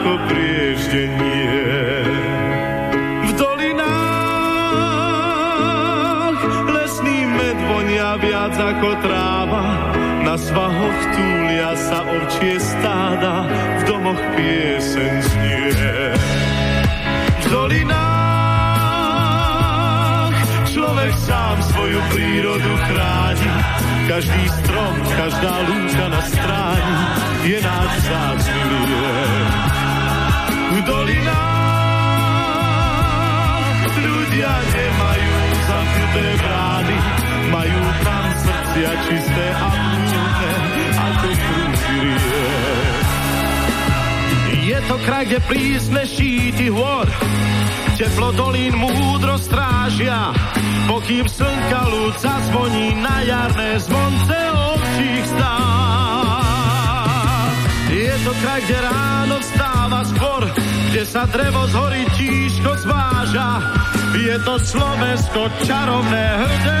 ako prieždenie. V dolinách lesný med vonia viac ako tráva, na svahoch túlia sa ovčie stáda, v domoch pieseň znie. V dolinách človek sám svoju prírodu chráni, každý strom, každá lúka na stráni je náš vzácný V dolinách ľudia nemajú zamknuté brány, majú tam srdcia čisté a múdne, ako krúži Je to kraj, kde prísne šíti hôr, teplo dolín múdro strážia, pokým slnka ľud zazvoní na jarné zvonce ovčích stát. Je to kraj, kde ráno vstáva skôr, kde sa drevo z hory tížko zváža. Je to Slovensko čarovné hrdé,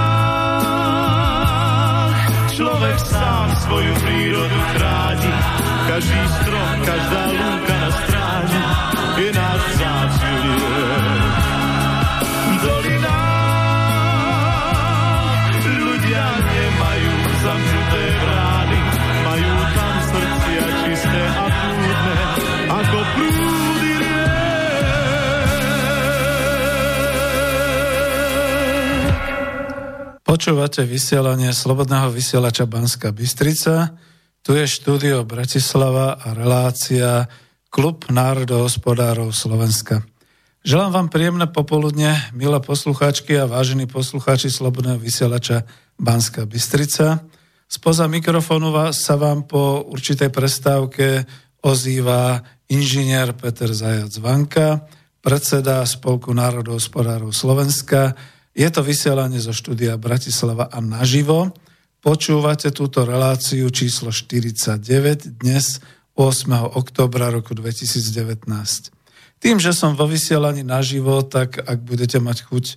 človek sám svoju prírodu chráni, každý strom, každá lúka na stráži je náš vzácný Dolina ľudia nemajú zamknuté brány, majú tam srdcia čisté a prúdne, ako prúdy Počúvate vysielanie Slobodného vysielača Banska Bystrica. Tu je štúdio Bratislava a relácia Klub národohospodárov Slovenska. Želám vám príjemné popoludne, milé poslucháčky a vážení poslucháči Slobodného vysielača Banska Bystrica. Spoza mikrofónu sa vám po určitej prestávke ozýva inžinier Peter Zajac Vanka, predseda Spolku národohospodárov Slovenska. Je to vysielanie zo štúdia Bratislava a naživo. Počúvate túto reláciu číslo 49 dnes 8. oktobra roku 2019. Tým, že som vo vysielaní naživo, tak ak budete mať chuť e,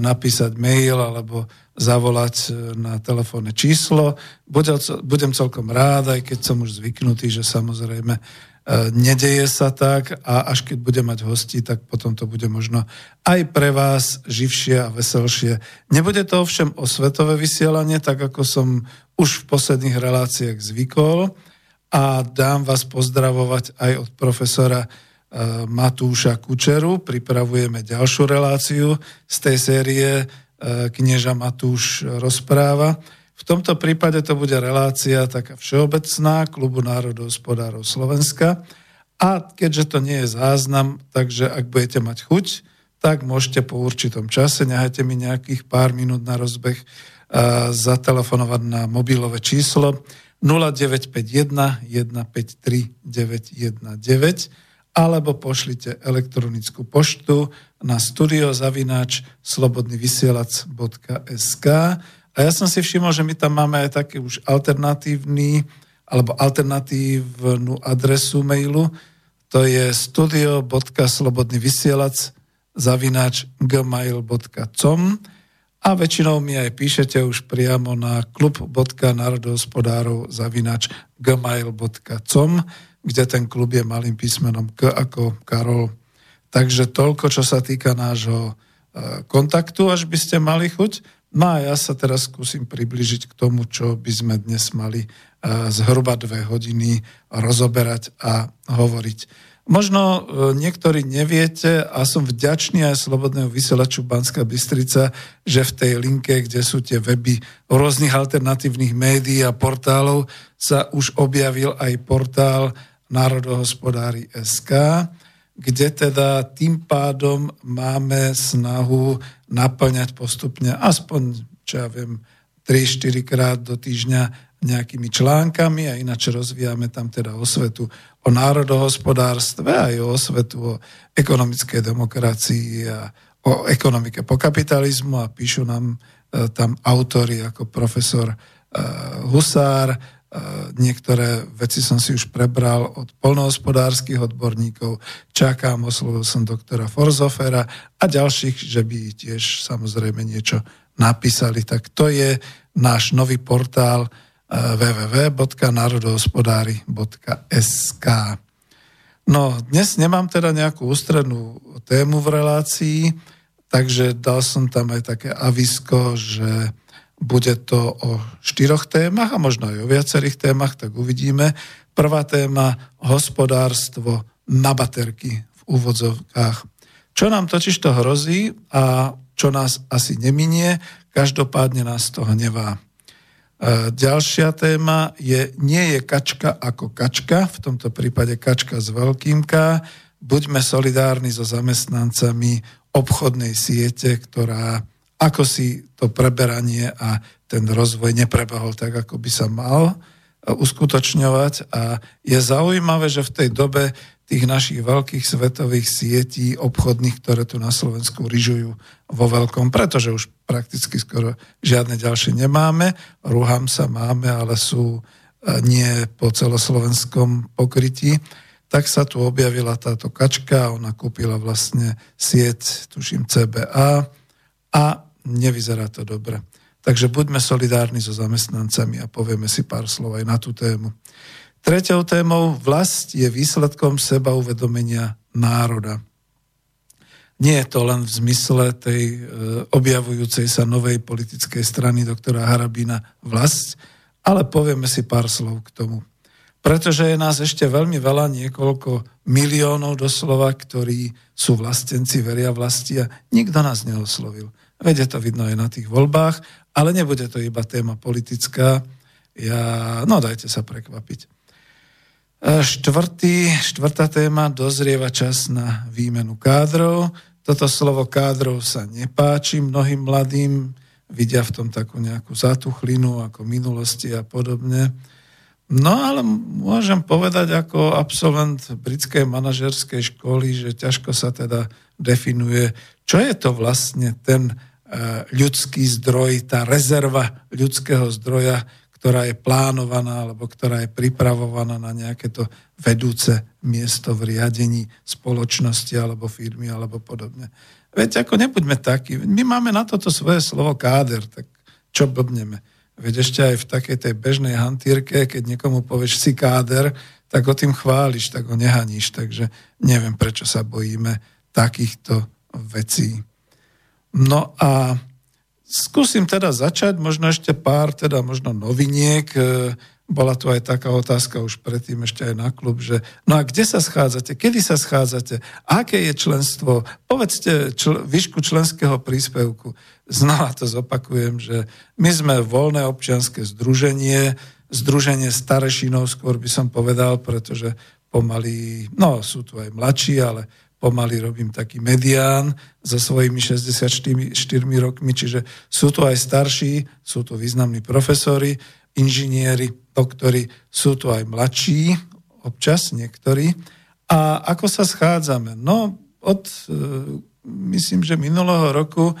napísať mail alebo zavolať e, na telefónne číslo, budem celkom rád, aj keď som už zvyknutý, že samozrejme nedeje sa tak a až keď bude mať hosti, tak potom to bude možno aj pre vás živšie a veselšie. Nebude to ovšem osvetové vysielanie, tak ako som už v posledných reláciách zvykol a dám vás pozdravovať aj od profesora e, Matúša Kučeru. Pripravujeme ďalšiu reláciu z tej série e, Knieža Matúš rozpráva. V tomto prípade to bude relácia taká všeobecná Klubu národohospodárov Slovenska. A keďže to nie je záznam, takže ak budete mať chuť, tak môžete po určitom čase, nehajte mi nejakých pár minút na rozbeh, zatelefonovať na mobilové číslo 0951 153 919 alebo pošlite elektronickú poštu na studiozavináč slobodnyvysielac.sk a ja som si všimol, že my tam máme aj taký už alternatívny alebo alternatívnu adresu mailu. To je studio.slobodnyvysielac zavináč gmail.com a väčšinou mi aj píšete už priamo na klub.národohospodárov zavináč gmail.com, kde ten klub je malým písmenom K ako Karol. Takže toľko, čo sa týka nášho e, kontaktu, až by ste mali chuť. No a ja sa teraz skúsim približiť k tomu, čo by sme dnes mali uh, zhruba dve hodiny rozoberať a hovoriť. Možno uh, niektorí neviete a som vďačný aj Slobodného vysielaču Banská Bystrica, že v tej linke, kde sú tie weby rôznych alternatívnych médií a portálov, sa už objavil aj portál Národohospodári SK, kde teda tým pádom máme snahu naplňať postupne aspoň, čo ja viem, 3-4 krát do týždňa nejakými článkami a ináč rozvíjame tam teda osvetu o národohospodárstve aj o osvetu o ekonomickej demokracii a o ekonomike po kapitalizmu a píšu nám e, tam autory ako profesor e, Husár, niektoré veci som si už prebral od polnohospodárskych odborníkov, čakám, oslovil som doktora Forzofera a ďalších, že by tiež samozrejme niečo napísali. Tak to je náš nový portál www.národohospodári.sk No, dnes nemám teda nejakú ústrednú tému v relácii, takže dal som tam aj také avisko, že bude to o štyroch témach a možno aj o viacerých témach, tak uvidíme. Prvá téma hospodárstvo na baterky v úvodzovkách. Čo nám totiž to hrozí a čo nás asi neminie, každopádne nás to hnevá. E, ďalšia téma je, nie je kačka ako kačka, v tomto prípade kačka s veľkým. Buďme solidárni so zamestnancami obchodnej siete, ktorá ako si to preberanie a ten rozvoj neprebehol tak, ako by sa mal e, uskutočňovať. A je zaujímavé, že v tej dobe tých našich veľkých svetových sietí obchodných, ktoré tu na Slovensku ryžujú vo veľkom, pretože už prakticky skoro žiadne ďalšie nemáme. Rúham sa máme, ale sú e, nie po celoslovenskom pokrytí. Tak sa tu objavila táto kačka, ona kúpila vlastne sieť, tuším CBA a nevyzerá to dobre. Takže buďme solidárni so zamestnancami a povieme si pár slov aj na tú tému. Tretou témou vlast je výsledkom seba uvedomenia národa. Nie je to len v zmysle tej e, objavujúcej sa novej politickej strany doktora Harabína vlast, ale povieme si pár slov k tomu. Pretože je nás ešte veľmi veľa, niekoľko miliónov doslova, ktorí sú vlastenci, veria vlasti a nikto nás neoslovil. Vede to vidno aj na tých voľbách, ale nebude to iba téma politická. Ja, no dajte sa prekvapiť. Štvrtý, štvrtá téma, dozrieva čas na výmenu kádrov. Toto slovo kádrov sa nepáči mnohým mladým, vidia v tom takú nejakú zatuchlinu ako minulosti a podobne. No ale môžem povedať ako absolvent britskej manažerskej školy, že ťažko sa teda definuje, čo je to vlastne ten eh, ľudský zdroj, tá rezerva ľudského zdroja, ktorá je plánovaná alebo ktorá je pripravovaná na nejaké to vedúce miesto v riadení spoločnosti alebo firmy alebo podobne. Veď ako nebuďme takí. My máme na toto svoje slovo káder, tak čo blbneme. Veď ešte aj v takej tej bežnej hantírke, keď niekomu povieš si káder, tak ho tým chváliš, tak ho nehaníš. Takže neviem, prečo sa bojíme takýchto vecí. No a Skúsim teda začať, možno ešte pár teda možno noviniek. E, bola tu aj taká otázka už predtým ešte aj na klub, že no a kde sa schádzate, kedy sa schádzate, aké je členstvo, povedzte čl- výšku členského príspevku. Znova to zopakujem, že my sme voľné občianske združenie, združenie starešinov skôr by som povedal, pretože pomaly, no sú tu aj mladší, ale pomaly robím taký medián so svojimi 64 rokmi, čiže sú tu aj starší, sú tu významní profesori, inžinieri, doktori, sú tu aj mladší, občas niektorí. A ako sa schádzame? No, od, e, myslím, že minulého roku,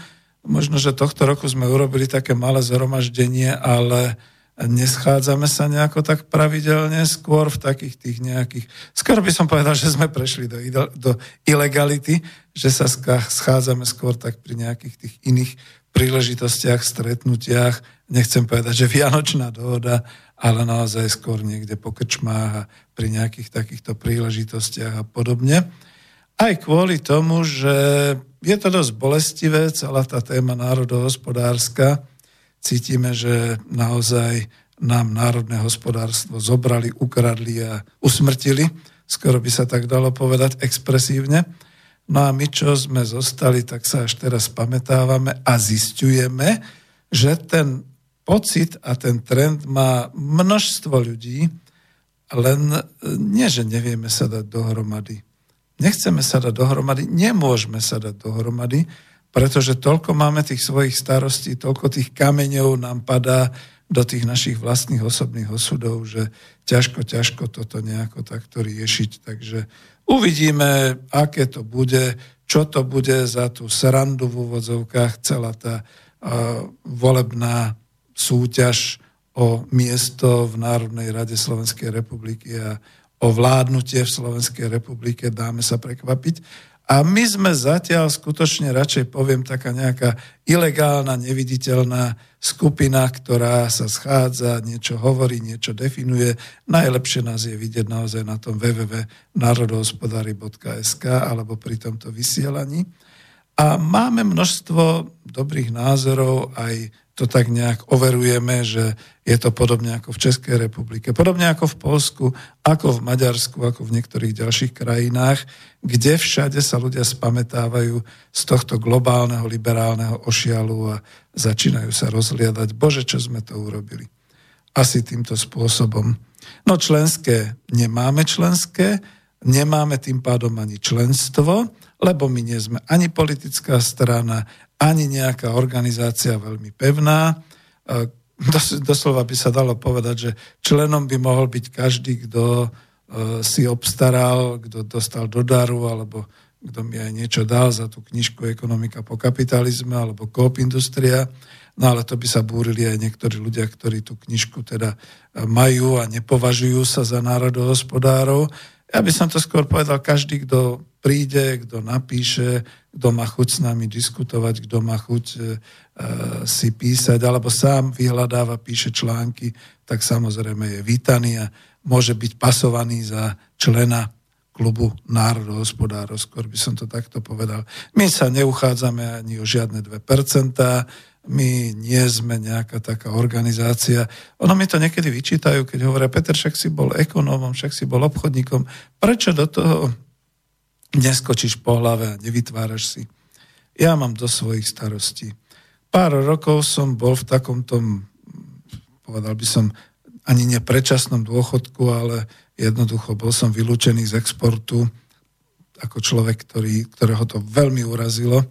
možno, že tohto roku sme urobili také malé zhromaždenie, ale neschádzame sa nejako tak pravidelne, skôr v takých tých nejakých... Skoro by som povedal, že sme prešli do, do ilegality, že sa schádzame skôr tak pri nejakých tých iných príležitostiach, stretnutiach. Nechcem povedať, že Vianočná dohoda, ale naozaj skôr niekde po krčmách a pri nejakých takýchto príležitostiach a podobne. Aj kvôli tomu, že je to dosť bolestivé, celá tá téma národohospodárska, cítime, že naozaj nám národné hospodárstvo zobrali, ukradli a usmrtili, skoro by sa tak dalo povedať expresívne. No a my, čo sme zostali, tak sa až teraz pamätávame a zistujeme, že ten pocit a ten trend má množstvo ľudí, len nie, že nevieme sa dať dohromady. Nechceme sa dať dohromady, nemôžeme sa dať dohromady, pretože toľko máme tých svojich starostí, toľko tých kameňov nám padá do tých našich vlastných osobných osudov, že ťažko, ťažko toto nejako takto riešiť. Takže uvidíme, aké to bude, čo to bude za tú srandu v úvodzovkách, celá tá uh, volebná súťaž o miesto v Národnej rade Slovenskej republiky a o vládnutie v Slovenskej republike, dáme sa prekvapiť. A my sme zatiaľ skutočne radšej poviem taká nejaká ilegálna, neviditeľná skupina, ktorá sa schádza, niečo hovorí, niečo definuje. Najlepšie nás je vidieť naozaj na tom www.národohospodári.sk alebo pri tomto vysielaní. A máme množstvo dobrých názorov aj to tak nejak overujeme, že je to podobne ako v Českej republike, podobne ako v Polsku, ako v Maďarsku, ako v niektorých ďalších krajinách, kde všade sa ľudia spametávajú z tohto globálneho liberálneho ošialu a začínajú sa rozliadať, bože, čo sme to urobili. Asi týmto spôsobom. No členské nemáme členské, nemáme tým pádom ani členstvo, lebo my nie sme ani politická strana, ani nejaká organizácia veľmi pevná. Doslova by sa dalo povedať, že členom by mohol byť každý, kto e, si obstaral, kto dostal do daru, alebo kto mi aj niečo dal za tú knižku Ekonomika po kapitalizme, alebo Coop Industria. No ale to by sa búrili aj niektorí ľudia, ktorí tú knižku teda majú a nepovažujú sa za národohospodárov. Ja by som to skôr povedal, každý, kto príde, kto napíše, kto má chuť s nami diskutovať, kto má chuť e, si písať, alebo sám vyhľadáva, píše články, tak samozrejme je vítaný a môže byť pasovaný za člena klubu národohospodárov, skôr by som to takto povedal. My sa neuchádzame ani o žiadne 2%, my nie sme nejaká taká organizácia. Ono mi to niekedy vyčítajú, keď hovoria, Peter, však si bol ekonómom, však si bol obchodníkom. Prečo do toho neskočíš po hlave a nevytváraš si. Ja mám do svojich starostí. Pár rokov som bol v takomto, povedal by som, ani neprečasnom dôchodku, ale jednoducho bol som vylúčený z exportu ako človek, ktorý, ktorého to veľmi urazilo.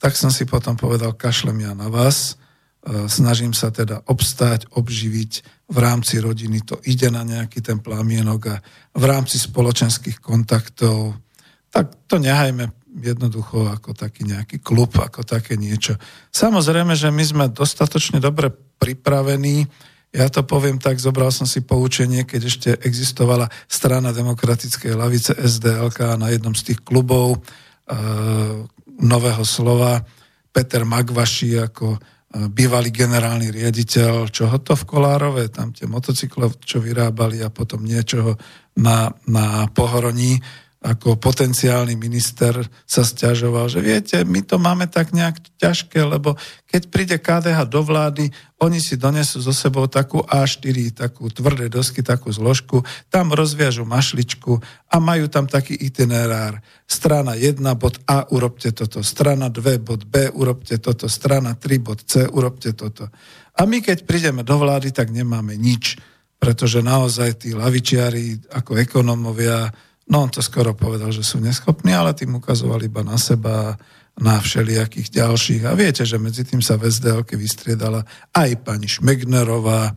Tak som si potom povedal, kašlem ja na vás, e, snažím sa teda obstáť, obživiť v rámci rodiny, to ide na nejaký ten plamienok a v rámci spoločenských kontaktov tak to nehajme jednoducho ako taký nejaký klub, ako také niečo. Samozrejme, že my sme dostatočne dobre pripravení. Ja to poviem tak, zobral som si poučenie, keď ešte existovala strana demokratickej lavice SDLK na jednom z tých klubov e, Nového slova. Peter Magvaši ako e, bývalý generálny riaditeľ, čoho to v Kolárove, tam tie motocyklov, čo vyrábali a potom niečoho na, na pohoroní ako potenciálny minister sa stiažoval, že viete, my to máme tak nejak ťažké, lebo keď príde KDH do vlády, oni si donesú so sebou takú A4, takú tvrdé dosky, takú zložku, tam rozviažu mašličku a majú tam taký itinerár. Strana 1, bod A, urobte toto. Strana 2, bod B, urobte toto. Strana 3, bod C, urobte toto. A my keď prídeme do vlády, tak nemáme nič, pretože naozaj tí lavičiari ako ekonomovia No on to skoro povedal, že sú neschopní, ale tým ukazovali iba na seba, na všelijakých ďalších. A viete, že medzi tým sa v sdl vystriedala aj pani Šmegnerová,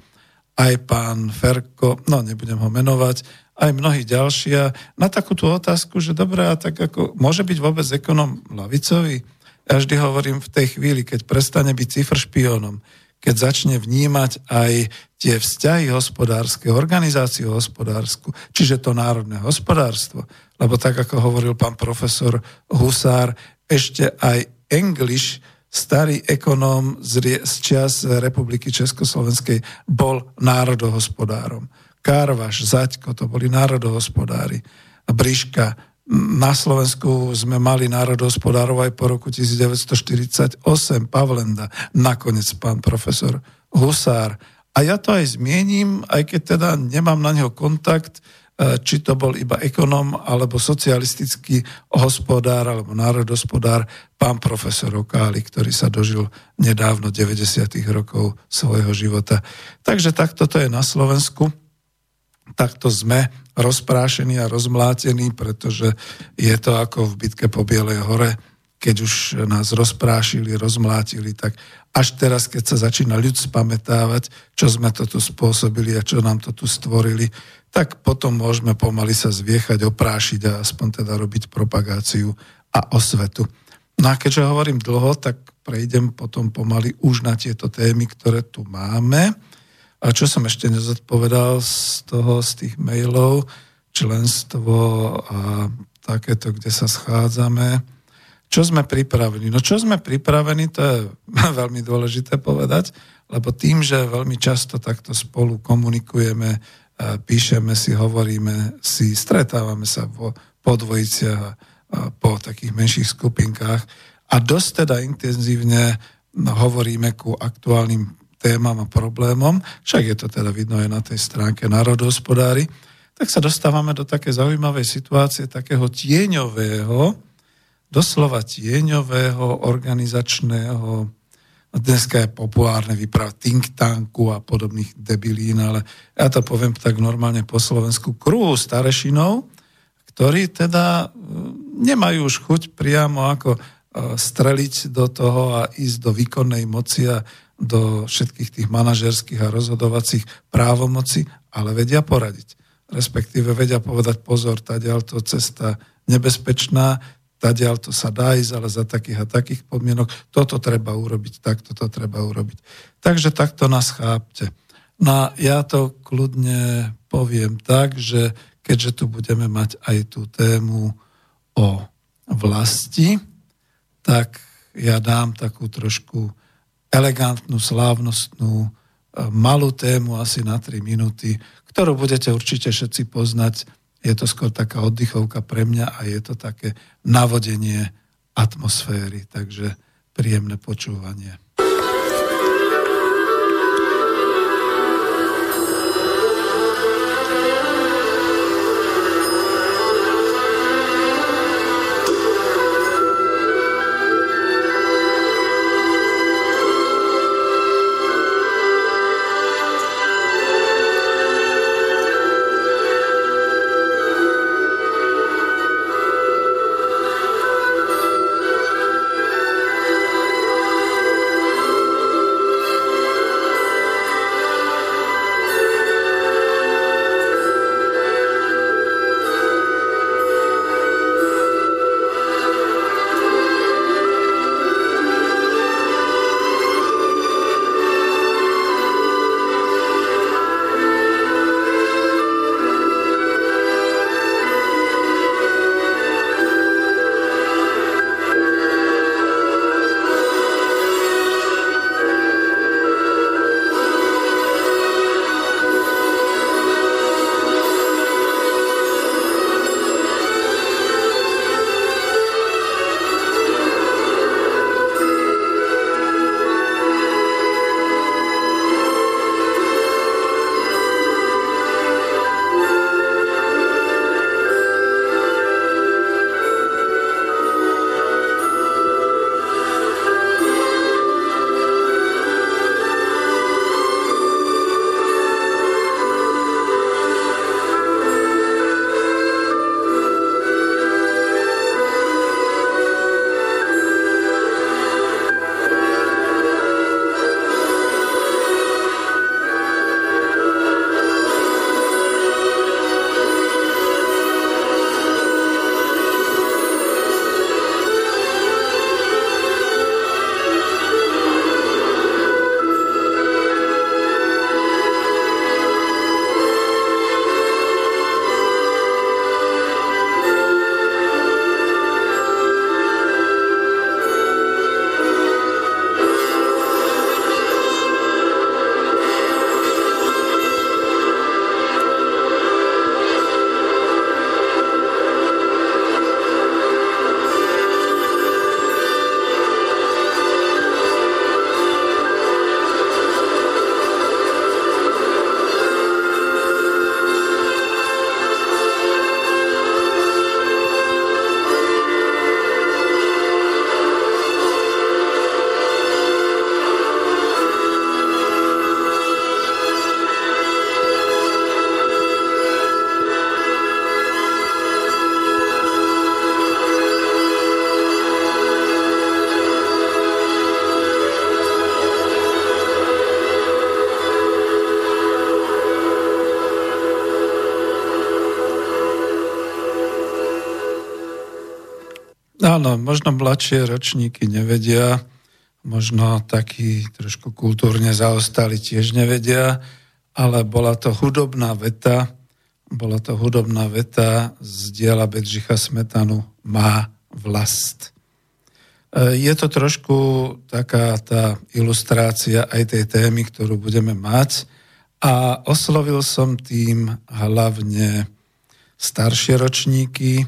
aj pán Ferko, no nebudem ho menovať, aj mnohí ďalší. A na takú tú otázku, že dobré, a tak ako môže byť vôbec ekonom lavicový? Ja vždy hovorím v tej chvíli, keď prestane byť cifr špiónom, keď začne vnímať aj tie vzťahy hospodárske, organizáciu hospodársku, čiže to národné hospodárstvo. Lebo tak, ako hovoril pán profesor Husár, ešte aj English, starý ekonóm z, z čas Republiky Československej, bol národohospodárom. Karvaš, Zaďko, to boli národohospodári. Briška, na Slovensku sme mali národohospodárov aj po roku 1948, Pavlenda, nakoniec pán profesor Husár. A ja to aj zmiením, aj keď teda nemám na neho kontakt, e, či to bol iba ekonom, alebo socialistický hospodár, alebo národohospodár, pán profesor Okáli, ktorý sa dožil nedávno 90. rokov svojho života. Takže takto to je na Slovensku. Takto sme rozprášení a rozmlátení, pretože je to ako v bitke po Bielej hore, keď už nás rozprášili, rozmlátili, tak až teraz, keď sa začína ľud spametávať, čo sme to tu spôsobili a čo nám to tu stvorili, tak potom môžeme pomaly sa zviechať, oprášiť a aspoň teda robiť propagáciu a osvetu. No a keďže hovorím dlho, tak prejdem potom pomaly už na tieto témy, ktoré tu máme. A čo som ešte nezodpovedal z toho, z tých mailov, členstvo a takéto, kde sa schádzame, čo sme pripravení? No čo sme pripravení, to je veľmi dôležité povedať, lebo tým, že veľmi často takto spolu komunikujeme, píšeme si, hovoríme si, stretávame sa po, po dvojiciach a po takých menších skupinkách a dosť teda intenzívne hovoríme ku aktuálnym témam a problémom, však je to teda vidno aj na tej stránke národohospodári, tak sa dostávame do také zaujímavej situácie, takého tieňového, doslova tieňového, organizačného, dneska je populárne vyprávať think tanku a podobných debilín, ale ja to poviem tak normálne po Slovensku, kruhu starešinov, ktorí teda e, nemajú už chuť priamo ako e, streliť do toho a ísť do výkonnej moci a do všetkých tých manažerských a rozhodovacích právomocí, ale vedia poradiť. Respektíve vedia povedať pozor, tá to cesta nebezpečná, tadiaľ to sa dá ísť, ale za takých a takých podmienok toto treba urobiť, takto to treba urobiť. Takže takto nás chápte. No ja to kľudne poviem tak, že keďže tu budeme mať aj tú tému o vlasti, tak ja dám takú trošku elegantnú, slávnostnú, e, malú tému asi na 3 minúty, ktorú budete určite všetci poznať je to skôr taká oddychovka pre mňa a je to také navodenie atmosféry, takže príjemné počúvanie. Áno, možno mladšie ročníky nevedia, možno takí trošku kultúrne zaostali tiež nevedia, ale bola to hudobná veta, bola to hudobná veta z diela Bedřicha Smetanu Má vlast. E, je to trošku taká tá ilustrácia aj tej témy, ktorú budeme mať a oslovil som tým hlavne staršie ročníky,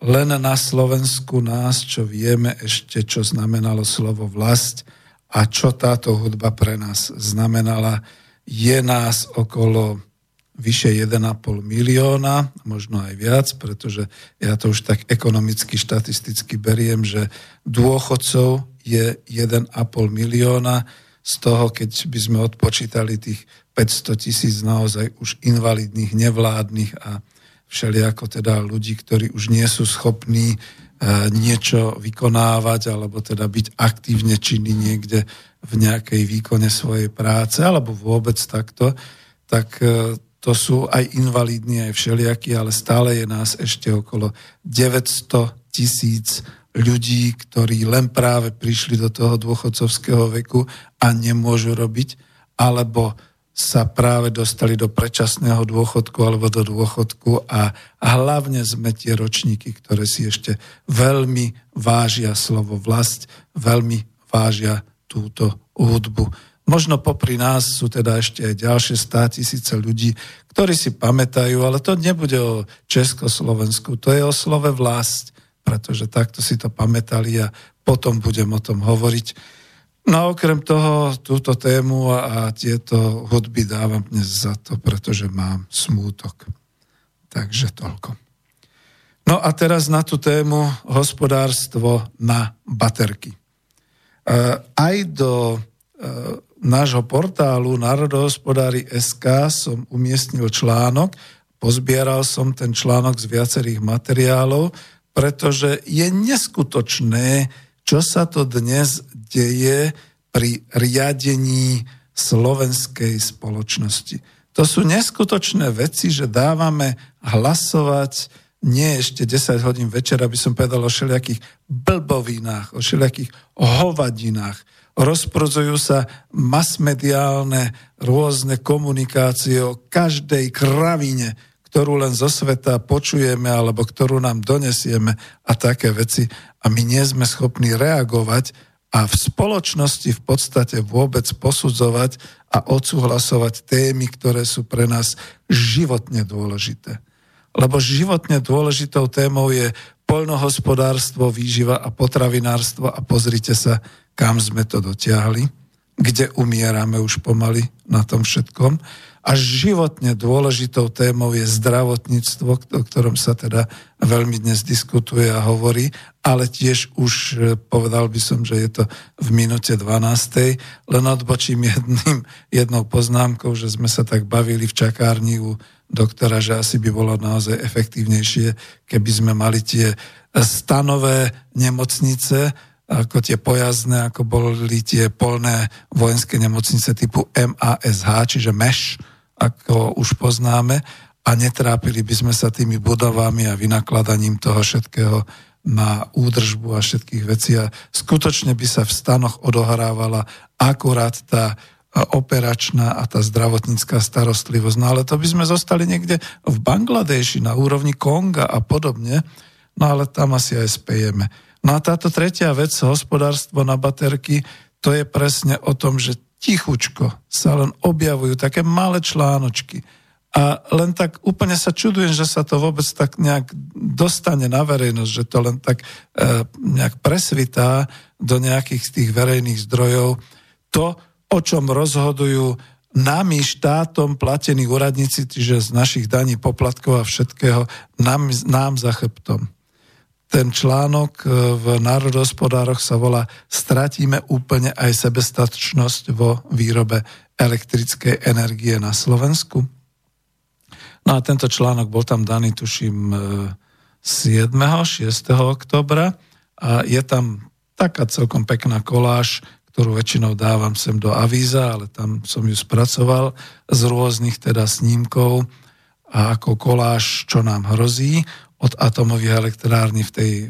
len na Slovensku nás, čo vieme ešte, čo znamenalo slovo vlast a čo táto hudba pre nás znamenala. Je nás okolo vyše 1,5 milióna, možno aj viac, pretože ja to už tak ekonomicky, štatisticky beriem, že dôchodcov je 1,5 milióna, z toho, keď by sme odpočítali tých 500 tisíc naozaj už invalidných, nevládnych a všelijako teda ľudí, ktorí už nie sú schopní e, niečo vykonávať alebo teda byť aktívne činní niekde v nejakej výkone svojej práce alebo vôbec takto, tak e, to sú aj invalidní, aj všelijakí, ale stále je nás ešte okolo 900 tisíc ľudí, ktorí len práve prišli do toho dôchodcovského veku a nemôžu robiť, alebo sa práve dostali do predčasného dôchodku alebo do dôchodku a hlavne sme tie ročníky, ktoré si ešte veľmi vážia slovo vlast, veľmi vážia túto hudbu. Možno popri nás sú teda ešte aj ďalšie stá tisíce ľudí, ktorí si pamätajú, ale to nebude o Československu, to je o slove vlast, pretože takto si to pamätali a potom budem o tom hovoriť. No okrem toho, túto tému a, tieto hudby dávam dnes za to, pretože mám smútok. Takže toľko. No a teraz na tú tému hospodárstvo na baterky. E, aj do e, nášho portálu Národohospodári SK som umiestnil článok, pozbieral som ten článok z viacerých materiálov, pretože je neskutočné, čo sa to dnes deje pri riadení slovenskej spoločnosti. To sú neskutočné veci, že dávame hlasovať nie ešte 10 hodín večera, by som povedal o všelijakých blbovinách, o všelijakých hovadinách. Rozprozujú sa masmediálne rôzne komunikácie o každej kravine, ktorú len zo sveta počujeme alebo ktorú nám donesieme a také veci. A my nie sme schopní reagovať a v spoločnosti v podstate vôbec posudzovať a odsúhlasovať témy, ktoré sú pre nás životne dôležité. Lebo životne dôležitou témou je poľnohospodárstvo, výživa a potravinárstvo a pozrite sa, kam sme to dotiahli, kde umierame už pomaly na tom všetkom a životne dôležitou témou je zdravotníctvo, o ktorom sa teda veľmi dnes diskutuje a hovorí, ale tiež už e, povedal by som, že je to v minúte 12. Len odbočím jedným, jednou poznámkou, že sme sa tak bavili v čakárni u doktora, že asi by bolo naozaj efektívnejšie, keby sme mali tie stanové nemocnice, ako tie pojazdné, ako boli tie polné vojenské nemocnice typu MASH, čiže MESH, ako už poznáme a netrápili by sme sa tými budovami a vynakladaním toho všetkého na údržbu a všetkých vecí a skutočne by sa v stanoch odohrávala akurát tá operačná a tá zdravotnícká starostlivosť. No ale to by sme zostali niekde v Bangladeši na úrovni Konga a podobne, no ale tam asi aj spejeme. No a táto tretia vec, hospodárstvo na baterky, to je presne o tom, že tichučko sa len objavujú také malé článočky. A len tak úplne sa čudujem, že sa to vôbec tak nejak dostane na verejnosť, že to len tak e, nejak presvitá do nejakých z tých verejných zdrojov. To, o čom rozhodujú nami štátom platení úradníci, čiže z našich daní, poplatkov a všetkého, nám, nám za chrbtom ten článok e, v národospodároch sa volá Stratíme úplne aj sebestačnosť vo výrobe elektrickej energie na Slovensku. No a tento článok bol tam daný, tuším, 7. E, 6. oktobra a je tam taká celkom pekná koláž, ktorú väčšinou dávam sem do avíza, ale tam som ju spracoval z rôznych teda snímkov a ako koláž, čo nám hrozí od atomových elektrární v tej e,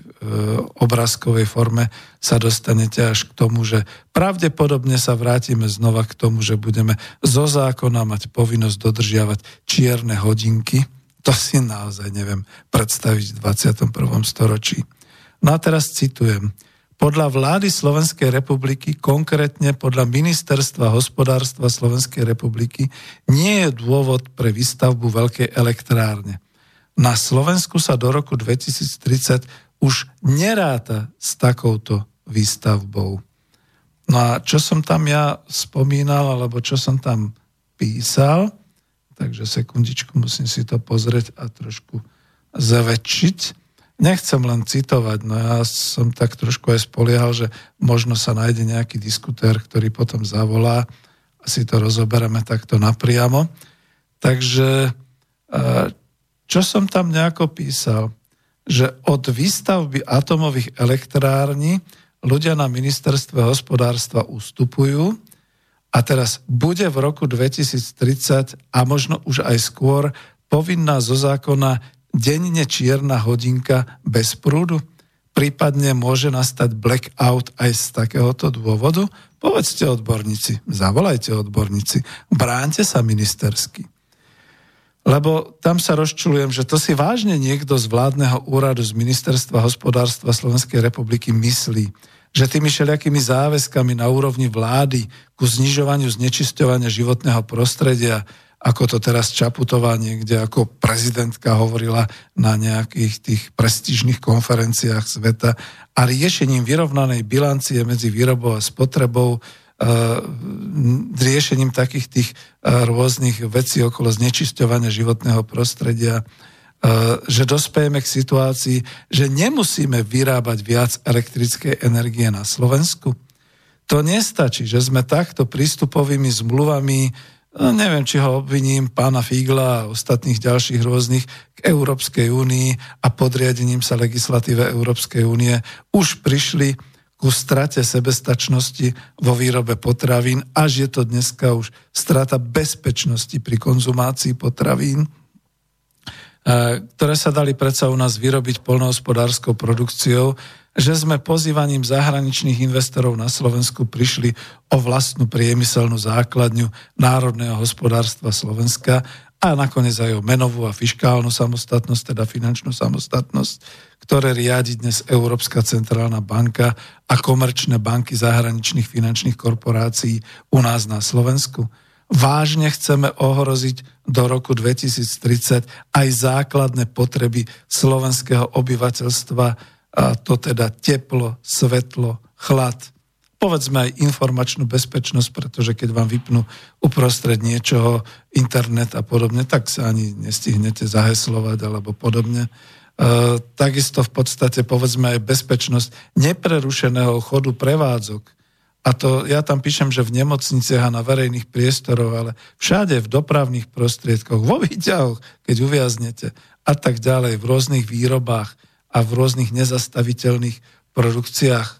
obrázkovej forme sa dostanete až k tomu, že pravdepodobne sa vrátime znova k tomu, že budeme zo zákona mať povinnosť dodržiavať čierne hodinky. To si naozaj neviem predstaviť v 21. storočí. No a teraz citujem. Podľa vlády Slovenskej republiky, konkrétne podľa Ministerstva hospodárstva Slovenskej republiky, nie je dôvod pre výstavbu veľkej elektrárne. Na Slovensku sa do roku 2030 už neráta s takouto výstavbou. No a čo som tam ja spomínal, alebo čo som tam písal, takže sekundičku musím si to pozrieť a trošku zväčšiť. Nechcem len citovať, no ja som tak trošku aj spoliehal, že možno sa nájde nejaký diskutér, ktorý potom zavolá a si to rozoberieme takto napriamo. Takže e, čo som tam nejako písal, že od výstavby atomových elektrární ľudia na ministerstve hospodárstva ustupujú a teraz bude v roku 2030 a možno už aj skôr povinná zo zákona denne čierna hodinka bez prúdu? Prípadne môže nastať blackout aj z takéhoto dôvodu? Povedzte odborníci, zavolajte odborníci, bránte sa ministersky. Lebo tam sa rozčulujem, že to si vážne niekto z vládneho úradu z Ministerstva hospodárstva Slovenskej republiky myslí, že tými všelijakými záväzkami na úrovni vlády ku znižovaniu znečisťovania životného prostredia, ako to teraz Čaputová niekde ako prezidentka hovorila na nejakých tých prestížnych konferenciách sveta a riešením vyrovnanej bilancie medzi výrobou a spotrebou, riešením takých tých e, rôznych vecí okolo znečisťovania životného prostredia, e, že dospejeme k situácii, že nemusíme vyrábať viac elektrickej energie na Slovensku. To nestačí, že sme takto prístupovými zmluvami No, neviem, či ho obviním pána Fígla a ostatných ďalších rôznych k Európskej únii a podriadením sa legislatíve Európskej únie už prišli ku strate sebestačnosti vo výrobe potravín, až je to dneska už strata bezpečnosti pri konzumácii potravín, e, ktoré sa dali predsa u nás vyrobiť polnohospodárskou produkciou že sme pozývaním zahraničných investorov na Slovensku prišli o vlastnú priemyselnú základňu národného hospodárstva Slovenska a nakoniec aj o menovú a fiskálnu samostatnosť, teda finančnú samostatnosť, ktoré riadi dnes Európska centrálna banka a komerčné banky zahraničných finančných korporácií u nás na Slovensku. Vážne chceme ohroziť do roku 2030 aj základné potreby slovenského obyvateľstva a to teda teplo, svetlo, chlad, povedzme aj informačnú bezpečnosť, pretože keď vám vypnú uprostred niečoho internet a podobne, tak sa ani nestihnete zaheslovať alebo podobne. E, takisto v podstate povedzme aj bezpečnosť neprerušeného chodu prevádzok. A to ja tam píšem, že v nemocniciach a na verejných priestoroch, ale všade v dopravných prostriedkoch, vo výťahoch, keď uviaznete a tak ďalej, v rôznych výrobách a v rôznych nezastaviteľných produkciách.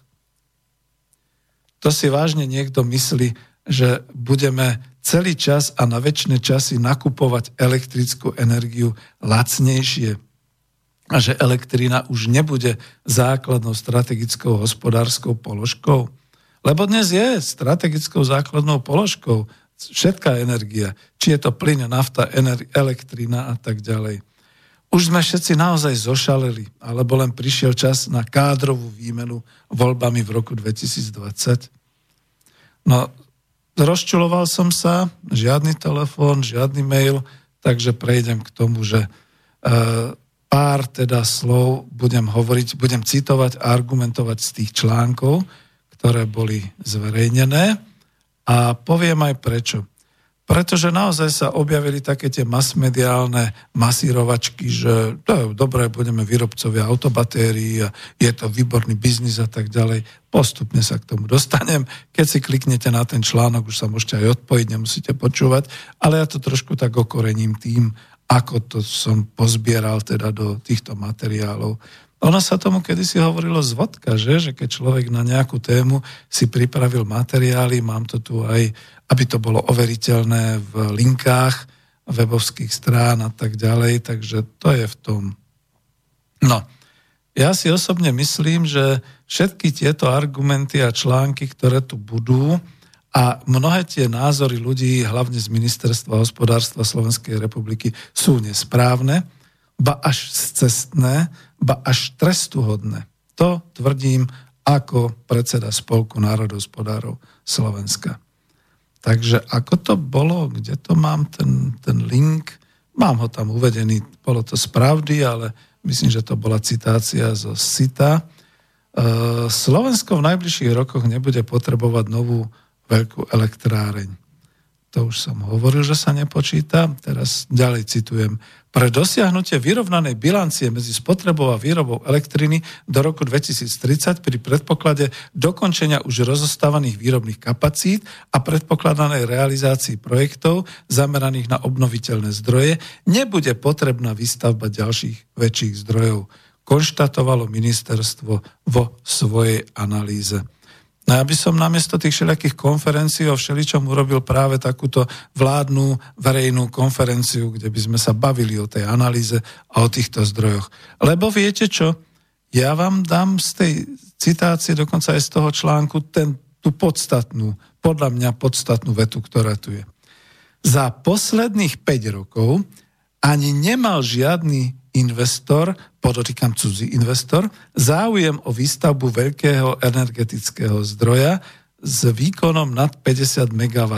To si vážne niekto myslí, že budeme celý čas a na väčšie časy nakupovať elektrickú energiu lacnejšie a že elektrina už nebude základnou strategickou hospodárskou položkou. Lebo dnes je strategickou základnou položkou všetká energia, či je to plyn, nafta, elektrina a tak ďalej. Už sme všetci naozaj zošaleli, alebo len prišiel čas na kádrovú výmenu voľbami v roku 2020. No, rozčuloval som sa, žiadny telefón, žiadny mail, takže prejdem k tomu, že e, pár teda slov budem hovoriť, budem citovať a argumentovať z tých článkov, ktoré boli zverejnené a poviem aj prečo. Pretože naozaj sa objavili také tie masmediálne masírovačky, že to je dobré, budeme výrobcovia autobatérií a je to výborný biznis a tak ďalej. Postupne sa k tomu dostanem. Keď si kliknete na ten článok, už sa môžete aj odpojiť, nemusíte počúvať, ale ja to trošku tak okorením tým, ako to som pozbieral teda do týchto materiálov. Ono sa tomu kedysi hovorilo zvodka, že? že keď človek na nejakú tému si pripravil materiály, mám to tu aj aby to bolo overiteľné v linkách webovských strán a tak ďalej, takže to je v tom. No, ja si osobne myslím, že všetky tieto argumenty a články, ktoré tu budú, a mnohé tie názory ľudí, hlavne z Ministerstva hospodárstva Slovenskej republiky, sú nesprávne, ba až cestné, ba až trestuhodné. To tvrdím ako predseda Spolku národohospodárov Slovenska. Takže ako to bolo, kde to mám ten, ten link, mám ho tam uvedený, bolo to z pravdy, ale myslím, že to bola citácia zo SITA. E, Slovensko v najbližších rokoch nebude potrebovať novú veľkú elektráreň. To už som hovoril, že sa nepočíta. Teraz ďalej citujem. Pre dosiahnutie vyrovnanej bilancie medzi spotrebou a výrobou elektriny do roku 2030 pri predpoklade dokončenia už rozostávaných výrobných kapacít a predpokladanej realizácii projektov zameraných na obnoviteľné zdroje nebude potrebná výstavba ďalších väčších zdrojov, konštatovalo ministerstvo vo svojej analýze. No ja by som namiesto tých všelijakých konferencií o všeličom urobil práve takúto vládnu verejnú konferenciu, kde by sme sa bavili o tej analýze a o týchto zdrojoch. Lebo viete čo? Ja vám dám z tej citácie, dokonca aj z toho článku, ten, tú podstatnú, podľa mňa podstatnú vetu, ktorá tu je. Za posledných 5 rokov ani nemal žiadny investor, podotýkam cudzí investor, záujem o výstavbu veľkého energetického zdroja s výkonom nad 50 MW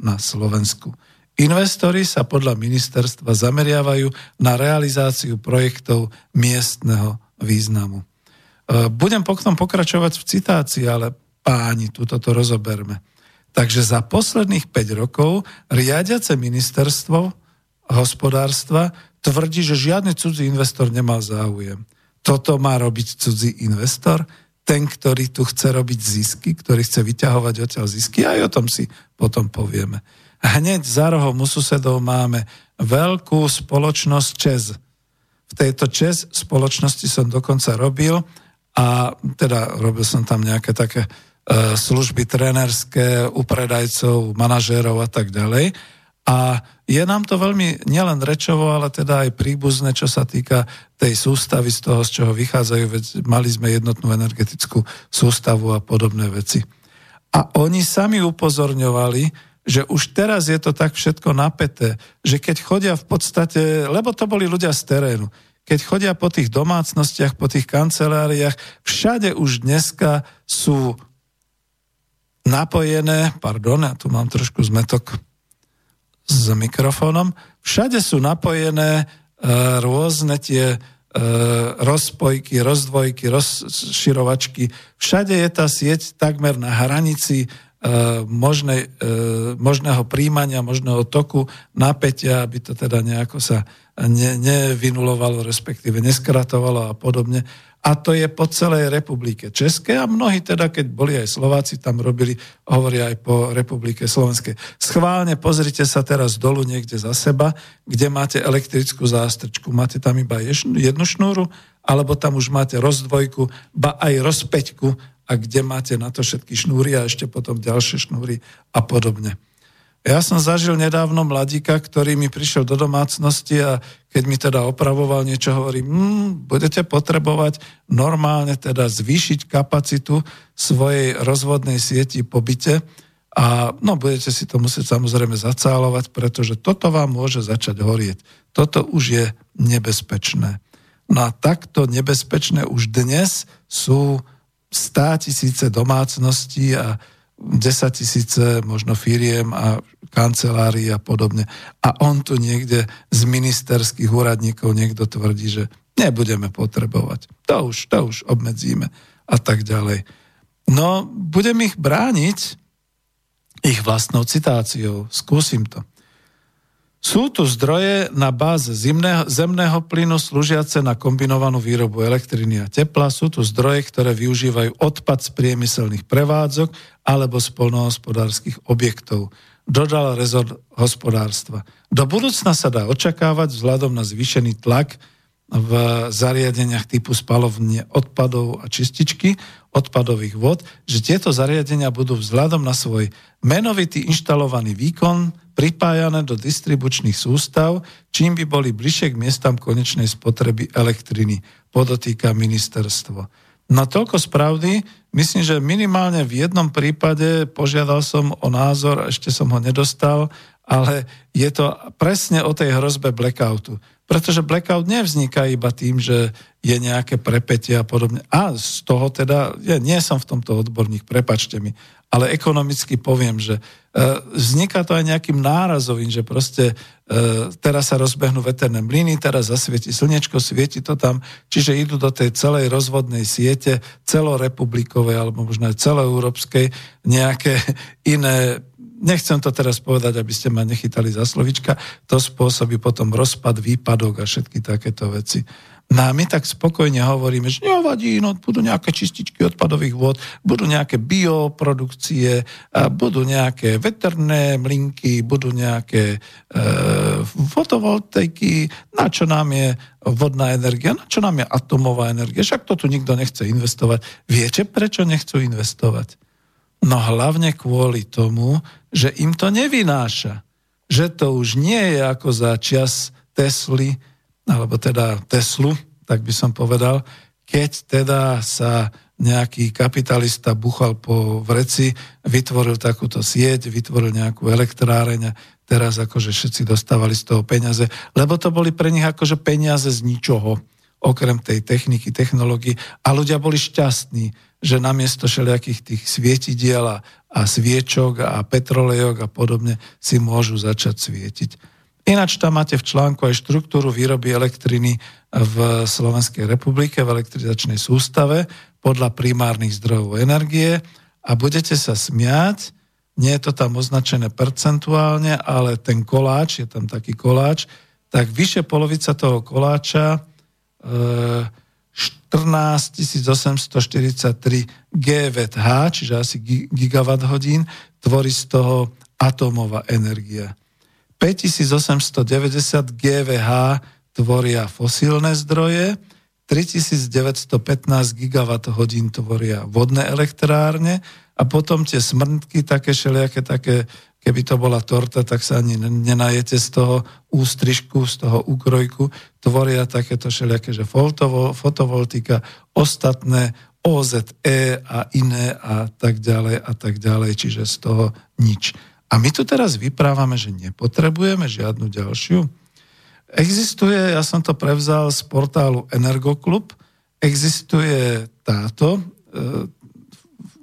na Slovensku. Investori sa podľa ministerstva zameriavajú na realizáciu projektov miestneho významu. E, budem potom pokračovať v citácii, ale páni, túto to rozoberme. Takže za posledných 5 rokov riadiace ministerstvo hospodárstva tvrdí, že žiadny cudzí investor nemá záujem. Toto má robiť cudzí investor, ten, ktorý tu chce robiť zisky, ktorý chce vyťahovať odtiaľ zisky, aj o tom si potom povieme. Hneď za rohom u máme veľkú spoločnosť ČES. V tejto ČES spoločnosti som dokonca robil a teda robil som tam nejaké také e, služby trenerské u predajcov, manažérov a tak ďalej. A je nám to veľmi nielen rečovo, ale teda aj príbuzné, čo sa týka tej sústavy z toho, z čoho vychádzajú, veď mali sme jednotnú energetickú sústavu a podobné veci. A oni sami upozorňovali, že už teraz je to tak všetko napäté, že keď chodia v podstate, lebo to boli ľudia z terénu, keď chodia po tých domácnostiach, po tých kanceláriách, všade už dneska sú napojené, pardon, ja tu mám trošku zmetok, s mikrofónom. Všade sú napojené e, rôzne tie e, rozpojky, rozdvojky, rozširovačky. Všade je tá sieť takmer na hranici možnej, možného príjmania, možného toku, napätia, aby to teda nejako sa ne, nevynulovalo, respektíve neskratovalo a podobne a to je po celej republike České a mnohí teda, keď boli aj Slováci, tam robili, hovoria aj po republike Slovenskej. Schválne pozrite sa teraz dolu niekde za seba, kde máte elektrickú zástrčku. Máte tam iba jednu šnúru, alebo tam už máte rozdvojku, ba aj rozpeťku a kde máte na to všetky šnúry a ešte potom ďalšie šnúry a podobne. Ja som zažil nedávno mladíka, ktorý mi prišiel do domácnosti a keď mi teda opravoval niečo, hovorí, mm, budete potrebovať normálne teda zvýšiť kapacitu svojej rozvodnej sieti po byte a no, budete si to musieť samozrejme zacálovať, pretože toto vám môže začať horieť. Toto už je nebezpečné. No a takto nebezpečné už dnes sú stá tisíce domácností a 10 tisíce možno firiem a kancelárií a podobne. A on tu niekde z ministerských úradníkov niekto tvrdí, že nebudeme potrebovať. To už, to už obmedzíme a tak ďalej. No, budem ich brániť ich vlastnou citáciou. Skúsim to. Sú tu zdroje na báze zimného, zemného plynu slúžiace na kombinovanú výrobu elektriny a tepla. Sú tu zdroje, ktoré využívajú odpad z priemyselných prevádzok alebo z polnohospodárskych objektov. Dodal rezort hospodárstva. Do budúcna sa dá očakávať vzhľadom na zvýšený tlak v zariadeniach typu spalovne odpadov a čističky odpadových vod, že tieto zariadenia budú vzhľadom na svoj menovitý inštalovaný výkon pripájané do distribučných sústav, čím by boli bližšie k miestam konečnej spotreby elektriny, podotýka ministerstvo. No toľko z. Myslím, že minimálne v jednom prípade požiadal som o názor, ešte som ho nedostal, ale je to presne o tej hrozbe blackoutu. Pretože blackout nevzniká iba tým, že je nejaké prepetie a podobne. A z toho teda, ja nie som v tomto odborník, prepačte mi, ale ekonomicky poviem, že e, vzniká to aj nejakým nárazovým, že proste e, teraz sa rozbehnú veterné mlyny, teraz zasvieti slnečko, svieti to tam, čiže idú do tej celej rozvodnej siete, celorepublikovej alebo možno aj celoeurópskej, nejaké iné nechcem to teraz povedať, aby ste ma nechytali za slovička, to spôsobí potom rozpad, výpadok a všetky takéto veci. No a my tak spokojne hovoríme, že nevadí, no budú nejaké čističky odpadových vôd, budú nejaké bioprodukcie, budú nejaké veterné mlinky, budú nejaké e, fotovoltaiky, na čo nám je vodná energia, na čo nám je atomová energia, však to tu nikto nechce investovať. Viete, prečo nechcú investovať? No hlavne kvôli tomu, že im to nevynáša. Že to už nie je ako za čas Tesly, alebo teda Teslu, tak by som povedal, keď teda sa nejaký kapitalista buchal po vreci, vytvoril takúto sieť, vytvoril nejakú elektráreň a teraz akože všetci dostávali z toho peniaze, lebo to boli pre nich akože peniaze z ničoho, okrem tej techniky, technológií a ľudia boli šťastní že namiesto všelijakých tých svietidiel a, sviečok a petrolejok a podobne si môžu začať svietiť. Ináč tam máte v článku aj štruktúru výroby elektriny v Slovenskej republike, v elektrizačnej sústave podľa primárnych zdrojov energie a budete sa smiať, nie je to tam označené percentuálne, ale ten koláč, je tam taký koláč, tak vyše polovica toho koláča e, 14 843 GWh, čiže asi gigawatt hodín, tvorí z toho atómová energia. 5890 GWh tvoria fosílne zdroje, 3915 gigawatt hodín tvoria vodné elektrárne a potom tie smrtky, také všelijaké také Keby to bola torta, tak sa ani nenajete z toho ústrižku, z toho úkrojku. Tvoria takéto všelijaké, že fotovoltika, ostatné OZE a iné a tak ďalej a tak ďalej, čiže z toho nič. A my tu teraz vyprávame, že nepotrebujeme žiadnu ďalšiu. Existuje, ja som to prevzal z portálu Energoklub, existuje táto, e,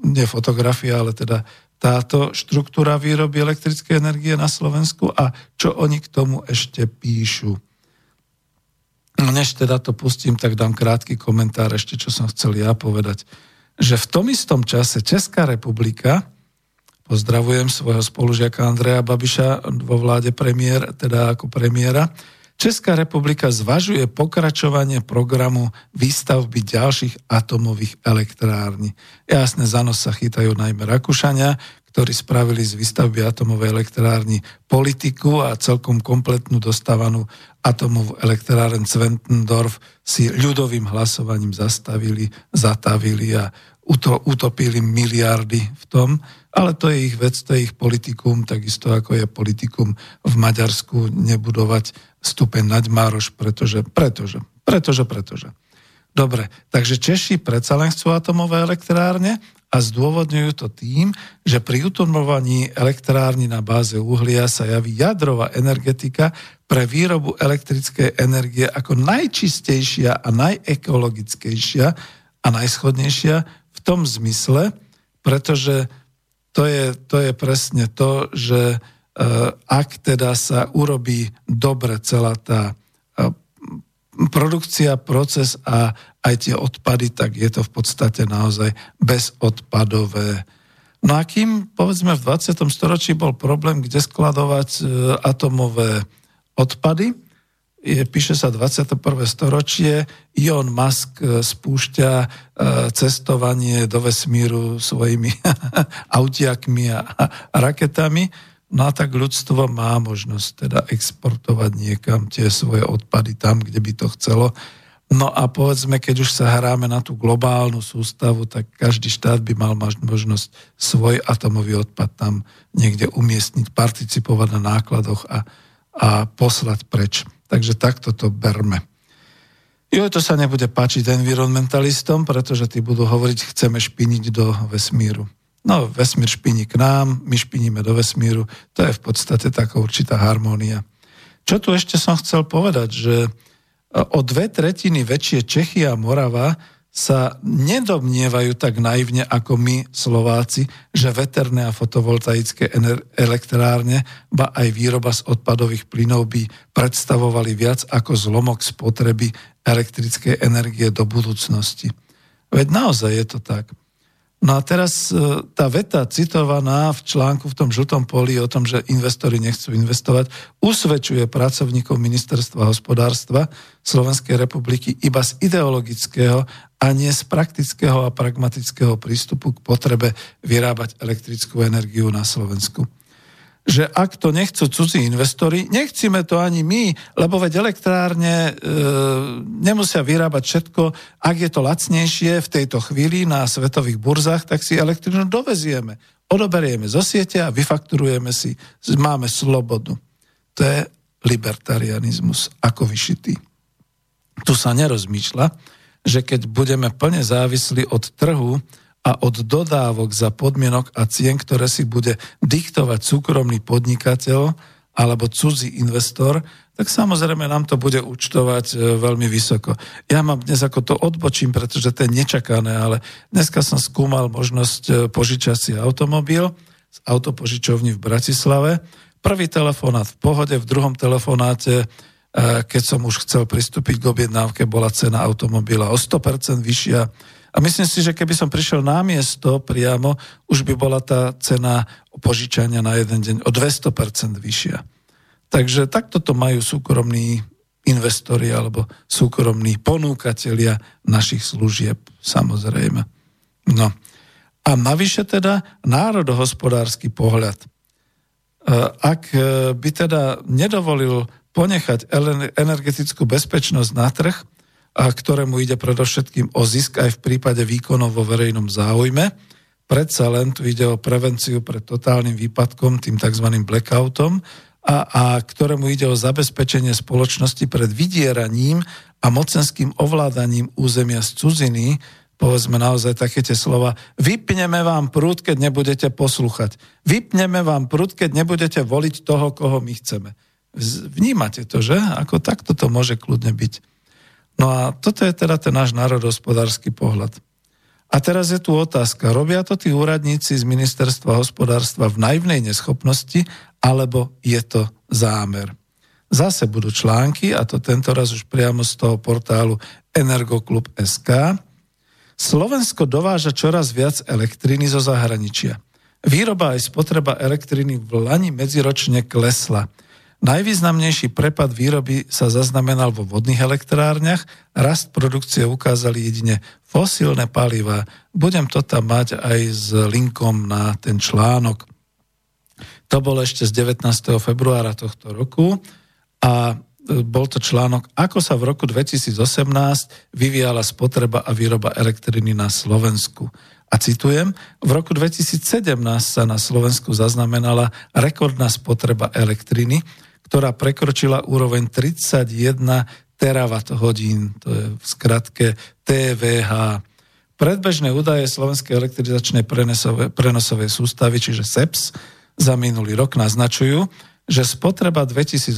nie fotografia, ale teda táto štruktúra výroby elektrickej energie na Slovensku a čo oni k tomu ešte píšu. No, než teda to pustím, tak dám krátky komentár ešte, čo som chcel ja povedať. Že v tom istom čase Česká republika, pozdravujem svojho spolužiaka Andreja Babiša vo vláde premiér, teda ako premiéra, Česká republika zvažuje pokračovanie programu výstavby ďalších atomových elektrární. Jasne, za nos sa chytajú najmä Rakúšania, ktorí spravili z výstavby atomovej elektrárny politiku a celkom kompletnú dostávanú atomovú elektráren Zwentendorf si ľudovým hlasovaním zastavili, zatavili a utopili miliardy v tom, ale to je ich vec, to je ich politikum, takisto ako je politikum v Maďarsku nebudovať stupeň naď Mároš, pretože, pretože, pretože, pretože. Dobre, takže Češi predsa len chcú atomové elektrárne a zdôvodňujú to tým, že pri utomovaní elektrárny na báze uhlia sa javí jadrová energetika pre výrobu elektrickej energie ako najčistejšia a najekologickejšia a najschodnejšia tom zmysle, pretože to je, to je presne to, že Eh, ak teda sa urobí dobre celá tá eh, produkcia, proces a aj tie odpady, tak je to v podstate naozaj bezodpadové. No a kým, povedzme, v 20. storočí bol problém, kde skladovať eh, atomové odpady, je, píše sa 21. storočie, Elon Musk spúšťa cestovanie do vesmíru svojimi autiakmi a, a raketami No a tak ľudstvo má možnosť teda exportovať niekam tie svoje odpady tam, kde by to chcelo. No a povedzme, keď už sa hráme na tú globálnu sústavu, tak každý štát by mal mať možnosť svoj atomový odpad tam niekde umiestniť, participovať na nákladoch a, a poslať preč. Takže takto to berme. Jo, to sa nebude páčiť environmentalistom, pretože tí budú hovoriť, chceme špiniť do vesmíru. No, vesmír špiní k nám, my špiníme do vesmíru, to je v podstate taká určitá harmónia. Čo tu ešte som chcel povedať, že o dve tretiny väčšie Čechy a Morava sa nedomnievajú tak naivne ako my, Slováci, že veterné a fotovoltaické elektrárne, ba aj výroba z odpadových plynov by predstavovali viac ako zlomok spotreby elektrickej energie do budúcnosti. Veď naozaj je to tak. No a teraz e, tá veta citovaná v článku v tom žltom poli o tom, že investori nechcú investovať, usvedčuje pracovníkov ministerstva hospodárstva Slovenskej republiky iba z ideologického a nie z praktického a pragmatického prístupu k potrebe vyrábať elektrickú energiu na Slovensku že ak to nechcú cudzí investori, nechcíme to ani my, lebo veď elektrárne e, nemusia vyrábať všetko. Ak je to lacnejšie v tejto chvíli na svetových burzách, tak si elektrínu dovezieme. Odoberieme zo siete a vyfakturujeme si. Máme slobodu. To je libertarianizmus ako vyšitý. Tu sa nerozmýšľa, že keď budeme plne závislí od trhu, a od dodávok za podmienok a cien, ktoré si bude diktovať súkromný podnikateľ alebo cudzí investor, tak samozrejme nám to bude účtovať e, veľmi vysoko. Ja mám dnes ako to odbočím, pretože to je nečakané, ale dneska som skúmal možnosť e, požičať si automobil z autopožičovní v Bratislave. Prvý telefonát v pohode, v druhom telefonáte, e, keď som už chcel pristúpiť k objednávke, bola cena automobila o 100% vyššia a myslím si, že keby som prišiel na miesto priamo, už by bola tá cena požičania na jeden deň o 200% vyššia. Takže takto to majú súkromní investori alebo súkromní ponúkatelia našich služieb, samozrejme. No. A navyše teda národohospodársky pohľad. E, ak by teda nedovolil ponechať energetickú bezpečnosť na trh, a ktorému ide predovšetkým o zisk aj v prípade výkonov vo verejnom záujme. Predsa len tu ide o prevenciu pred totálnym výpadkom, tým tzv. blackoutom, a, a ktorému ide o zabezpečenie spoločnosti pred vydieraním a mocenským ovládaním územia z cudziny, povedzme naozaj také tie slova, vypneme vám prúd, keď nebudete poslúchať. Vypneme vám prúd, keď nebudete voliť toho, koho my chceme. Vnímate to, že? Ako takto to môže kľudne byť. No a toto je teda ten náš národohospodársky pohľad. A teraz je tu otázka, robia to tí úradníci z ministerstva hospodárstva v naivnej neschopnosti, alebo je to zámer? Zase budú články, a to tento raz už priamo z toho portálu Energoklub.sk. Slovensko dováža čoraz viac elektriny zo zahraničia. Výroba aj spotreba elektriny v Lani medziročne klesla. Najvýznamnejší prepad výroby sa zaznamenal vo vodných elektrárniach, rast produkcie ukázali jedine fosílne paliva. Budem to tam mať aj s linkom na ten článok. To bolo ešte z 19. februára tohto roku a e, bol to článok, ako sa v roku 2018 vyvíjala spotreba a výroba elektriny na Slovensku. A citujem, v roku 2017 sa na Slovensku zaznamenala rekordná spotreba elektriny, ktorá prekročila úroveň 31 terawatt hodín, to je v skratke TVH. Predbežné údaje Slovenskej elektrizačnej prenosovej, prenosovej sústavy, čiže SEPS, za minulý rok naznačujú, že spotreba 2018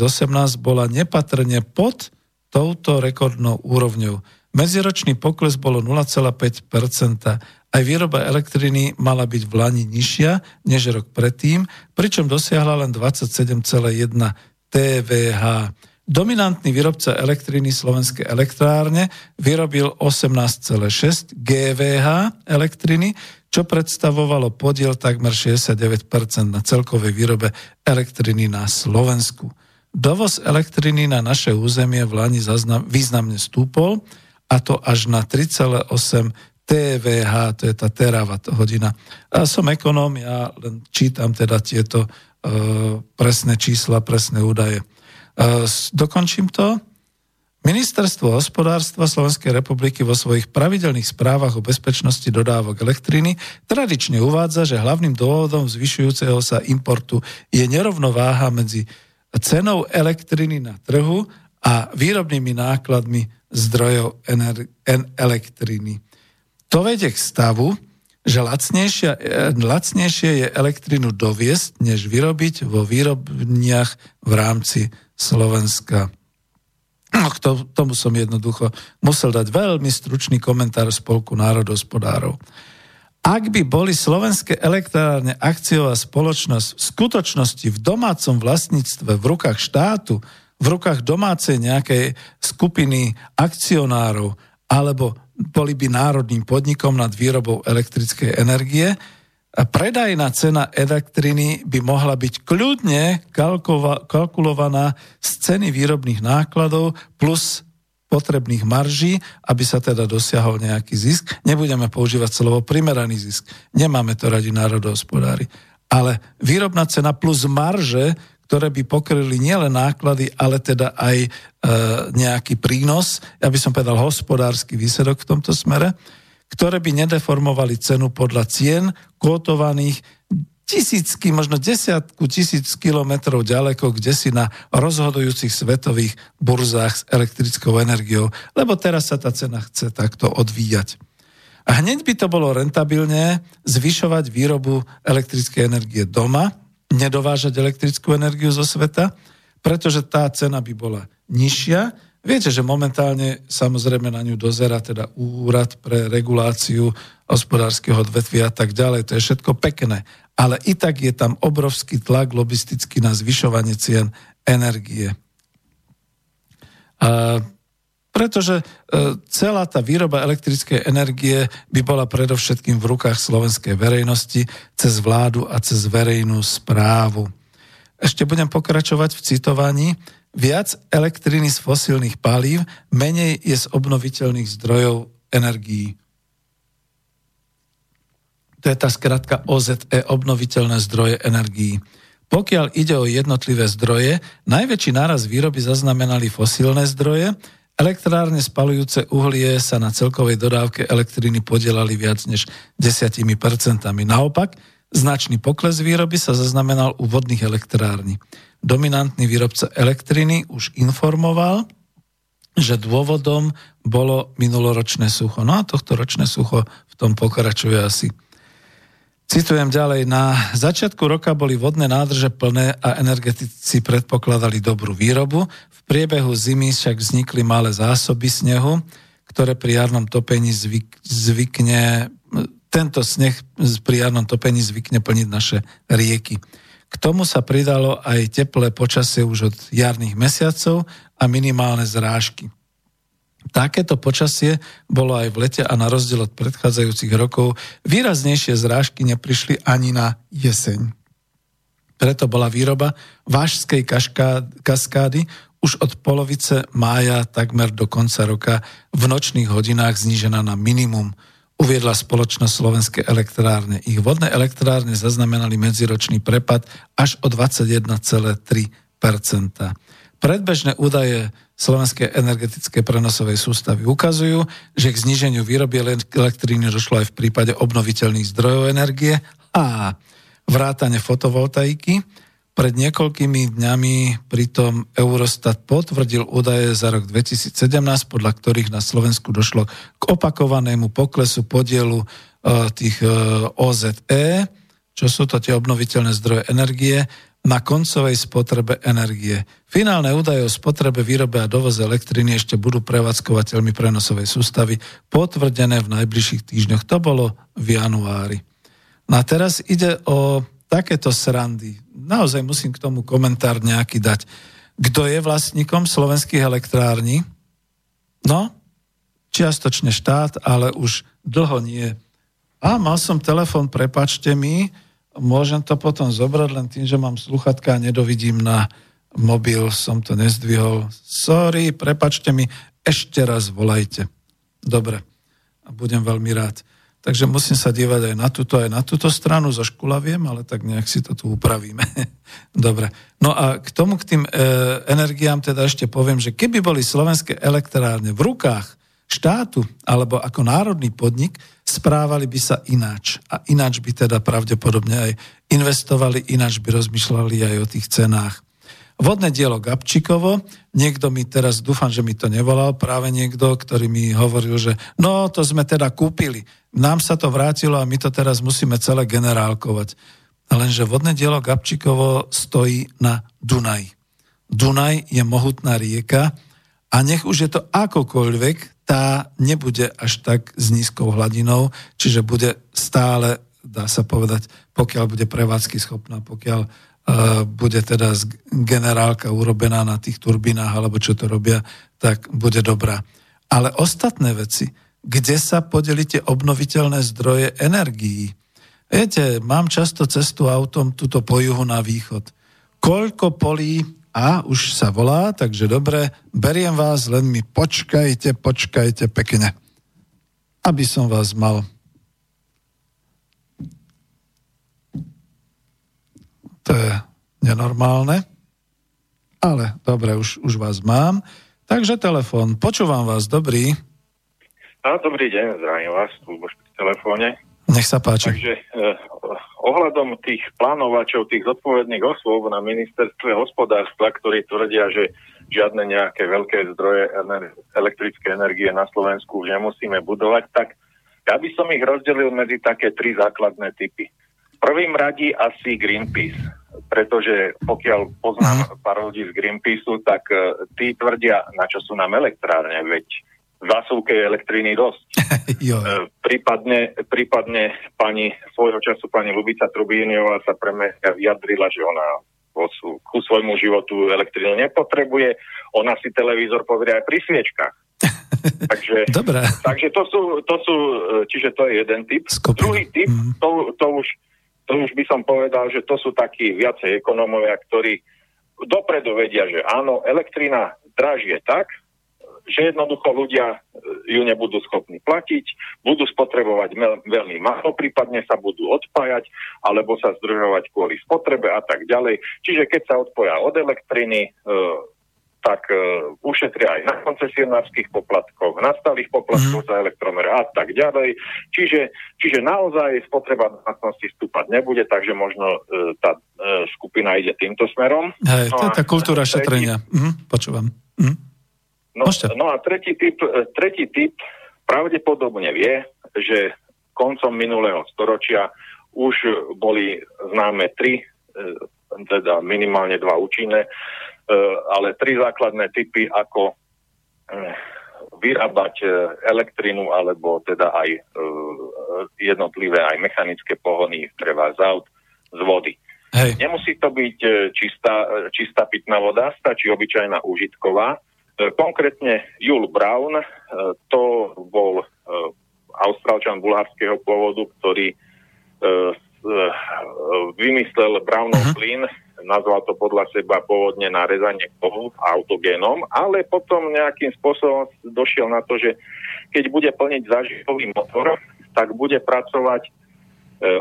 bola nepatrne pod touto rekordnou úrovňou. Medziročný pokles bolo 0,5%. Aj výroba elektriny mala byť v Lani nižšia než rok predtým, pričom dosiahla len 27,1 TVH. Dominantný výrobca elektriny Slovenské elektrárne vyrobil 18,6 GVH elektriny, čo predstavovalo podiel takmer 69% na celkovej výrobe elektriny na Slovensku. Dovoz elektriny na naše územie v Lani významne stúpol, a to až na 3,8 TVH, to je tá terawatt hodina. A som ekonóm, ja len čítam teda tieto E, presné čísla, presné údaje. E, dokončím to. Ministerstvo hospodárstva Slovenskej republiky vo svojich pravidelných správach o bezpečnosti dodávok elektriny tradične uvádza, že hlavným dôvodom zvyšujúceho sa importu je nerovnováha medzi cenou elektriny na trhu a výrobnými nákladmi zdrojov elektriny. To vedie k stavu, že lacnejšie, lacnejšie je elektrinu doviesť, než vyrobiť vo výrobniach v rámci Slovenska. No, k tomu som jednoducho musel dať veľmi stručný komentár Spolku národospodárov. Ak by boli slovenské elektrárne akciová spoločnosť v skutočnosti v domácom vlastníctve v rukách štátu, v rukách domácej nejakej skupiny akcionárov, alebo boli by národným podnikom nad výrobou elektrickej energie, predajná cena elektriny by mohla byť kľudne kalkulovaná z ceny výrobných nákladov plus potrebných marží, aby sa teda dosiahol nejaký zisk. Nebudeme používať slovo primeraný zisk. Nemáme to radi národohospodári. Ale výrobná cena plus marže, ktoré by pokryli nielen náklady, ale teda aj e, nejaký prínos, ja by som povedal hospodársky výsledok v tomto smere, ktoré by nedeformovali cenu podľa cien kotovaných tisícky, možno desiatku tisíc kilometrov ďaleko, kde si na rozhodujúcich svetových burzách s elektrickou energiou, lebo teraz sa tá cena chce takto odvíjať. A hneď by to bolo rentabilné zvyšovať výrobu elektrickej energie doma, nedovážať elektrickú energiu zo sveta, pretože tá cena by bola nižšia Viete, že momentálne samozrejme na ňu dozera teda úrad pre reguláciu hospodárskeho odvetvia a tak ďalej. To je všetko pekné. Ale i tak je tam obrovský tlak lobistický na zvyšovanie cien energie. A pretože e, celá tá výroba elektrickej energie by bola predovšetkým v rukách slovenskej verejnosti cez vládu a cez verejnú správu. Ešte budem pokračovať v citovaní. Viac elektriny z fosílnych palív, menej je z obnoviteľných zdrojov energií. To je tá skratka OZE, obnoviteľné zdroje energií. Pokiaľ ide o jednotlivé zdroje, najväčší náraz výroby zaznamenali fosílne zdroje, elektrárne spalujúce uhlie sa na celkovej dodávke elektriny podielali viac než 10%. Naopak, značný pokles výroby sa zaznamenal u vodných elektrární dominantný výrobca elektriny už informoval, že dôvodom bolo minuloročné sucho. No a tohto ročné sucho v tom pokračuje asi. Citujem ďalej, na začiatku roka boli vodné nádrže plné a energetici predpokladali dobrú výrobu. V priebehu zimy však vznikli malé zásoby snehu, ktoré pri jarnom topení zvyk, zvykne, tento sneh pri jarnom topení zvykne plniť naše rieky. K tomu sa pridalo aj teplé počasie už od jarných mesiacov a minimálne zrážky. Takéto počasie bolo aj v lete a na rozdiel od predchádzajúcich rokov výraznejšie zrážky neprišli ani na jeseň. Preto bola výroba vážskej kaskády už od polovice mája takmer do konca roka v nočných hodinách znížená na minimum – uviedla spoločnosť Slovenské elektrárne. Ich vodné elektrárne zaznamenali medziročný prepad až o 21,3% Predbežné údaje Slovenskej energetickej prenosovej sústavy ukazujú, že k zníženiu výroby elektríny došlo aj v prípade obnoviteľných zdrojov energie a vrátane fotovoltaiky, pred niekoľkými dňami pritom Eurostat potvrdil údaje za rok 2017, podľa ktorých na Slovensku došlo k opakovanému poklesu podielu e, tých e, OZE, čo sú to tie obnoviteľné zdroje energie, na koncovej spotrebe energie. Finálne údaje o spotrebe, výrobe a dovoze elektriny ešte budú prevádzkovateľmi prenosovej sústavy potvrdené v najbližších týždňoch. To bolo v januári. No a teraz ide o takéto srandy. Naozaj musím k tomu komentár nejaký dať. Kto je vlastníkom slovenských elektrární? No, čiastočne štát, ale už dlho nie. A mal som telefon, prepačte mi, môžem to potom zobrať len tým, že mám sluchatka a nedovidím na mobil, som to nezdvihol. Sorry, prepačte mi, ešte raz volajte. Dobre, a budem veľmi rád. takže musím sa dívať aj na túto, aj na túto stranu, zo škula viem, ale tak nejak si to tu upravíme. Dobre. No a k tomu, k tým e, energiám teda ešte poviem, že keby boli slovenské elektrárne v rukách štátu alebo ako národný podnik, správali by sa ináč. A ináč by teda pravdepodobne aj investovali, ináč by rozmýšľali aj o tých cenách. Vodné dielo Gabčíkovo, niekto mi teraz, dúfam, že mi to nevolal, práve niekto, ktorý mi hovoril, že no, to sme teda kúpili, nám sa to vrátilo a my to teraz musíme celé generálkovať. Lenže vodné dielo Gabčíkovo stojí na Dunaj. Dunaj je mohutná rieka a nech už je to akokoľvek, tá nebude až tak s nízkou hladinou, čiže bude stále, dá sa povedať, pokiaľ bude prevádzky schopná, pokiaľ bude teda generálka urobená na tých turbinách, alebo čo to robia, tak bude dobrá. Ale ostatné veci, kde sa podelíte obnoviteľné zdroje energií? Viete, mám často cestu autom tuto po juhu na východ. Koľko polí, a už sa volá, takže dobre, beriem vás, len mi počkajte, počkajte pekne, aby som vás mal To je nenormálne. Ale dobre, už, už vás mám. Takže telefon. Počúvam vás. Dobrý. A, dobrý deň, zdravím vás tu v telefóne. Nech sa páči. Takže eh, ohľadom tých plánovačov, tých zodpovedných osôb na ministerstve hospodárstva, ktorí tvrdia, že žiadne nejaké veľké zdroje ener- elektrické energie na Slovensku už nemusíme budovať, tak ja by som ich rozdelil medzi také tri základné typy prvým radí asi Greenpeace, pretože pokiaľ poznám uh-huh. pár ľudí z Greenpeaceu, tak uh, tí tvrdia, na čo sú nám elektrárne, veď zásuvke elektriny dosť. jo. Uh, prípadne, prípadne pani svojho času pani Lubica Trubíniová sa pre mňa vyjadrila, že ona ku svojmu životu elektrínu nepotrebuje, ona si televízor pozrie aj pri sviečkách. takže, Dobre. takže to sú, to sú, e, čiže to je jeden typ. Skupina. Druhý typ, mm. to, to už to už by som povedal, že to sú takí viacej ekonómovia, ktorí dopredu vedia, že áno, elektrina dražie tak, že jednoducho ľudia e, ju nebudú schopní platiť, budú spotrebovať veľmi málo, prípadne sa budú odpájať, alebo sa zdržovať kvôli spotrebe a tak ďalej. Čiže keď sa odpoja od elektriny, e, tak uh, ušetria aj na koncesionárskych poplatkoch, na stálych poplatkoch mm. za elektromer a tak ďalej. Čiže, čiže naozaj spotreba domácnosti stúpať nebude, takže možno uh, tá uh, skupina ide týmto smerom. Hej, no je tá kultúra šetrenia. Mhm, počúvam. Mhm. No, no a tretí typ, tretí typ pravdepodobne vie, že koncom minulého storočia už boli známe tri, teda minimálne dva účinné Eh, ale tri základné typy, ako vyrábať elektrinu alebo teda aj jednotlivé aj mechanické pohony treba z aut z vody. Hej. Nemusí to byť čistá, čistá pitná voda, stačí obyčajná užitková. Konkrétne Jul Brown, to bol austrálčan bulharského pôvodu, ktorý vymyslel Brownov uh-huh. plyn, nazval to podľa seba pôvodne na rezanie kovu autogénom, ale potom nejakým spôsobom došiel na to, že keď bude plniť zážitový motor, tak bude pracovať e,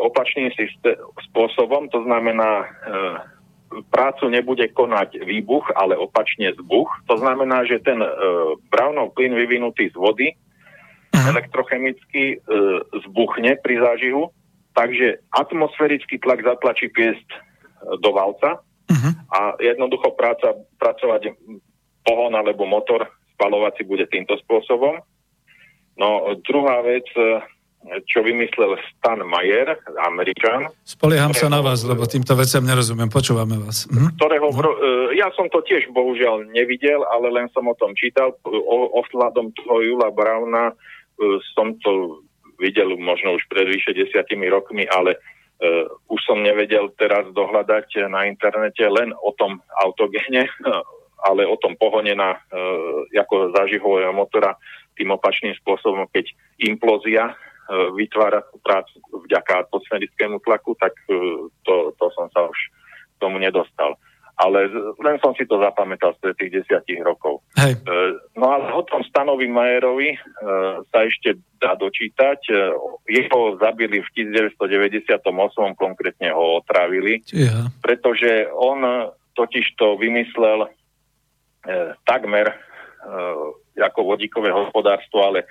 opačným systé- spôsobom, to znamená e, prácu nebude konať výbuch, ale opačne zbuch. To znamená, že ten e, Brownov plyn vyvinutý z vody uh-huh. elektrochemicky e, zbuchne pri zážihu, takže atmosférický tlak zatlačí piesť do valca uh-huh. a jednoducho práca, pracovať pohon alebo motor spalovací bude týmto spôsobom. No druhá vec, čo vymyslel Stan Mayer, Američan. Spolieham sa na vás, lebo týmto veciam nerozumiem. Počúvame vás. Mhm. Ktorého, uh-huh. ja som to tiež bohužiaľ nevidel, ale len som o tom čítal. O, ohľadom toho Jula Brauna e, som to videl možno už pred vyše desiatimi rokmi, ale Uh, už som nevedel teraz dohľadať na internete len o tom autogene, ale o tom pohone na, uh, ako motora tým opačným spôsobom, keď implózia vytvára tú prácu vďaka atmosférickému tlaku, tak uh, to, to som sa už tomu nedostal. Ale len som si to zapamätal z tých desiatich rokov. Hej. Uh, No ale o tom Stanovi Majerovi sa ešte dá dočítať. Jeho zabili v 1998, konkrétne ho otravili, ja. pretože on totiž to vymyslel takmer ako vodíkové hospodárstvo, ale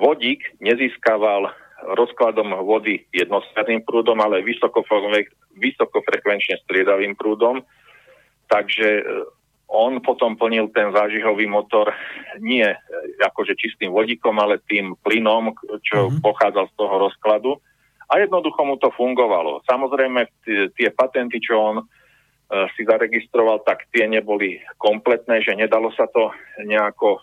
vodík nezískaval rozkladom vody jednostredným prúdom, ale vysokofrekvenčne striedavým prúdom. Takže e, on potom plnil ten zážihový motor nie e, akože čistým vodíkom, ale tým plynom, čo mm-hmm. pochádzal z toho rozkladu. A jednoducho mu to fungovalo. Samozrejme, tie patenty, čo on uh, si zaregistroval, tak tie neboli kompletné, že nedalo sa to nejako uh,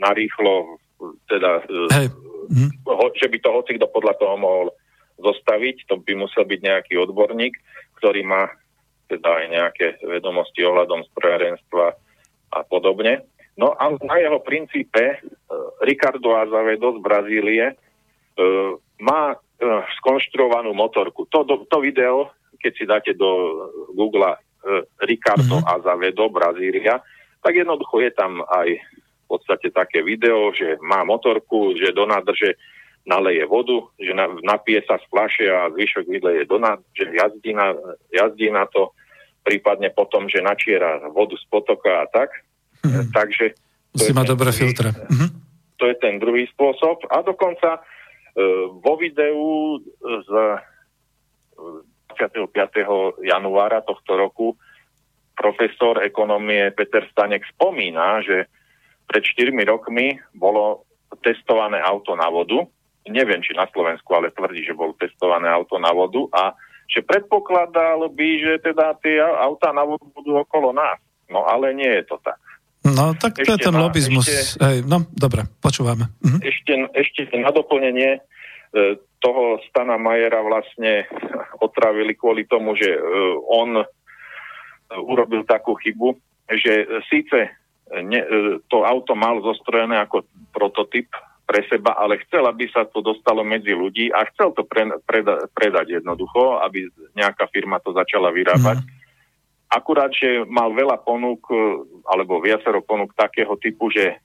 narýchlo, teda, uh, hey. mm. ho, že by to hoci kto podľa toho mohol zostaviť. To by musel byť nejaký odborník, ktorý má teda aj nejaké vedomosti ohľadom strojárenstva a podobne. No a na jeho princípe uh, Ricardo Azavedo z Brazílie uh, má skonštruovanú motorku. To, to, video, keď si dáte do Google Ricardo mm-hmm. Azavedo Brazília, tak jednoducho je tam aj podstate také video, že má motorku, že do nádrže naleje vodu, že na, napije sa z flaše a zvyšok vyleje do že jazdí na, jazdí na to, prípadne potom, že načiera vodu z potoka a tak. Mm-hmm. Takže... Musí mať dobré filtre. Mm-hmm. To je ten druhý spôsob. A dokonca e, vo videu z 25. januára tohto roku profesor ekonomie Peter Stanek spomína, že pred 4 rokmi bolo testované auto na vodu neviem, či na Slovensku, ale tvrdí, že bol testované auto na vodu a že predpokladal by, že teda tie autá na vodu budú okolo nás. No ale nie je to tak. No tak to ešte je ten na, lobizmus. Ešte, Hej, no dobre, počúvame. Mhm. Ešte, ešte na doplnenie e, toho Stana Majera vlastne otravili kvôli tomu, že e, on urobil takú chybu, že síce ne, e, to auto mal zostrojené ako prototyp pre seba, ale chcel, aby sa to dostalo medzi ľudí a chcel to pre, preda, predať jednoducho, aby nejaká firma to začala vyrábať. Mm. Akurát, že mal veľa ponúk, alebo viacero ponúk takého typu, že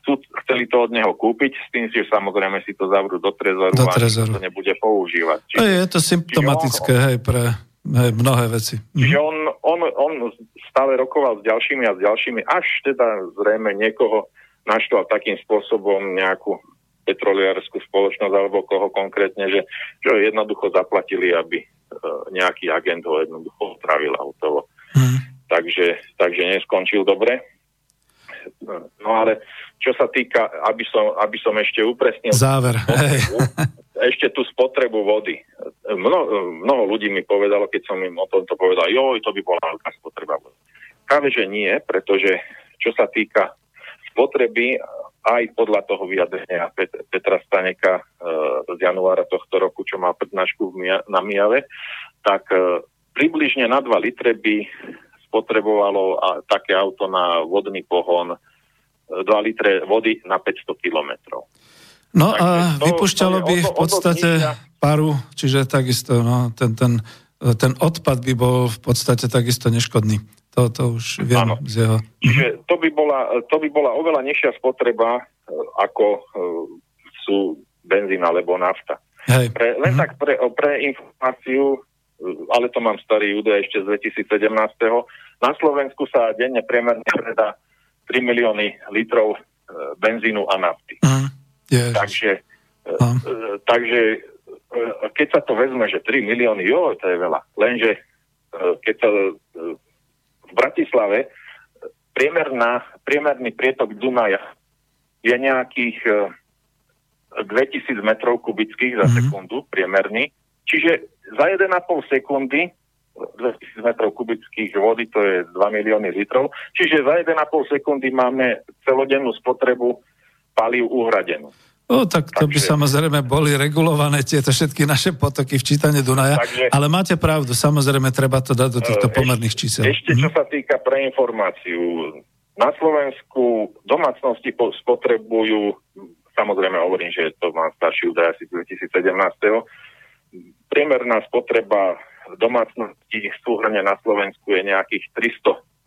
chcú, chceli to od neho kúpiť, s tým, že samozrejme si to zavrú do trezoru, do trezoru. a to nebude používať. Čiže, je to symptomatické, on, hej, pre hej, mnohé veci. Čiže on, on, on stále rokoval s ďalšími a s ďalšími, až teda zrejme niekoho naštval takým spôsobom nejakú petroliárskú spoločnosť alebo koho konkrétne, že, že jednoducho zaplatili, aby e, nejaký agent ho jednoducho otravil autovo. Hmm. Takže, takže neskončil dobre. No ale čo sa týka, aby som, aby som ešte upresnil... Záver. Spotrebu, ešte tú spotrebu vody. Mno, mnoho ľudí mi povedalo, keď som im o tomto povedal, joj, to by bola veľká spotreba vody. Práve, že nie, pretože čo sa týka spotreby aj podľa toho vyjadrenia Pet- Petra Staneka e, z januára tohto roku, čo má prednášku na Mijave, tak e, približne na 2 litre by spotrebovalo a, také auto na vodný pohon 2 e, litre vody na 500 kilometrov. No Takže a to, vypušťalo to by v podstate paru, čiže takisto no, ten, ten, ten odpad by bol v podstate takisto neškodný. To, to už viem Áno. z jeho... Čiže to by, bola, to by bola oveľa nižšia spotreba, e, ako e, sú benzín alebo nafta. Hej. Pre, len mhm. tak pre, pre informáciu, e, ale to mám starý údaj ešte z 2017. Na Slovensku sa denne priemerne predá 3 milióny litrov benzínu a nafty. Mm. Takže, no. takže keď sa to vezme, že 3 milióny, jo, to je veľa. Lenže keď sa v Bratislave priemerná, priemerný prietok Dunaja je nejakých 2000 e, metrov kubických za mm-hmm. sekundu, priemerný. Čiže za 1,5 sekundy 2000 metrov kubických vody, to je 2 milióny litrov. Čiže za 1,5 sekundy máme celodennú spotrebu palív uhradenú. No, tak to Takže... by samozrejme boli regulované tieto všetky naše potoky v čítane Dunaja, Takže... ale máte pravdu, samozrejme treba to dať do týchto pomerných čísel. Ešte čo mhm. sa týka pre informáciu, na Slovensku domácnosti spotrebujú, samozrejme hovorím, že to má starší údaj asi 2017. Priemerná spotreba domácnosti súhrne na Slovensku je nejakých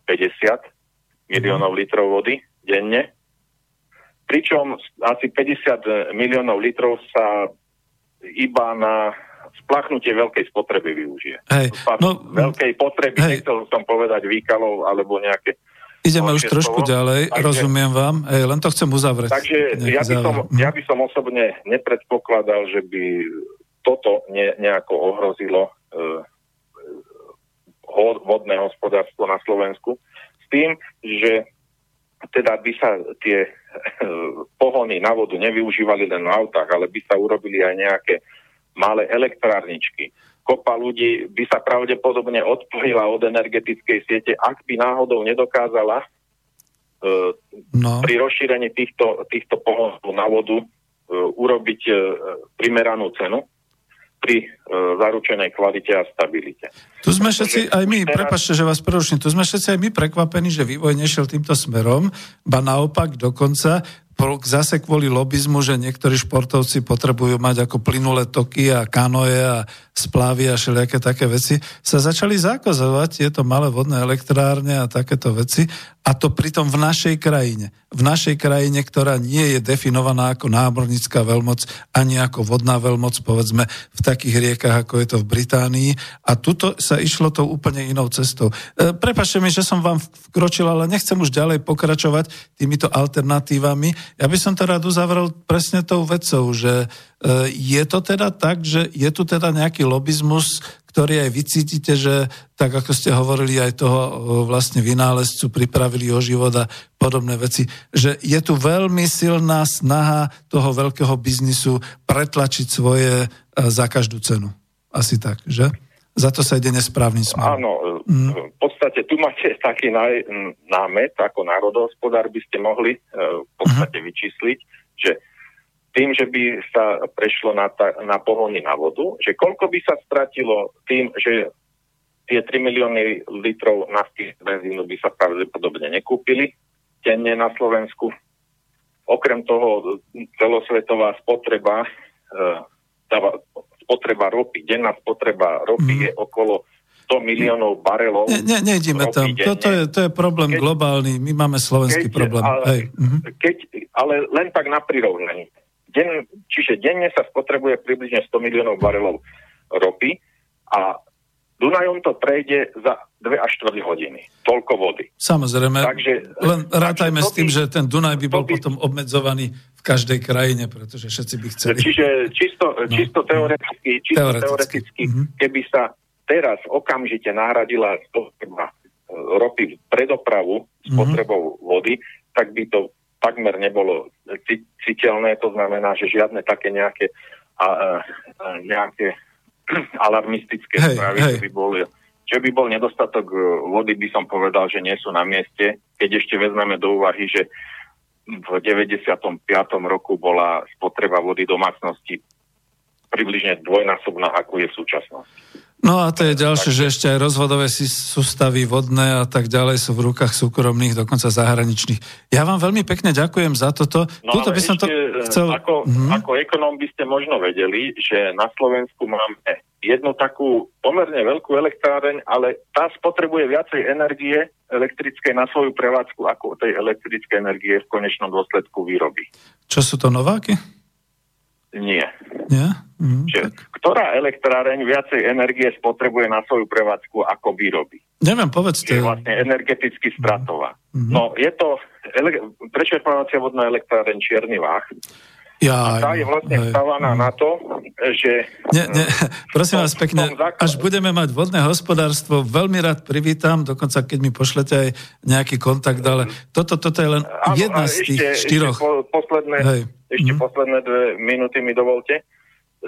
350 miliónov litrov vody denne, pričom asi 50 miliónov litrov sa iba na splachnutie veľkej spotreby využije. Hej, no, veľkej potreby, hej. nechcel som povedať výkalov alebo nejaké Ideme už trošku slovo. ďalej, takže, rozumiem vám, Ej, len to chcem uzavrieť. Takže ja by, som, ja by som osobne nepredpokladal, že by toto ne, nejako ohrozilo e, vodné hospodárstvo na Slovensku s tým, že teda by sa tie pohony na vodu nevyužívali len v autách, ale by sa urobili aj nejaké malé elektrárničky, kopa ľudí by sa pravdepodobne odpojila od energetickej siete, ak by náhodou nedokázala uh, no. pri rozšírení týchto, týchto pohonov na vodu uh, urobiť uh, primeranú cenu pri uh, zaručenej kvalite a stabilite. Tu sme všetci aj my, teraz... prepačte, že vás preruším, tu sme všetci aj my prekvapení, že vývoj nešiel týmto smerom, ba naopak dokonca zase kvôli lobizmu, že niektorí športovci potrebujú mať ako plynulé toky a kanoje a splavy a všelijaké také veci, sa začali zakazovať tieto malé vodné elektrárne a takéto veci a to pritom v našej krajine. V našej krajine, ktorá nie je definovaná ako námornická veľmoc ani ako vodná veľmoc, povedzme, v takých riekach, ako je to v Británii. A tuto sa išlo tou úplne inou cestou. E, prepačte mi, že som vám vkročil, ale nechcem už ďalej pokračovať týmito alternatívami. Ja by som to rád uzavrel presne tou vecou, že je to teda tak, že je tu teda nejaký lobizmus, ktorý aj vycítite, že tak ako ste hovorili aj toho e, vlastne vynálezcu, pripravili o život a podobné veci, že je tu veľmi silná snaha toho veľkého biznisu pretlačiť svoje za každú cenu. Asi tak, že? Za to sa ide nesprávnym smerom. Áno, mm. v podstate tu máte taký naj, námet, ako národohospodár by ste mohli v podstate mm. vyčísliť, že tým, že by sa prešlo na, ta, na pohony na vodu, že koľko by sa stratilo tým, že tie 3 milióny litrov nafty benzínu by sa pravdepodobne nekúpili denne na Slovensku. Okrem toho celosvetová spotreba uh, spotreba ropy, denná spotreba ropy mm. je okolo 100 miliónov barelov. Ne, ne, nejdeme tam. Toto je, to je problém keď, globálny. My máme slovenský keď, problém. Ale, Hej. Mm-hmm. Keď, ale len tak na prirovnanie. Den, čiže denne sa spotrebuje približne 100 miliónov barelov ropy a Dunajom to prejde za 2 až 4 hodiny. Toľko vody. Samozrejme, takže, len rátajme takže s tým, by, že ten Dunaj by bol by, potom obmedzovaný v každej krajine, pretože všetci by chceli. Čiže čisto, no. čisto teoreticky, čisto teoreticky, teoreticky mm-hmm. keby sa teraz okamžite nahradila spotreba ropy pre dopravu spotrebou mm-hmm. vody, tak by to takmer nebolo citeľné, to znamená, že žiadne také nejaké, a, a, nejaké alarmistické hej, správy, hej. Že, by bol, že by bol nedostatok e, vody, by som povedal, že nie sú na mieste. Keď ešte vezmeme do úvahy, že v 95. roku bola spotreba vody domácnosti približne dvojnásobná, ako je v súčasnosti. No a to je ďalšie, že ešte aj rozvodové sústavy vodné a tak ďalej sú v rukách súkromných, dokonca zahraničných. Ja vám veľmi pekne ďakujem za toto. No Tuto by som to chcel... Ako, mm-hmm. ako ekonóm by ste možno vedeli, že na Slovensku máme jednu takú pomerne veľkú elektráreň, ale tá spotrebuje viacej energie elektrickej na svoju prevádzku, ako tej elektrické energie v konečnom dôsledku výroby. Čo sú to Nováky? Nie. Nie? Mm, že, ktorá elektráreň viacej energie spotrebuje na svoju prevádzku ako výroby? Neviem, povedzte. Je vlastne energeticky stratová. Mm-hmm. No, je to ele- prečerpávacia vodná elektráreň Čierny Vách. Ja, a tá je vlastne aj, stávaná aj. na to, že... Nie, nie, prosím vás pekne, až budeme mať vodné hospodárstvo, veľmi rád privítam, dokonca keď mi pošlete aj nejaký kontakt, ale toto, toto je len Áno, jedna z tých ešte, štyroch. Ešte po, posledné, Hej. ešte mm. posledné dve minúty mi dovolte,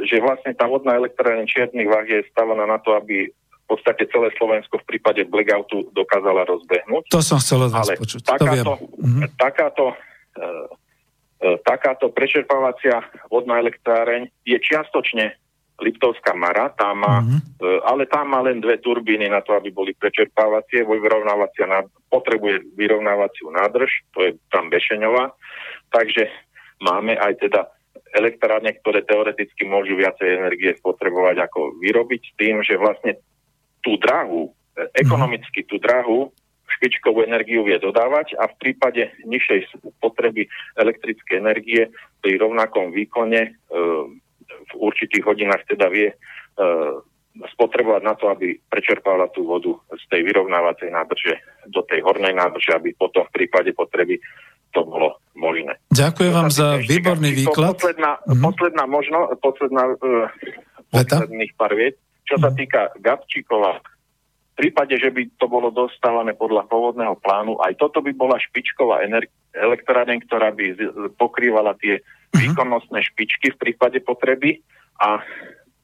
že vlastne tá vodná elektrárne Čiernych váh je stávaná na to, aby v podstate celé Slovensko v prípade blackoutu dokázala rozbehnúť. To som chcel od vás ale počuť. Takáto, to viem. takáto uh, E, takáto prečerpávacia vodná elektráreň je čiastočne Liptovská Mara, tá má, mm-hmm. ale tá má len dve turbíny na to, aby boli prečerpávacie, vyrovnávacia nád- potrebuje vyrovnávaciu nádrž, to je tam Bešeňová, takže máme aj teda elektrárne, ktoré teoreticky môžu viacej energie spotrebovať ako vyrobiť, tým, že vlastne tú drahu, e, ekonomicky tú drahu špičkovú energiu vie dodávať a v prípade nižšej potreby elektrickej energie pri rovnakom výkone e, v určitých hodinách teda vie e, spotrebovať na to, aby prečerpala tú vodu z tej vyrovnávacej nádrže do tej hornej nádrže, aby potom v prípade potreby to bolo možné. Ďakujem vám za výborný výklad. Posledná, mm-hmm. posledná možno, posledná, uh, posledných pár viet. Čo mm-hmm. sa mhm. týka Gabčíkova, v prípade, že by to bolo dostávané podľa pôvodného plánu, aj toto by bola špičková ener- elektráreň, ktorá by pokrývala tie mm-hmm. výkonnostné špičky v prípade potreby a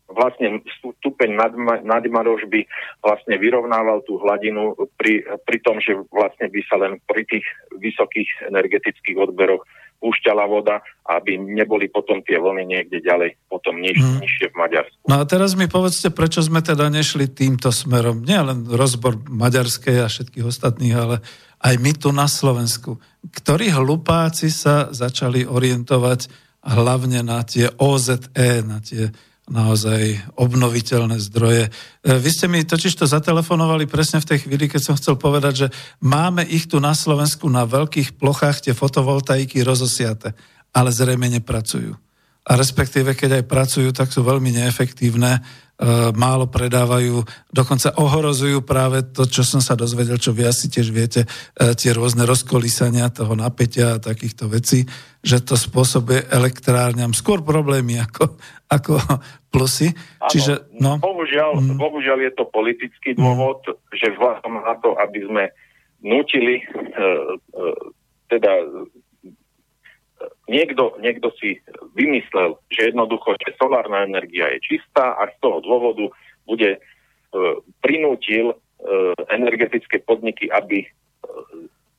vlastne stupeň nadmarož by vlastne vyrovnával tú hladinu pri, pri tom, že vlastne by sa len pri tých vysokých energetických odberoch púšťala voda, aby neboli potom tie vlny niekde ďalej, potom niž, hmm. nižšie v Maďarsku. No a teraz mi povedzte, prečo sme teda nešli týmto smerom. Nie len rozbor maďarskej a všetkých ostatných, ale aj my tu na Slovensku. Ktorí hlupáci sa začali orientovať hlavne na tie OZE, na tie naozaj obnoviteľné zdroje. E, vy ste mi totiž to zatelefonovali presne v tej chvíli, keď som chcel povedať, že máme ich tu na Slovensku na veľkých plochách tie fotovoltaiky rozosiate, ale zrejme nepracujú. A respektíve, keď aj pracujú, tak sú veľmi neefektívne E, málo predávajú, dokonca ohrozujú práve to, čo som sa dozvedel, čo vy asi tiež viete, e, tie rôzne rozkolísania toho napätia a takýchto vecí, že to spôsobuje elektrárňam skôr problémy ako, ako plusy. Ano, Čiže, no, bohužiaľ, mm. bohužiaľ je to politický dôvod, mm. že vzhľadom na to, aby sme nutili e, e, teda niekto, niekto si vymyslel, že jednoducho, že solárna energia je čistá a z toho dôvodu bude e, prinútil e, energetické podniky, aby e,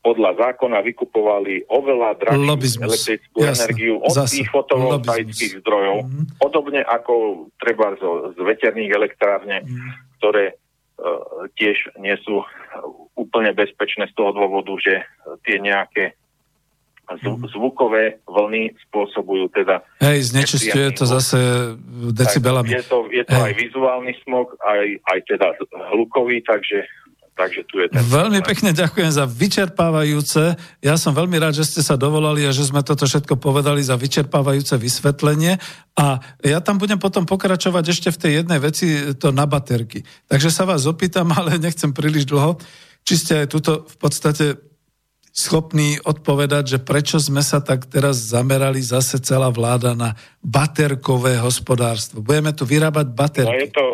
podľa zákona vykupovali oveľa drahšiu elektrickú Jasne. energiu od Zase. tých fotovoltaických zdrojov, mm-hmm. podobne ako treba z, z veterných elektrárne, mm-hmm. ktoré e, tiež nie sú úplne bezpečné z toho dôvodu, že tie nejaké. Zvukové vlny spôsobujú teda... Hej, znečistuje to zase decibelami. Je to, je to aj vizuálny smog, aj, aj teda hlukový, takže Takže tu je ten veľmi pekne ďakujem za vyčerpávajúce. Ja som veľmi rád, že ste sa dovolali a že sme toto všetko povedali za vyčerpávajúce vysvetlenie. A ja tam budem potom pokračovať ešte v tej jednej veci, to na baterky. Takže sa vás opýtam, ale nechcem príliš dlho, či ste aj tuto v podstate schopní odpovedať, že prečo sme sa tak teraz zamerali zase celá vláda na baterkové hospodárstvo. Budeme tu vyrábať baterky. No je, to,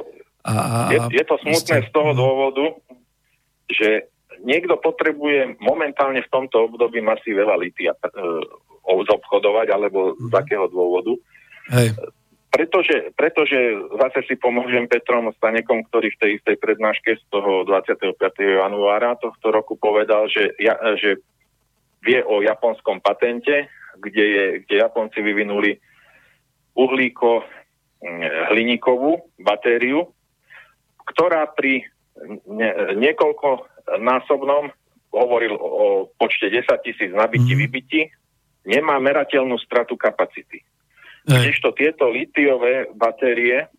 a, a, je, je to smutné ste... z toho dôvodu, že niekto potrebuje momentálne v tomto období asi veľa litia e, zobchodovať, alebo z mhm. akého dôvodu. Hej. Pretože, pretože zase si pomôžem Petrom Stanekom, ktorý v tej istej prednáške z toho 25. januára tohto roku povedal, že, ja, že vie o japonskom patente, kde, je, kde Japonci vyvinuli uhlíko mm, hliníkovú batériu, ktorá pri ne, niekoľko násobnom, hovoril o počte 10 tisíc nabití, mm. vybití, nemá merateľnú stratu kapacity. Kdežto tieto litiové batérie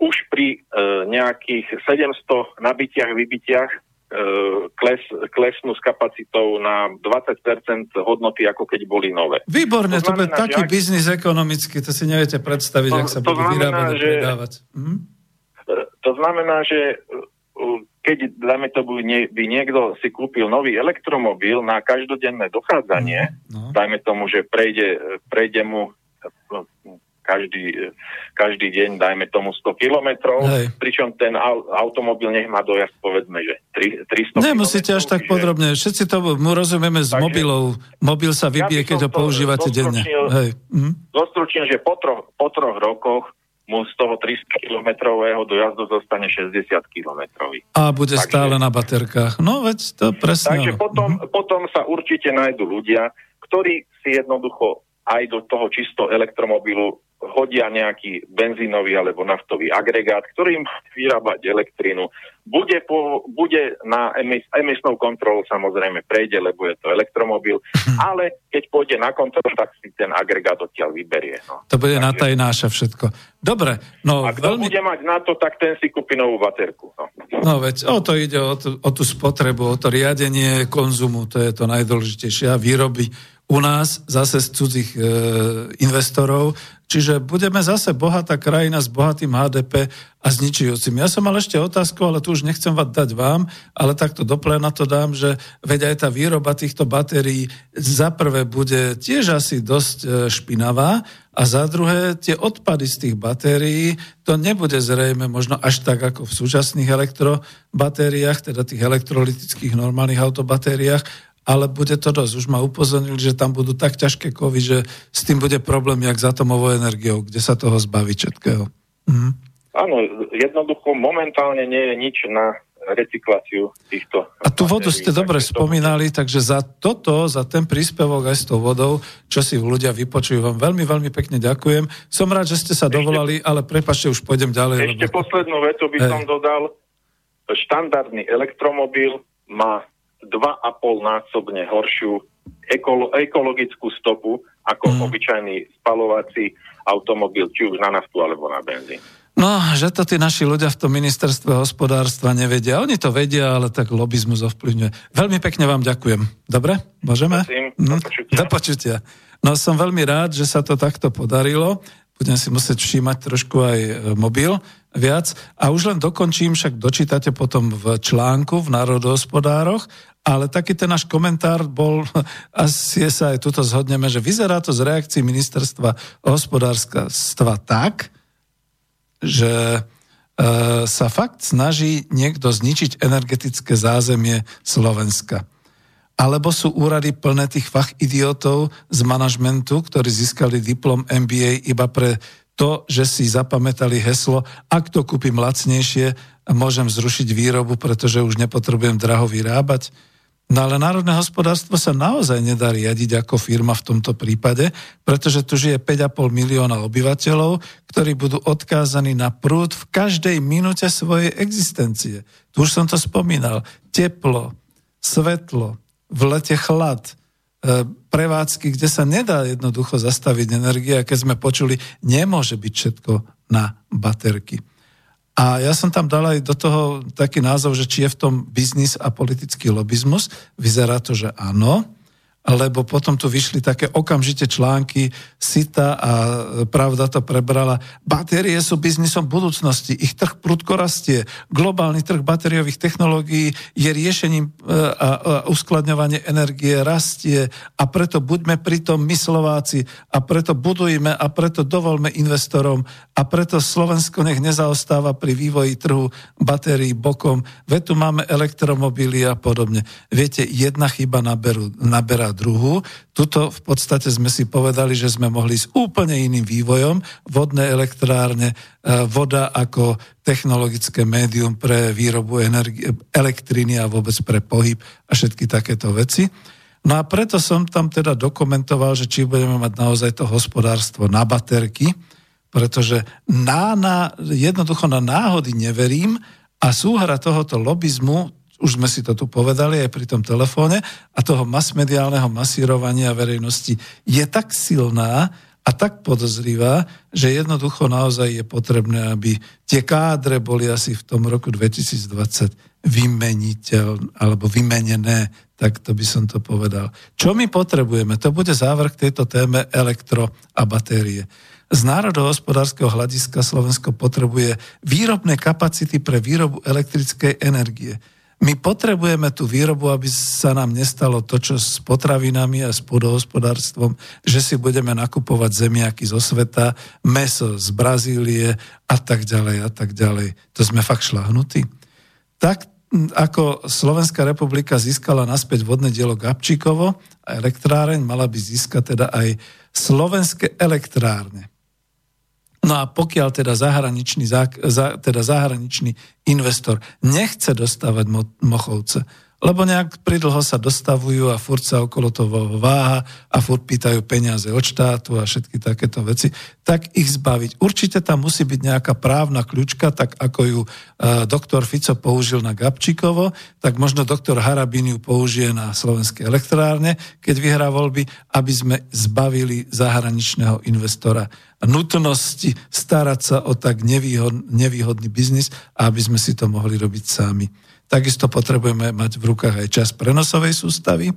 už pri e, nejakých 700 nabitiach, vybitiach E, kles, klesnú s kapacitou na 20% hodnoty, ako keď boli nové. Výborne, to, to bude taký ak... biznis ekonomický, to si neviete predstaviť, to, ak sa budú vyrábať a predávať. Hm? To znamená, že e, keď, dajme to, by, by niekto si kúpil nový elektromobil na každodenné dochádzanie, no. dajme tomu, že prejde, prejde mu každý, každý deň, dajme tomu 100 kilometrov, pričom ten automobil nech má dojazd, povedzme, že 300 Nemusíte až tak že... podrobne, všetci to mu rozumieme z mobilov. Mobil sa vybije, ja keď ho používate denne. Hej. Hm? Zostručím, že po troch, po troch rokoch mu z toho 300 kilometrového dojazdu zostane 60 kilometrový. A bude Takže, stále na baterkách. No veď to presne. Takže potom, mm-hmm. potom sa určite nájdú ľudia, ktorí si jednoducho aj do toho čisto elektromobilu hodia nejaký benzínový alebo naftový agregát, ktorým vyrábať elektrínu. Bude, po, bude na emis, emisnou kontrolu samozrejme prejde, lebo je to elektromobil, hm. ale keď pôjde na kontrolu, tak si ten agregát odtiaľ vyberie. No. To bude Takže... na tajnáša všetko. Dobre. No, A kto veľmi... bude mať na to, tak ten si kúpi novú baterku. No. No veď o to ide, o, tú, o tú spotrebu, o to riadenie konzumu, to je to najdôležitejšie. A výroby u nás zase z cudzích e, investorov. Čiže budeme zase bohatá krajina s bohatým HDP a s ničijúcim. Ja som mal ešte otázku, ale tu už nechcem vás dať vám, ale takto dople na to dám, že veď aj tá výroba týchto batérií za prvé bude tiež asi dosť e, špinavá a za druhé tie odpady z tých batérií, to nebude zrejme možno až tak ako v súčasných elektrobatériách, teda tých elektrolytických normálnych autobatériách, ale bude to dosť. Už ma upozornili, že tam budú tak ťažké kovy, že s tým bude problém, jak s atomovou energiou, kde sa toho zbaví všetkého. Mhm. Áno, jednoducho momentálne nie je nič na recykláciu týchto... A tú vodu ste dobre spomínali, takže za toto, za ten príspevok aj s tou vodou, čo si ľudia vypočujú, vám veľmi, veľmi pekne ďakujem. Som rád, že ste sa ešte, dovolali, ale prepašte, už pôjdem ďalej. Ešte lebo... poslednú vetu by hey. som dodal. Štandardný elektromobil má 2,5 násobne horšiu ekolo- ekologickú stopu ako mm. obyčajný spalovací automobil, či už na naftu alebo na benzín. No, že to tí naši ľudia v tom ministerstve hospodárstva nevedia. Oni to vedia, ale tak lobizmus ovplyvňuje. Veľmi pekne vám ďakujem. Dobre? Môžeme? Prosím, do počutia. Do počutia. No som veľmi rád, že sa to takto podarilo. Budem si musieť všímať trošku aj e, mobil viac. A už len dokončím, však dočítate potom v článku v národohospodároch, ale taký ten náš komentár bol, asi sa aj tuto zhodneme, že vyzerá to z reakcií ministerstva hospodárstva tak, že e, sa fakt snaží niekto zničiť energetické zázemie Slovenska. Alebo sú úrady plné tých fach idiotov z manažmentu, ktorí získali diplom MBA iba pre to, že si zapamätali heslo, ak to kúpim lacnejšie, môžem zrušiť výrobu, pretože už nepotrebujem draho vyrábať. No ale národné hospodárstvo sa naozaj nedá riadiť ako firma v tomto prípade, pretože tu žije 5,5 milióna obyvateľov, ktorí budú odkázaní na prúd v každej minúte svojej existencie. Tu už som to spomínal. Teplo, svetlo, v lete chlad, e, prevádzky, kde sa nedá jednoducho zastaviť energia, keď sme počuli, nemôže byť všetko na baterky. A ja som tam dal aj do toho taký názov, že či je v tom biznis a politický lobizmus. Vyzerá to, že áno lebo potom tu vyšli také okamžite články, Sita a Pravda to prebrala. Batérie sú biznisom budúcnosti, ich trh prudko rastie. Globálny trh batériových technológií je riešením e, a uskladňovanie energie rastie a preto buďme pritom my Slováci a preto budujme a preto dovolme investorom a preto Slovensko nech nezaostáva pri vývoji trhu batérií bokom. Veď tu máme elektromobily a podobne. Viete, jedna chyba naberú, naberá druhu. Tuto v podstate sme si povedali, že sme mohli s úplne iným vývojom. Vodné elektrárne, e, voda ako technologické médium pre výrobu energie, elektriny a vôbec pre pohyb a všetky takéto veci. No a preto som tam teda dokumentoval, že či budeme mať naozaj to hospodárstvo na baterky, pretože na, na, jednoducho na náhody neverím a súhra tohoto lobizmu už sme si to tu povedali aj pri tom telefóne, a toho masmediálneho masírovania verejnosti je tak silná a tak podozrivá, že jednoducho naozaj je potrebné, aby tie kádre boli asi v tom roku 2020 vymeniteľ, alebo vymenené, tak to by som to povedal. Čo my potrebujeme? To bude závrh tejto téme elektro a batérie. Z národohospodárskeho hľadiska Slovensko potrebuje výrobné kapacity pre výrobu elektrickej energie. My potrebujeme tú výrobu, aby sa nám nestalo to, čo s potravinami a s pôdohospodárstvom, že si budeme nakupovať zemiaky zo sveta, meso z Brazílie a tak ďalej a tak ďalej. To sme fakt šlahnutí. Tak ako Slovenská republika získala naspäť vodné dielo Gabčíkovo a elektráreň, mala by získať teda aj slovenské elektrárne. No a pokiaľ teda zahraničný, teda zahraničný investor nechce dostávať mo- Mochovce, lebo nejak pridlho sa dostavujú a furt sa okolo toho váha a furt pýtajú peniaze od štátu a všetky takéto veci, tak ich zbaviť. Určite tam musí byť nejaká právna kľúčka, tak ako ju e, doktor Fico použil na Gabčíkovo, tak možno doktor Harabín ju použije na slovenskej elektrárne, keď vyhrá voľby, aby sme zbavili zahraničného investora nutnosti starať sa o tak nevýhod, nevýhodný biznis aby sme si to mohli robiť sami. Takisto potrebujeme mať v rukách aj čas prenosovej sústavy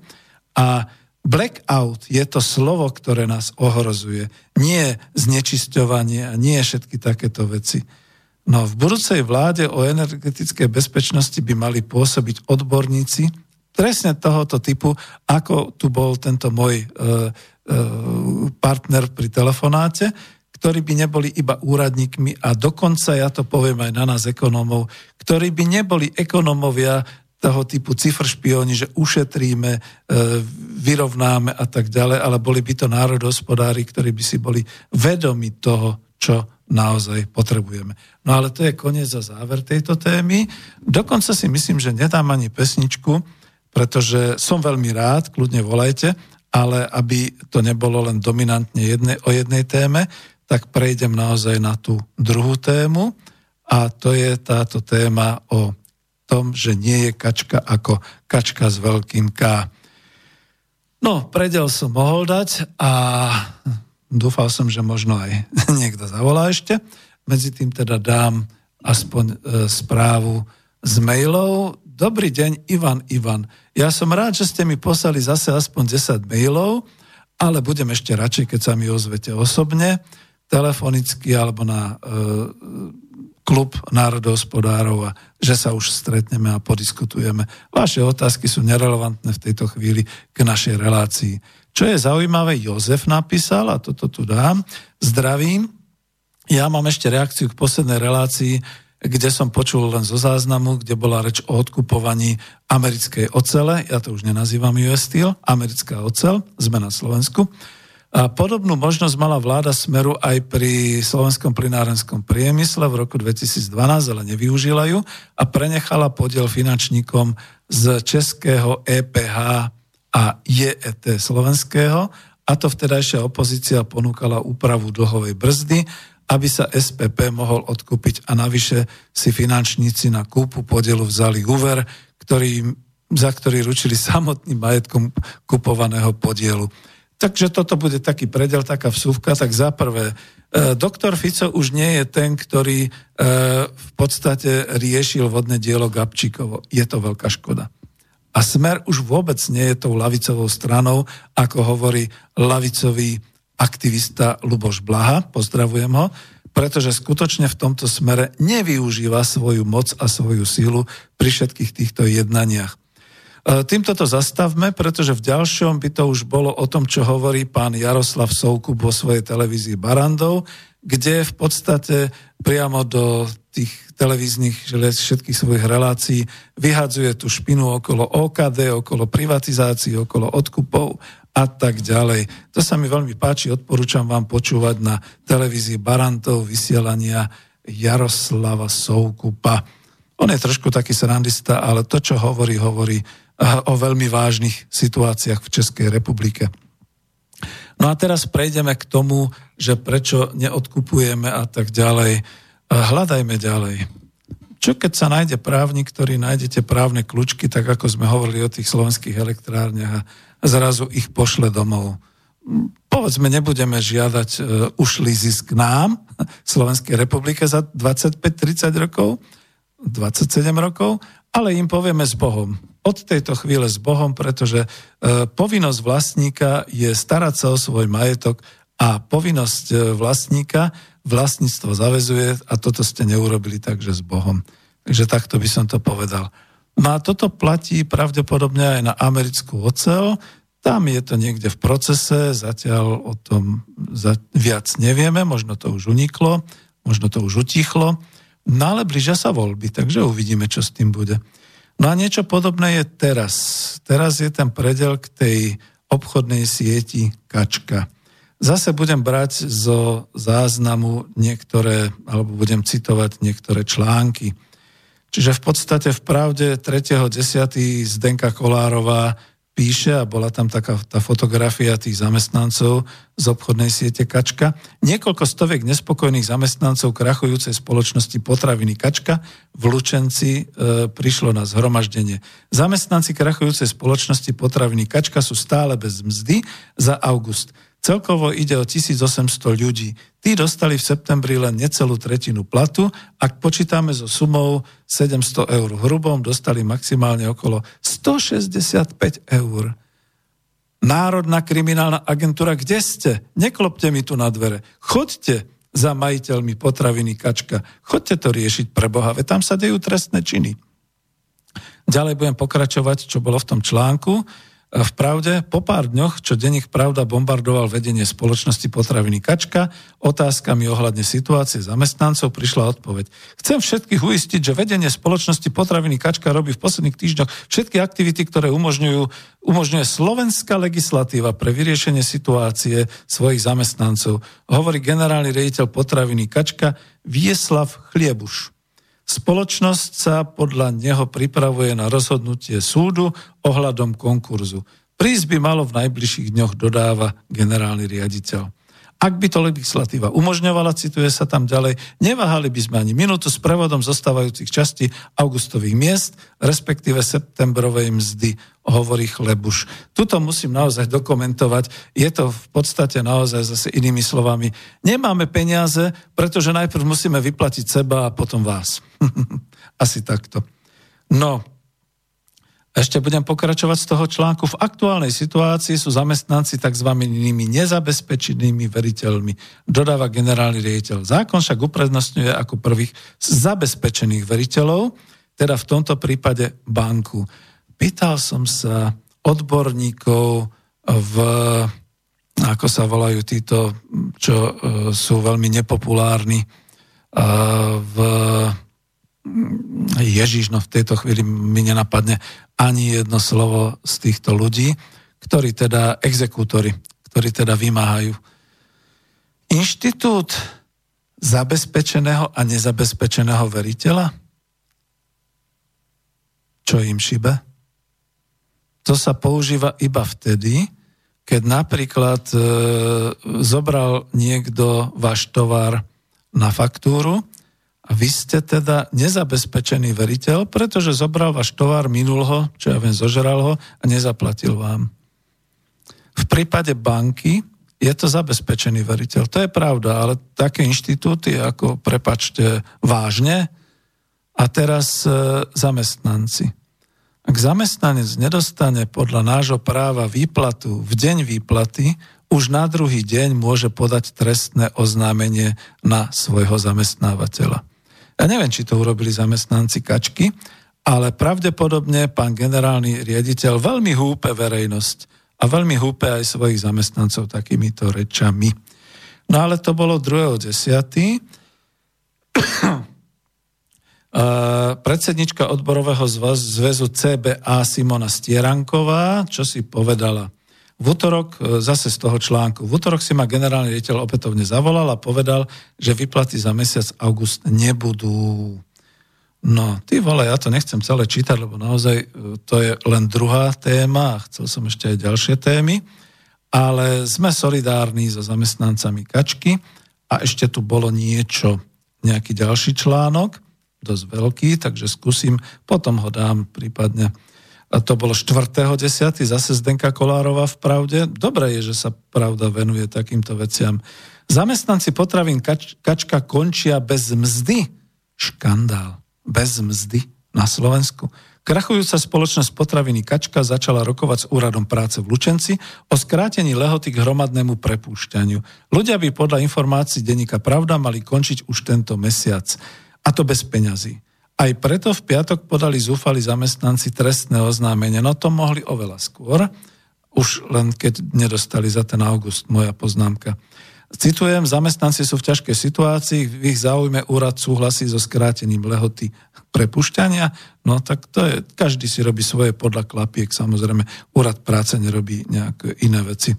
a blackout je to slovo, ktoré nás ohrozuje. Nie znečisťovanie a nie všetky takéto veci. No v budúcej vláde o energetickej bezpečnosti by mali pôsobiť odborníci presne tohoto typu, ako tu bol tento môj e, e, partner pri telefonáte, ktorí by neboli iba úradníkmi a dokonca, ja to poviem aj na nás ekonómov, ktorí by neboli ekonómovia toho typu cifr špioni, že ušetríme, e, vyrovnáme a tak ďalej, ale boli by to národohospodári, ktorí by si boli vedomi toho, čo naozaj potrebujeme. No ale to je koniec za záver tejto témy. Dokonca si myslím, že nedám ani pesničku, pretože som veľmi rád, kľudne volajte, ale aby to nebolo len dominantne jedne, o jednej téme, tak prejdem naozaj na tú druhú tému a to je táto téma o tom, že nie je kačka ako kačka s veľkým K. No, predel som mohol dať a dúfal som, že možno aj niekto zavolá ešte. Medzi tým teda dám aspoň e, správu z mailov. Dobrý deň, Ivan, Ivan. Ja som rád, že ste mi poslali zase aspoň 10 mailov, ale budem ešte radšej, keď sa mi ozvete osobne telefonicky alebo na e, klub národohospodárov a že sa už stretneme a podiskutujeme. Vaše otázky sú nerelevantné v tejto chvíli k našej relácii. Čo je zaujímavé, Jozef napísal, a toto tu dám, zdravím. Ja mám ešte reakciu k poslednej relácii, kde som počul len zo záznamu, kde bola reč o odkupovaní americkej ocele, ja to už nenazývam US Steel, americká ocel, sme na Slovensku. A podobnú možnosť mala vláda Smeru aj pri slovenskom plinárenskom priemysle v roku 2012, ale nevyužila ju a prenechala podiel finančníkom z českého EPH a JET slovenského a to vtedajšia opozícia ponúkala úpravu dlhovej brzdy, aby sa SPP mohol odkúpiť a navyše si finančníci na kúpu podielu vzali úver, ktorý, za ktorý ručili samotným majetkom kupovaného podielu. Takže toto bude taký predel, taká vsúvka. Tak za prvé, e, doktor Fico už nie je ten, ktorý e, v podstate riešil vodné dielo Gabčíkovo. Je to veľká škoda. A Smer už vôbec nie je tou lavicovou stranou, ako hovorí lavicový aktivista Luboš Blaha, pozdravujem ho, pretože skutočne v tomto smere nevyužíva svoju moc a svoju sílu pri všetkých týchto jednaniach. E, týmto to zastavme, pretože v ďalšom by to už bolo o tom, čo hovorí pán Jaroslav Soukup vo svojej televízii Barandov, kde v podstate priamo do tých televíznych všetkých svojich relácií vyhadzuje tú špinu okolo OKD, okolo privatizácií, okolo odkupov a tak ďalej. To sa mi veľmi páči, odporúčam vám počúvať na televízii Barantov vysielania Jaroslava Soukupa. On je trošku taký srandista, ale to, čo hovorí, hovorí o veľmi vážnych situáciách v Českej republike. No a teraz prejdeme k tomu, že prečo neodkupujeme a tak ďalej. Hľadajme ďalej. Čo keď sa nájde právnik, ktorý nájdete právne kľúčky, tak ako sme hovorili o tých slovenských elektrárniach a zrazu ich pošle domov. Povedzme, nebudeme žiadať uh, ušlý zisk nám, Slovenskej republike za 25-30 rokov, 27 rokov, ale im povieme s Bohom od tejto chvíle s Bohom, pretože e, povinnosť vlastníka je starať sa o svoj majetok a povinnosť e, vlastníka vlastníctvo zavezuje a toto ste neurobili takže s Bohom. Takže takto by som to povedal. No a toto platí pravdepodobne aj na americkú ocel. Tam je to niekde v procese, zatiaľ o tom viac nevieme, možno to už uniklo, možno to už utichlo. No ale blížia sa voľby, takže uvidíme, čo s tým bude. No a niečo podobné je teraz. Teraz je ten predel k tej obchodnej sieti Kačka. Zase budem brať zo záznamu niektoré, alebo budem citovať niektoré články. Čiže v podstate v pravde 3.10. Zdenka Kolárová píše, a bola tam taká tá fotografia tých zamestnancov z obchodnej siete Kačka, niekoľko stoviek nespokojných zamestnancov krachujúcej spoločnosti potraviny Kačka v Lučenci e, prišlo na zhromaždenie. Zamestnanci krachujúcej spoločnosti potraviny Kačka sú stále bez mzdy za august. Celkovo ide o 1800 ľudí. Tí dostali v septembri len necelú tretinu platu. Ak počítame so sumou 700 eur hrubom, dostali maximálne okolo 165 eur. Národná kriminálna agentúra, kde ste? Neklopte mi tu na dvere. Choďte za majiteľmi potraviny Kačka. Choďte to riešiť pre Boha, veď tam sa dejú trestné činy. Ďalej budem pokračovať, čo bolo v tom článku. V pravde, po pár dňoch, čo denník Pravda bombardoval vedenie spoločnosti potraviny Kačka, otázkami ohľadne situácie zamestnancov prišla odpoveď. Chcem všetkých uistiť, že vedenie spoločnosti potraviny Kačka robí v posledných týždňoch všetky aktivity, ktoré umožňujú, umožňuje slovenská legislatíva pre vyriešenie situácie svojich zamestnancov, hovorí generálny riaditeľ potraviny Kačka Vieslav Chliebuš. Spoločnosť sa podľa neho pripravuje na rozhodnutie súdu ohľadom konkurzu. Prísť by malo v najbližších dňoch dodáva generálny riaditeľ. Ak by to legislatíva umožňovala, cituje sa tam ďalej, neváhali by sme ani minútu s prevodom zostávajúcich častí augustových miest, respektíve septembrovej mzdy, hovorí Chlebuš. Tuto musím naozaj dokumentovať. Je to v podstate naozaj zase inými slovami. Nemáme peniaze, pretože najprv musíme vyplatiť seba a potom vás. Asi takto. No, ešte budem pokračovať z toho článku. V aktuálnej situácii sú zamestnanci tzv. nezabezpečenými veriteľmi, dodáva generálny riaditeľ. Zákon však uprednostňuje ako prvých zabezpečených veriteľov, teda v tomto prípade banku. Pýtal som sa odborníkov v, ako sa volajú títo, čo e, sú veľmi nepopulárni, e, v Ježiš, no v tejto chvíli mi nenapadne ani jedno slovo z týchto ľudí, ktorí teda, exekútory, ktorí teda vymáhajú. Inštitút zabezpečeného a nezabezpečeného veriteľa? Čo im šibe? To sa používa iba vtedy, keď napríklad e, zobral niekto váš tovar na faktúru a vy ste teda nezabezpečený veriteľ, pretože zobral váš tovar, minul ho, čo ja viem, zožral ho a nezaplatil vám. V prípade banky je to zabezpečený veriteľ. To je pravda, ale také inštitúty ako, prepačte, vážne a teraz e, zamestnanci. Ak zamestnanec nedostane podľa nášho práva výplatu v deň výplaty, už na druhý deň môže podať trestné oznámenie na svojho zamestnávateľa. Ja neviem, či to urobili zamestnanci Kačky, ale pravdepodobne pán generálny riaditeľ veľmi húpe verejnosť a veľmi húpe aj svojich zamestnancov takýmito rečami. No ale to bolo 2.10. Predsednička odborového zväzu CBA Simona Stieranková, čo si povedala? V útorok, e, zase z toho článku, v útorok si ma generálny riaditeľ opätovne zavolal a povedal, že vyplaty za mesiac august nebudú. No, ty vole, ja to nechcem celé čítať, lebo naozaj e, to je len druhá téma a chcel som ešte aj ďalšie témy, ale sme solidárni so zamestnancami Kačky a ešte tu bolo niečo, nejaký ďalší článok, dosť veľký, takže skúsim, potom ho dám prípadne a to bolo 4.10. zase Zdenka Kolárova v Pravde. Dobre je, že sa Pravda venuje takýmto veciam. Zamestnanci potravín kač, Kačka končia bez mzdy. Škandál. Bez mzdy na Slovensku. Krachujúca spoločnosť potraviny Kačka začala rokovať s úradom práce v Lučenci o skrátení lehoty k hromadnému prepúšťaniu. Ľudia by podľa informácií denníka Pravda mali končiť už tento mesiac. A to bez peňazí. Aj preto v piatok podali zúfali zamestnanci trestné oznámenie. No to mohli oveľa skôr, už len keď nedostali za ten august, moja poznámka. Citujem, zamestnanci sú v ťažkej situácii, v ich záujme úrad súhlasí so skrátením lehoty prepušťania, no tak to je, každý si robí svoje podľa klapiek, samozrejme, úrad práce nerobí nejaké iné veci.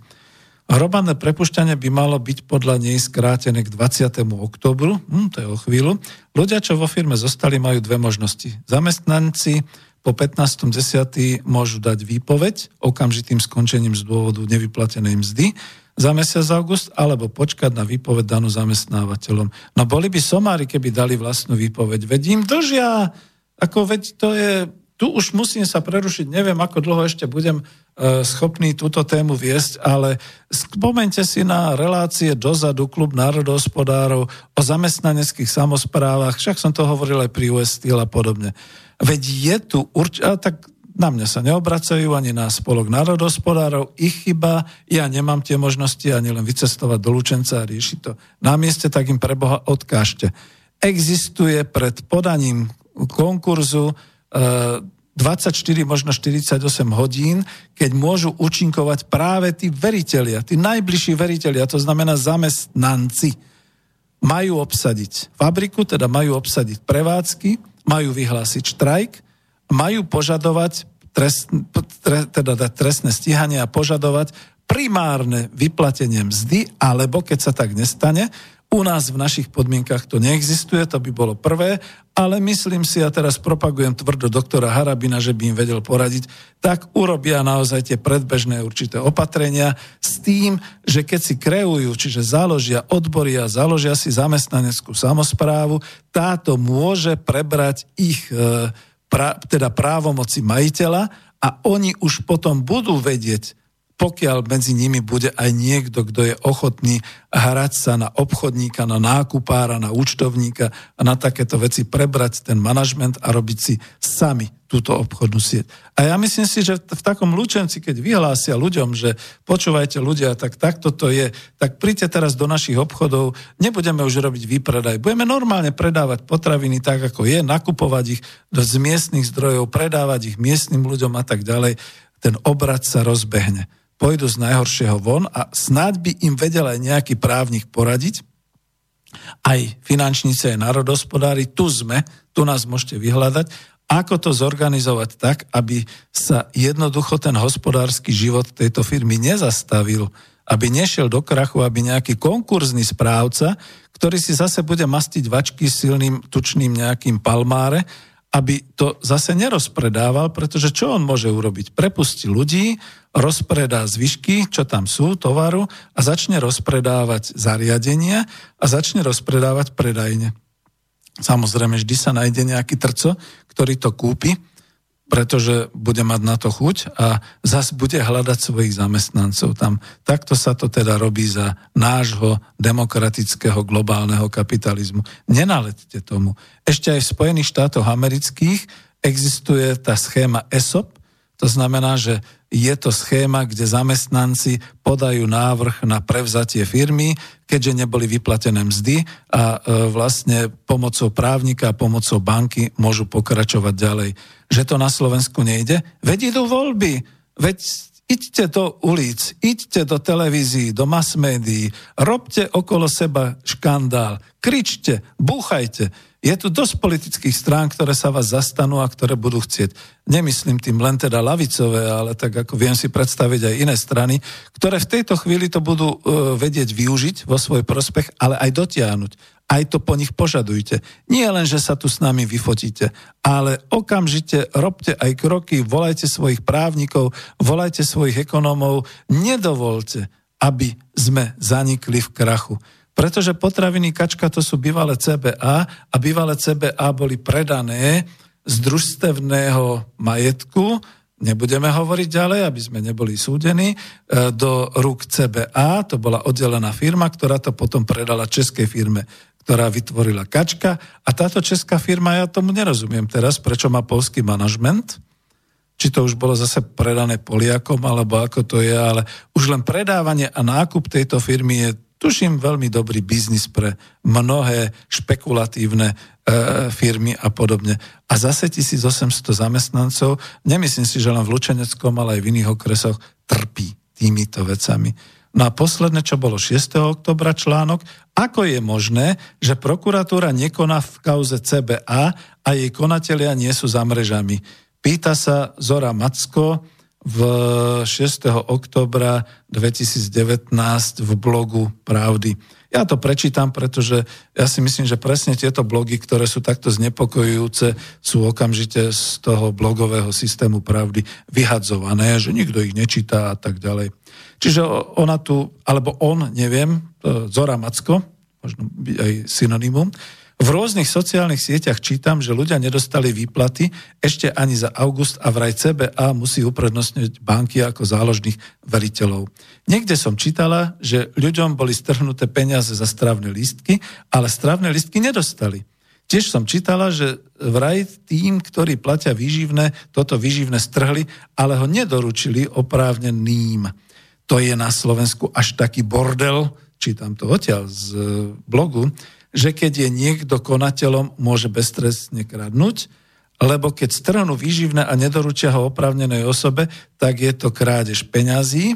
Hromadné prepušťanie by malo byť podľa nej skrátené k 20. oktobru, hm, to je o chvíľu. Ľudia, čo vo firme zostali, majú dve možnosti. Zamestnanci po 15.10. môžu dať výpoveď okamžitým skončením z dôvodu nevyplatenej mzdy za mesiac august, alebo počkať na výpoveď danú zamestnávateľom. No boli by somári, keby dali vlastnú výpoveď. Veď im držia, ako veď to je tu už musím sa prerušiť, neviem, ako dlho ešte budem e, schopný túto tému viesť, ale spomente si na relácie dozadu Klub národohospodárov o zamestnaneckých samozprávach, však som to hovoril aj pri US Steel a podobne. Veď je tu určite, tak na mňa sa neobracajú ani na spolok národospodárov, ich chyba, ja nemám tie možnosti ani len vycestovať do Lučenca a riešiť to. Na mieste tak im preboha odkážte. Existuje pred podaním konkurzu 24, možno 48 hodín, keď môžu účinkovať práve tí veriteľia, tí najbližší veriteľia, to znamená zamestnanci, majú obsadiť fabriku, teda majú obsadiť prevádzky, majú vyhlásiť štrajk, majú požadovať trest, tre, teda trestné stíhanie a požadovať primárne vyplatenie mzdy, alebo keď sa tak nestane, u nás v našich podmienkach to neexistuje, to by bolo prvé, ale myslím si, ja teraz propagujem tvrdo doktora Harabina, že by im vedel poradiť, tak urobia naozaj tie predbežné určité opatrenia s tým, že keď si kreujú, čiže založia odbory a založia si zamestnaneckú samozprávu, táto môže prebrať ich e, pra, teda právomoci majiteľa a oni už potom budú vedieť, pokiaľ medzi nimi bude aj niekto, kto je ochotný hrať sa na obchodníka, na nákupára, na účtovníka a na takéto veci prebrať ten manažment a robiť si sami túto obchodnú sieť. A ja myslím si, že v takom Lučenci, keď vyhlásia ľuďom, že počúvajte ľudia, tak takto to je, tak príďte teraz do našich obchodov, nebudeme už robiť výpredaj, budeme normálne predávať potraviny tak, ako je, nakupovať ich z miestnych zdrojov, predávať ich miestnym ľuďom a tak ďalej, ten obrad sa rozbehne pôjdu z najhoršieho von a snáď by im vedel aj nejaký právnik poradiť, aj finančníci, aj národospodári, tu sme, tu nás môžete vyhľadať, ako to zorganizovať tak, aby sa jednoducho ten hospodársky život tejto firmy nezastavil, aby nešiel do krachu, aby nejaký konkurzný správca, ktorý si zase bude mastiť vačky silným tučným nejakým palmáre, aby to zase nerozpredával, pretože čo on môže urobiť? Prepustí ľudí, rozpredá zvyšky, čo tam sú, tovaru a začne rozpredávať zariadenia a začne rozpredávať predajne. Samozrejme, vždy sa nájde nejaký trco, ktorý to kúpi, pretože bude mať na to chuť a zas bude hľadať svojich zamestnancov tam. Takto sa to teda robí za nášho demokratického globálneho kapitalizmu. Nenaletite tomu. Ešte aj v Spojených štátoch amerických existuje tá schéma ESOP, to znamená, že je to schéma, kde zamestnanci podajú návrh na prevzatie firmy, keďže neboli vyplatené mzdy a e, vlastne pomocou právnika a pomocou banky môžu pokračovať ďalej. Že to na Slovensku nejde? Veď idú voľby. Veď Iďte do ulic, iďte do televízií, do mass médií, robte okolo seba škandál, kričte, búchajte. Je tu dosť politických strán, ktoré sa vás zastanú a ktoré budú chcieť. Nemyslím tým len teda lavicové, ale tak ako viem si predstaviť aj iné strany, ktoré v tejto chvíli to budú uh, vedieť využiť vo svoj prospech, ale aj dotiahnuť. Aj to po nich požadujte. Nie len, že sa tu s nami vyfotíte, ale okamžite robte aj kroky, volajte svojich právnikov, volajte svojich ekonómov, nedovolte, aby sme zanikli v krachu. Pretože potraviny kačka to sú bývalé CBA a bývalé CBA boli predané z družstevného majetku, nebudeme hovoriť ďalej, aby sme neboli súdení, e, do rúk CBA, to bola oddelená firma, ktorá to potom predala českej firme, ktorá vytvorila kačka. A táto česká firma, ja tomu nerozumiem teraz, prečo má polský manažment, či to už bolo zase predané Poliakom, alebo ako to je, ale už len predávanie a nákup tejto firmy je tuším, veľmi dobrý biznis pre mnohé špekulatívne e, firmy a podobne. A zase 1800 zamestnancov, nemyslím si, že len v Lučeneckom, ale aj v iných okresoch, trpí týmito vecami. No a posledné, čo bolo 6. oktobra článok, ako je možné, že prokuratúra nekoná v kauze CBA a jej konatelia nie sú za mrežami. Pýta sa Zora Macko, v 6. oktobra 2019 v blogu Pravdy. Ja to prečítam, pretože ja si myslím, že presne tieto blogy, ktoré sú takto znepokojujúce, sú okamžite z toho blogového systému pravdy vyhadzované, že nikto ich nečíta a tak ďalej. Čiže ona tu, alebo on, neviem, Zora Macko, možno aj synonymum, v rôznych sociálnych sieťach čítam, že ľudia nedostali výplaty ešte ani za august a vraj CBA musí uprednostniť banky ako záložných veriteľov. Niekde som čítala, že ľuďom boli strhnuté peniaze za strávne lístky, ale strávne lístky nedostali. Tiež som čítala, že vraj tým, ktorí platia výživné, toto výživné strhli, ale ho nedoručili oprávneným. To je na Slovensku až taký bordel, čítam to odtiaľ z blogu, že keď je niekto konateľom, môže beztrestne kradnúť, lebo keď stranu výživné a nedoručia ho oprávnenej osobe, tak je to krádež peňazí,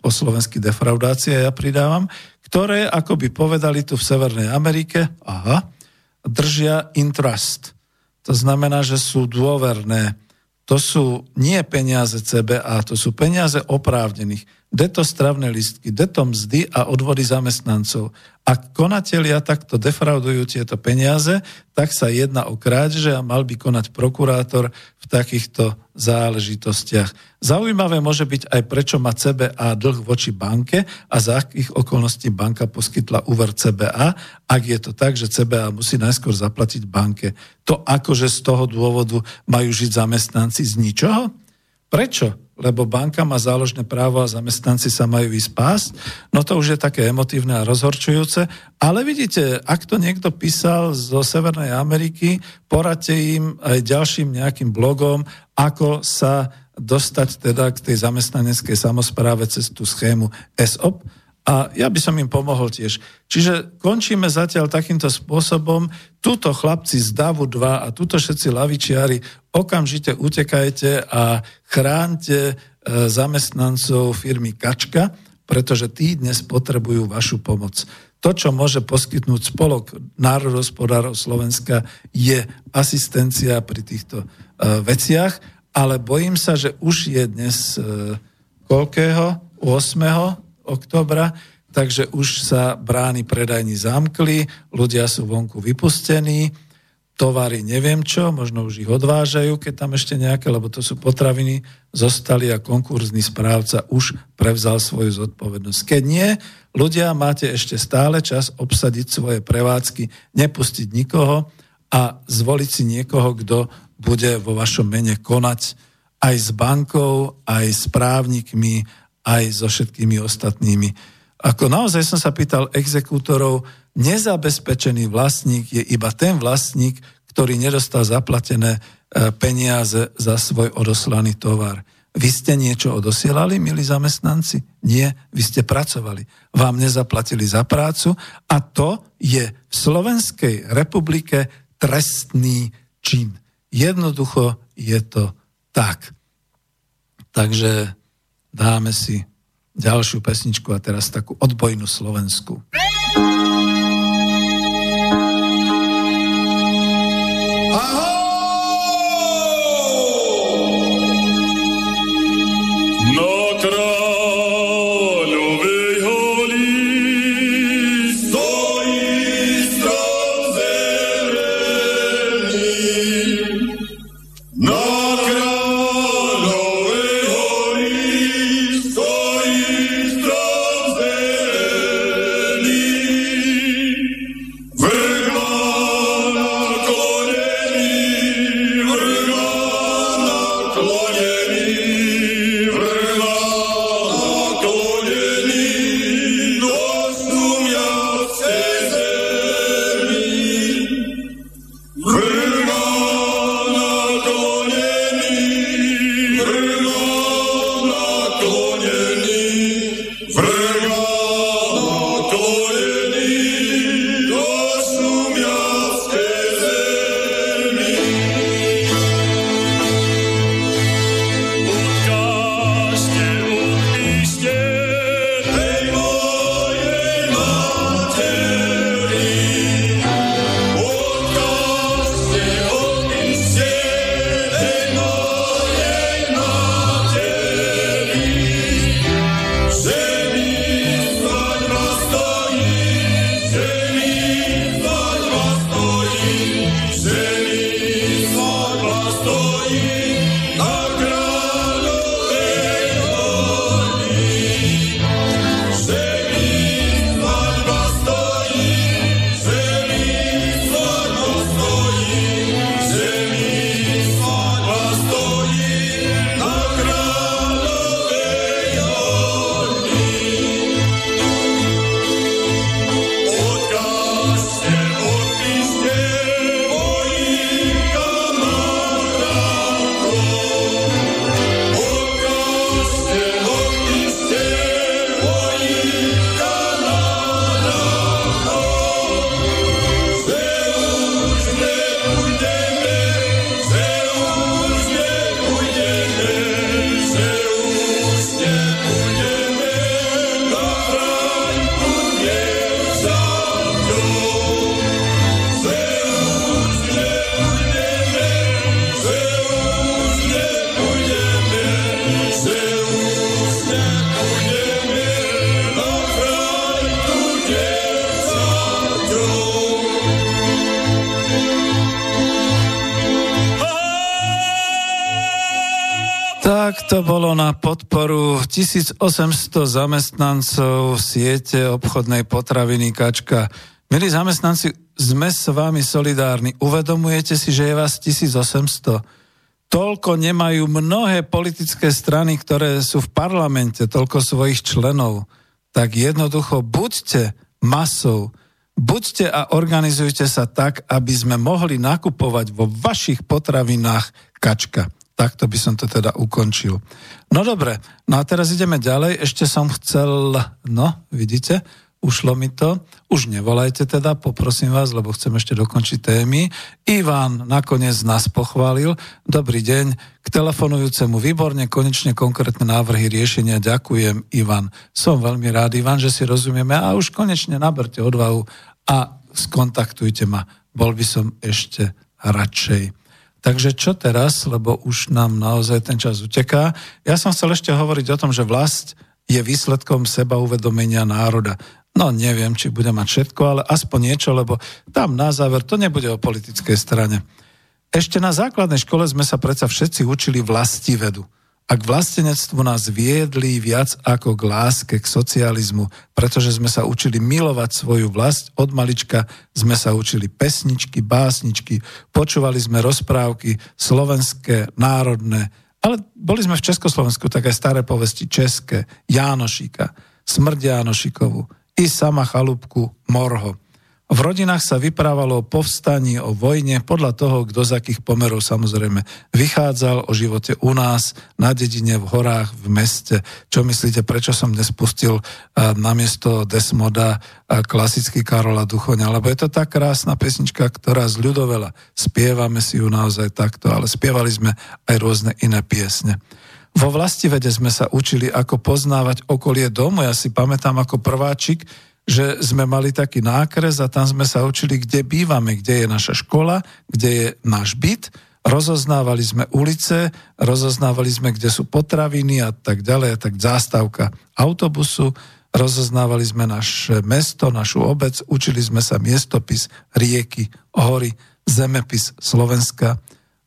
po slovensky defraudácia ja pridávam, ktoré, ako by povedali tu v Severnej Amerike, aha, držia intrust. To znamená, že sú dôverné. To sú nie peniaze CBA, to sú peniaze oprávnených deto stravné listky, deto mzdy a odvody zamestnancov. Ak konatelia takto defraudujú tieto peniaze, tak sa jedná o krádeže a mal by konať prokurátor v takýchto záležitostiach. Zaujímavé môže byť aj prečo má CBA dlh voči banke a za akých okolností banka poskytla úver CBA, ak je to tak, že CBA musí najskôr zaplatiť banke. To akože z toho dôvodu majú žiť zamestnanci z ničoho? Prečo? Lebo banka má záložné právo a zamestnanci sa majú ísť. No to už je také emotívne a rozhorčujúce. Ale vidíte, ak to niekto písal zo Severnej Ameriky, poradte im aj ďalším nejakým blogom, ako sa dostať teda k tej zamestnaneckej samozpráve cez tú schému SOP a ja by som im pomohol tiež. Čiže končíme zatiaľ takýmto spôsobom. Tuto chlapci z DAVu 2 a tuto všetci lavičiari okamžite utekajte a chránte e, zamestnancov firmy Kačka, pretože tí dnes potrebujú vašu pomoc. To, čo môže poskytnúť spolok národospodárov Slovenska, je asistencia pri týchto uh, veciach, ale bojím sa, že už je dnes uh, koľkého? 8 oktobra, takže už sa brány predajní zamkli, ľudia sú vonku vypustení, tovary neviem čo, možno už ich odvážajú, keď tam ešte nejaké, lebo to sú potraviny, zostali a konkurzný správca už prevzal svoju zodpovednosť. Keď nie, ľudia máte ešte stále čas obsadiť svoje prevádzky, nepustiť nikoho a zvoliť si niekoho, kto bude vo vašom mene konať aj s bankou, aj s právnikmi, aj so všetkými ostatnými. Ako naozaj som sa pýtal exekútorov, nezabezpečený vlastník je iba ten vlastník, ktorý nedostal zaplatené e, peniaze za svoj odoslaný tovar. Vy ste niečo odosielali, milí zamestnanci? Nie, vy ste pracovali. Vám nezaplatili za prácu a to je v Slovenskej republike trestný čin. Jednoducho je to tak. Takže dáme si ďalšiu pesničku a teraz takú odbojnú slovensku. Ahoj! 1800 zamestnancov siete obchodnej potraviny Kačka. Milí zamestnanci, sme s vami solidárni. Uvedomujete si, že je vás 1800? Toľko nemajú mnohé politické strany, ktoré sú v parlamente, toľko svojich členov. Tak jednoducho buďte masou, buďte a organizujte sa tak, aby sme mohli nakupovať vo vašich potravinách kačka. Takto by som to teda ukončil. No dobre, no a teraz ideme ďalej. Ešte som chcel, no vidíte, ušlo mi to. Už nevolajte teda, poprosím vás, lebo chcem ešte dokončiť témy. Ivan nakoniec nás pochválil. Dobrý deň. K telefonujúcemu výborne, konečne konkrétne návrhy riešenia. Ďakujem, Ivan. Som veľmi rád, Ivan, že si rozumieme a už konečne naberte odvahu a skontaktujte ma. Bol by som ešte radšej. Takže čo teraz, lebo už nám naozaj ten čas uteká. Ja som chcel ešte hovoriť o tom, že vlast je výsledkom seba uvedomenia národa. No neviem, či bude mať všetko, ale aspoň niečo, lebo tam na záver to nebude o politickej strane. Ešte na základnej škole sme sa predsa všetci učili vlastivedu. vedu a k vlastenectvu nás viedli viac ako k láske, k socializmu, pretože sme sa učili milovať svoju vlast. Od malička sme sa učili pesničky, básničky, počúvali sme rozprávky slovenské, národné, ale boli sme v Československu, tak aj staré povesti české, Jánošíka, Smrť Jánošikovu, i sama chalúbku Morho. V rodinách sa vyprávalo o povstaní, o vojne, podľa toho, kto z akých pomerov samozrejme vychádzal o živote u nás, na dedine, v horách, v meste. Čo myslíte, prečo som dnes pustil namiesto Desmoda klasický Karola Duchoňa? Lebo je to tak krásna pesnička, ktorá z ľudovela. Spievame si ju naozaj takto, ale spievali sme aj rôzne iné piesne. Vo vlastivede sme sa učili, ako poznávať okolie domu. Ja si pamätám ako prváčik, že sme mali taký nákres a tam sme sa učili, kde bývame, kde je naša škola, kde je náš byt, rozoznávali sme ulice, rozoznávali sme, kde sú potraviny a tak ďalej, a tak zástavka autobusu, rozoznávali sme naše mesto, našu obec, učili sme sa miestopis, rieky, hory, zemepis Slovenska,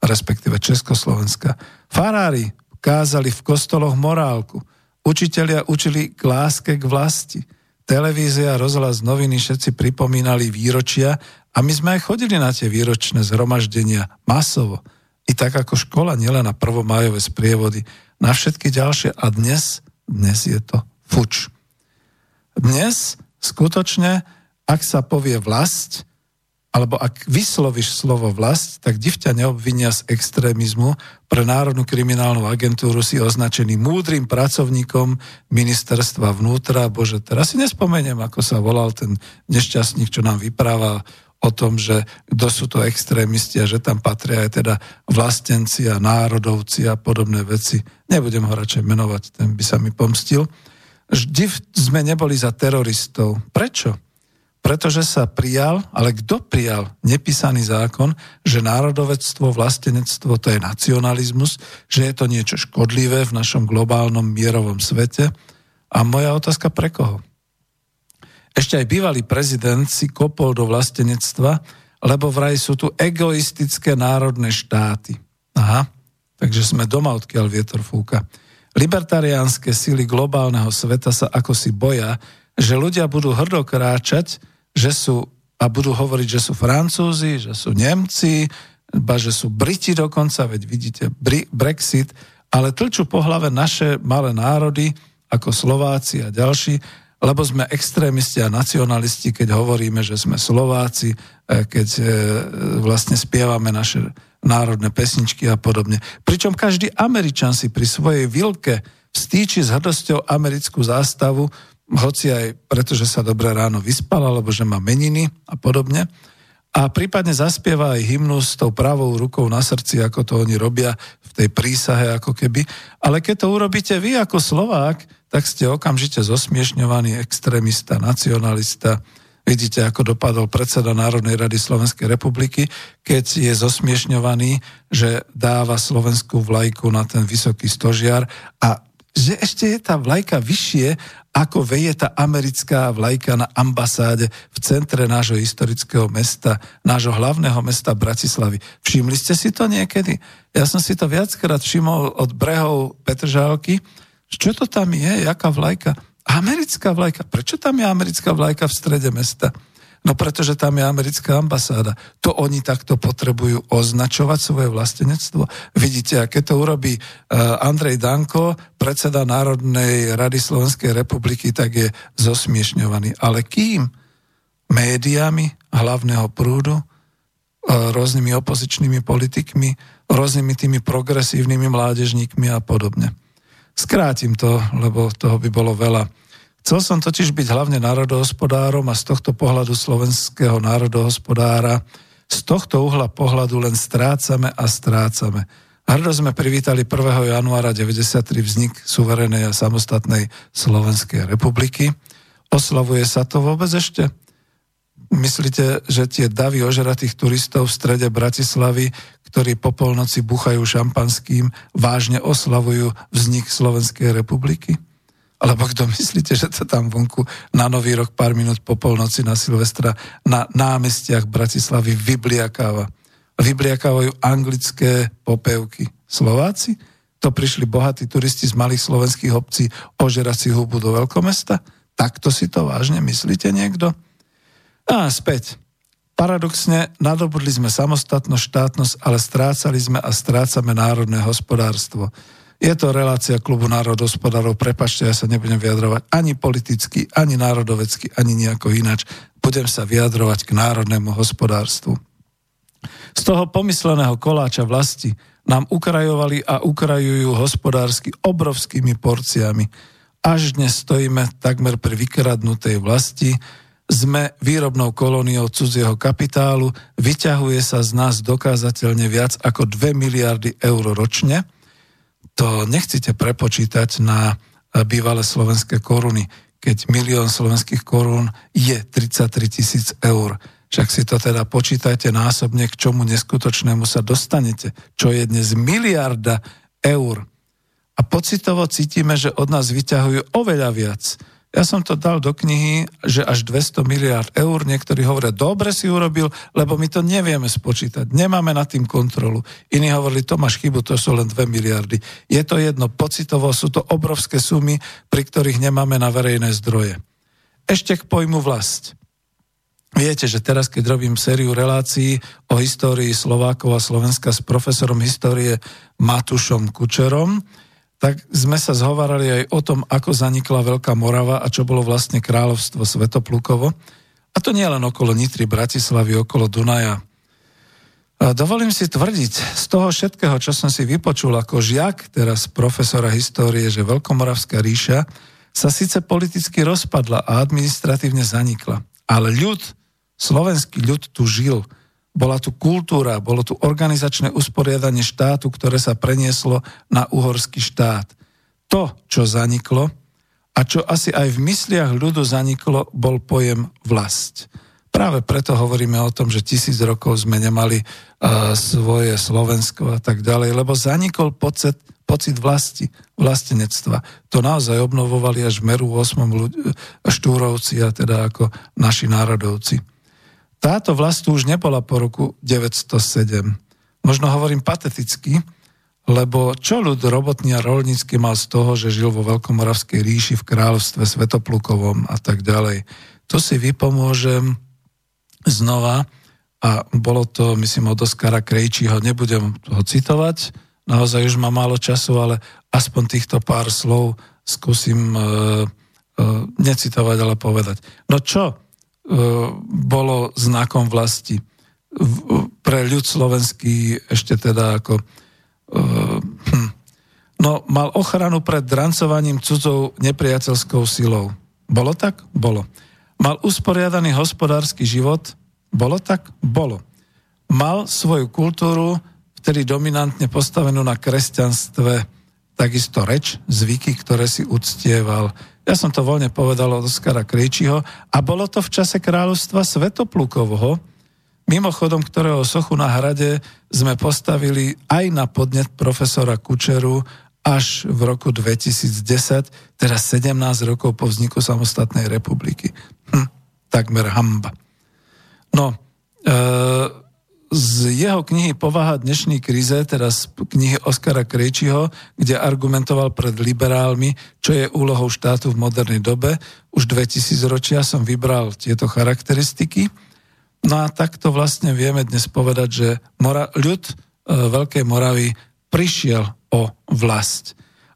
respektíve Československa. Farári kázali v kostoloch morálku, učitelia učili k láske k vlasti, televízia, rozhlas, noviny, všetci pripomínali výročia a my sme aj chodili na tie výročné zhromaždenia masovo. I tak ako škola, nielen na prvomájové sprievody, na všetky ďalšie. A dnes, dnes je to fuč. Dnes skutočne, ak sa povie vlast, alebo ak vyslovíš slovo vlast, tak div ťa neobvinia z extrémizmu. Pre Národnú kriminálnu agentúru si označený múdrym pracovníkom ministerstva vnútra. Bože, teraz si nespomeniem, ako sa volal ten nešťastník, čo nám vypráva o tom, že kto sú to extrémisti a že tam patria aj teda vlastenci a národovci a podobné veci. Nebudem ho radšej menovať, ten by sa mi pomstil. Vždy sme neboli za teroristov. Prečo? Pretože sa prijal, ale kto prijal nepísaný zákon, že národovectvo, vlastenectvo to je nacionalizmus, že je to niečo škodlivé v našom globálnom mierovom svete. A moja otázka pre koho? Ešte aj bývalý prezident si kopol do vlastenectva, lebo vraj sú tu egoistické národné štáty. Aha, takže sme doma, odkiaľ vietor fúka. Libertariánske sily globálneho sveta sa ako si boja, že ľudia budú hrdo kráčať že sú, a budú hovoriť, že sú Francúzi, že sú Nemci, ba že sú Briti dokonca, veď vidíte Brexit, ale tlčú po hlave naše malé národy, ako Slováci a ďalší, lebo sme extrémisti a nacionalisti, keď hovoríme, že sme Slováci, e, keď e, vlastne spievame naše národné pesničky a podobne. Pričom každý Američan si pri svojej vilke vstýči s hrdosťou americkú zástavu, hoci aj preto, že sa dobre ráno vyspal, alebo že má meniny a podobne. A prípadne zaspieva aj hymnu s tou pravou rukou na srdci, ako to oni robia v tej prísahe ako keby. Ale keď to urobíte vy ako Slovák, tak ste okamžite zosmiešňovaný extrémista, nacionalista. Vidíte, ako dopadol predseda Národnej rady Slovenskej republiky, keď je zosmiešňovaný, že dáva slovenskú vlajku na ten vysoký stožiar a že ešte je tá vlajka vyššie, ako veje tá americká vlajka na ambasáde v centre nášho historického mesta, nášho hlavného mesta Bratislavy. Všimli ste si to niekedy? Ja som si to viackrát všimol od brehov Petržálky. Čo to tam je? Jaká vlajka? Americká vlajka. Prečo tam je americká vlajka v strede mesta? No pretože tam je americká ambasáda. To oni takto potrebujú označovať svoje vlastenectvo. Vidíte, aké to urobí uh, Andrej Danko, predseda Národnej rady Slovenskej republiky, tak je zosmiešňovaný. Ale kým? Médiami hlavného prúdu, uh, rôznymi opozičnými politikmi, rôznymi tými progresívnymi mládežníkmi a podobne. Skrátim to, lebo toho by bolo veľa. Chcel som totiž byť hlavne národohospodárom a z tohto pohľadu slovenského národohospodára, z tohto uhla pohľadu len strácame a strácame. Hrdo sme privítali 1. januára 93 vznik suverenej a samostatnej Slovenskej republiky. Oslavuje sa to vôbec ešte? Myslíte, že tie davy ožratých turistov v strede Bratislavy, ktorí po polnoci buchajú šampanským, vážne oslavujú vznik Slovenskej republiky? Alebo kto myslíte, že to tam vonku na Nový rok pár minút po polnoci na Silvestra na námestiach Bratislavy vybliakáva. Vybliakávajú anglické popevky. Slováci? To prišli bohatí turisti z malých slovenských obcí ožerať si hubu do veľkomesta? Takto si to vážne myslíte niekto? A späť. Paradoxne nadobudli sme samostatnosť, štátnosť, ale strácali sme a strácame národné hospodárstvo. Je to relácia klubu národospodárov. Prepačte, ja sa nebudem vyjadrovať ani politicky, ani národovecky, ani nejako ináč. Budem sa vyjadrovať k národnému hospodárstvu. Z toho pomysleného koláča vlasti nám ukrajovali a ukrajujú hospodársky obrovskými porciami. Až dnes stojíme takmer pri vykradnutej vlasti, sme výrobnou kolóniou cudzieho kapitálu, vyťahuje sa z nás dokázateľne viac ako 2 miliardy eur ročne – to nechcete prepočítať na e, bývalé slovenské koruny, keď milión slovenských korún je 33 tisíc eur. Však si to teda počítajte násobne, k čomu neskutočnému sa dostanete. Čo je dnes miliarda eur. A pocitovo cítime, že od nás vyťahujú oveľa viac. Ja som to dal do knihy, že až 200 miliard eur, niektorí hovoria, dobre si urobil, lebo my to nevieme spočítať, nemáme nad tým kontrolu. Iní hovorili, to máš chybu, to sú len 2 miliardy. Je to jedno, pocitovo sú to obrovské sumy, pri ktorých nemáme na verejné zdroje. Ešte k pojmu vlast. Viete, že teraz, keď robím sériu relácií o histórii Slovákov a Slovenska s profesorom histórie Matušom Kučerom, tak sme sa zhovárali aj o tom, ako zanikla Veľká Morava a čo bolo vlastne kráľovstvo Svetoplukovo. A to nie len okolo Nitry, Bratislavy, okolo Dunaja. A dovolím si tvrdiť z toho všetkého, čo som si vypočul ako žiak teraz profesora histórie, že Veľkomoravská ríša sa síce politicky rozpadla a administratívne zanikla, ale ľud, slovenský ľud tu žil – bola tu kultúra, bolo tu organizačné usporiadanie štátu, ktoré sa prenieslo na uhorský štát. To, čo zaniklo a čo asi aj v mysliach ľudu zaniklo, bol pojem vlast. Práve preto hovoríme o tom, že tisíc rokov sme nemali uh, svoje Slovensko a tak ďalej, lebo zanikol pocit, pocit vlasti, vlastenectva. To naozaj obnovovali až v meru 8. Ľudí, štúrovci a teda ako naši národovci. Táto vlast už nebola po roku 907. Možno hovorím pateticky, lebo čo ľud robotný a rolnícky mal z toho, že žil vo Veľkomoravskej ríši v kráľovstve Svetoplukovom a tak ďalej. Tu si vypomôžem znova a bolo to, myslím, od Oskara Krejčího, nebudem ho citovať, naozaj už má málo času, ale aspoň týchto pár slov skúsim uh, uh, necitovať, ale povedať. No čo E, bolo znakom vlasti. Pre ľud slovenský ešte teda ako... E, hm, no, mal ochranu pred drancovaním cudzou nepriateľskou silou. Bolo tak? Bolo. Mal usporiadaný hospodársky život? Bolo tak? Bolo. Mal svoju kultúru, vtedy dominantne postavenú na kresťanstve, takisto reč, zvyky, ktoré si uctieval, ja som to voľne povedal od Oskara Krejčiho a bolo to v čase kráľovstva Svetoplukovho, mimochodom ktorého sochu na hrade sme postavili aj na podnet profesora Kučeru až v roku 2010, teda 17 rokov po vzniku samostatnej republiky. Hm, takmer hamba. No, e, z jeho knihy Povaha dnešnej kríze, teda z knihy Oskara Krejčiho, kde argumentoval pred liberálmi, čo je úlohou štátu v modernej dobe, už 2000 ročia som vybral tieto charakteristiky. No a takto vlastne vieme dnes povedať, že mora, ľud e, Veľkej Moravy prišiel o vlast.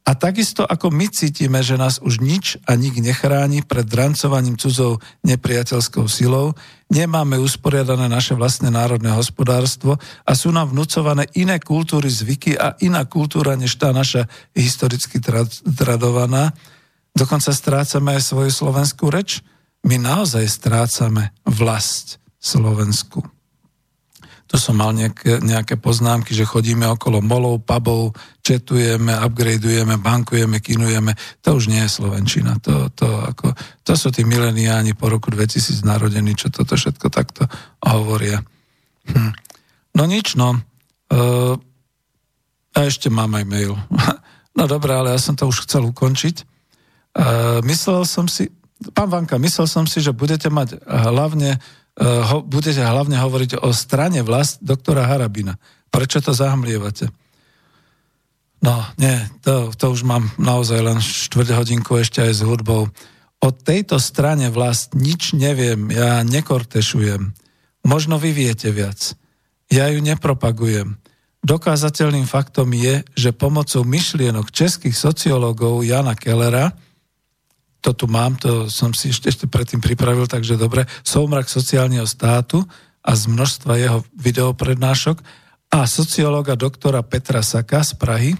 A takisto ako my cítime, že nás už nič a nik nechráni pred drancovaním cudzou nepriateľskou silou, nemáme usporiadané naše vlastné národné hospodárstvo a sú nám vnúcované iné kultúry, zvyky a iná kultúra, než tá naša historicky tradovaná, dokonca strácame aj svoju slovenskú reč, my naozaj strácame vlast Slovensku. Tu som mal nejaké, nejaké poznámky, že chodíme okolo molov, pubov, četujeme, upgradeujeme, bankujeme, kinujeme. To už nie je Slovenčina. To, to, ako, to sú tí mileniáni po roku 2000 narodení, čo toto všetko takto hovoria. Hm. No nič, no. Uh, a ešte mám aj mail. no dobré, ale ja som to už chcel ukončiť. Uh, myslel som si, pán Vanka, myslel som si, že budete mať hlavne Eh, ho, budete hlavne hovoriť o strane vlast doktora Harabina. Prečo to zahmlievate? No, nie, to, to už mám naozaj len štvrť hodinku ešte aj s hudbou. O tejto strane vlast nič neviem, ja nekortešujem. Možno vy viete viac. Ja ju nepropagujem. Dokázateľným faktom je, že pomocou myšlienok českých sociológov Jana Kellera, to tu mám, to som si ešte, ešte predtým pripravil, takže dobre, Soumrak sociálneho státu a z množstva jeho videoprednášok a sociológa doktora Petra Saka z Prahy.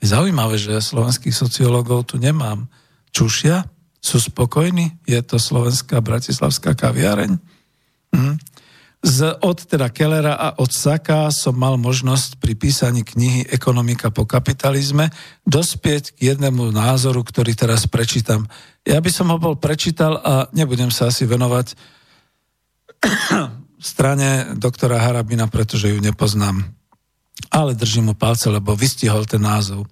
Zaujímavé, že slovenských sociológov tu nemám. Čušia? Sú spokojní? Je to slovenská bratislavská kaviareň? Hm. Z, od teda Kellera a od Saka som mal možnosť pri písaní knihy Ekonomika po kapitalizme dospieť k jednému názoru, ktorý teraz prečítam. Ja by som ho bol prečítal a nebudem sa asi venovať strane doktora Harabina, pretože ju nepoznám. Ale držím mu palce, lebo vystihol ten názov.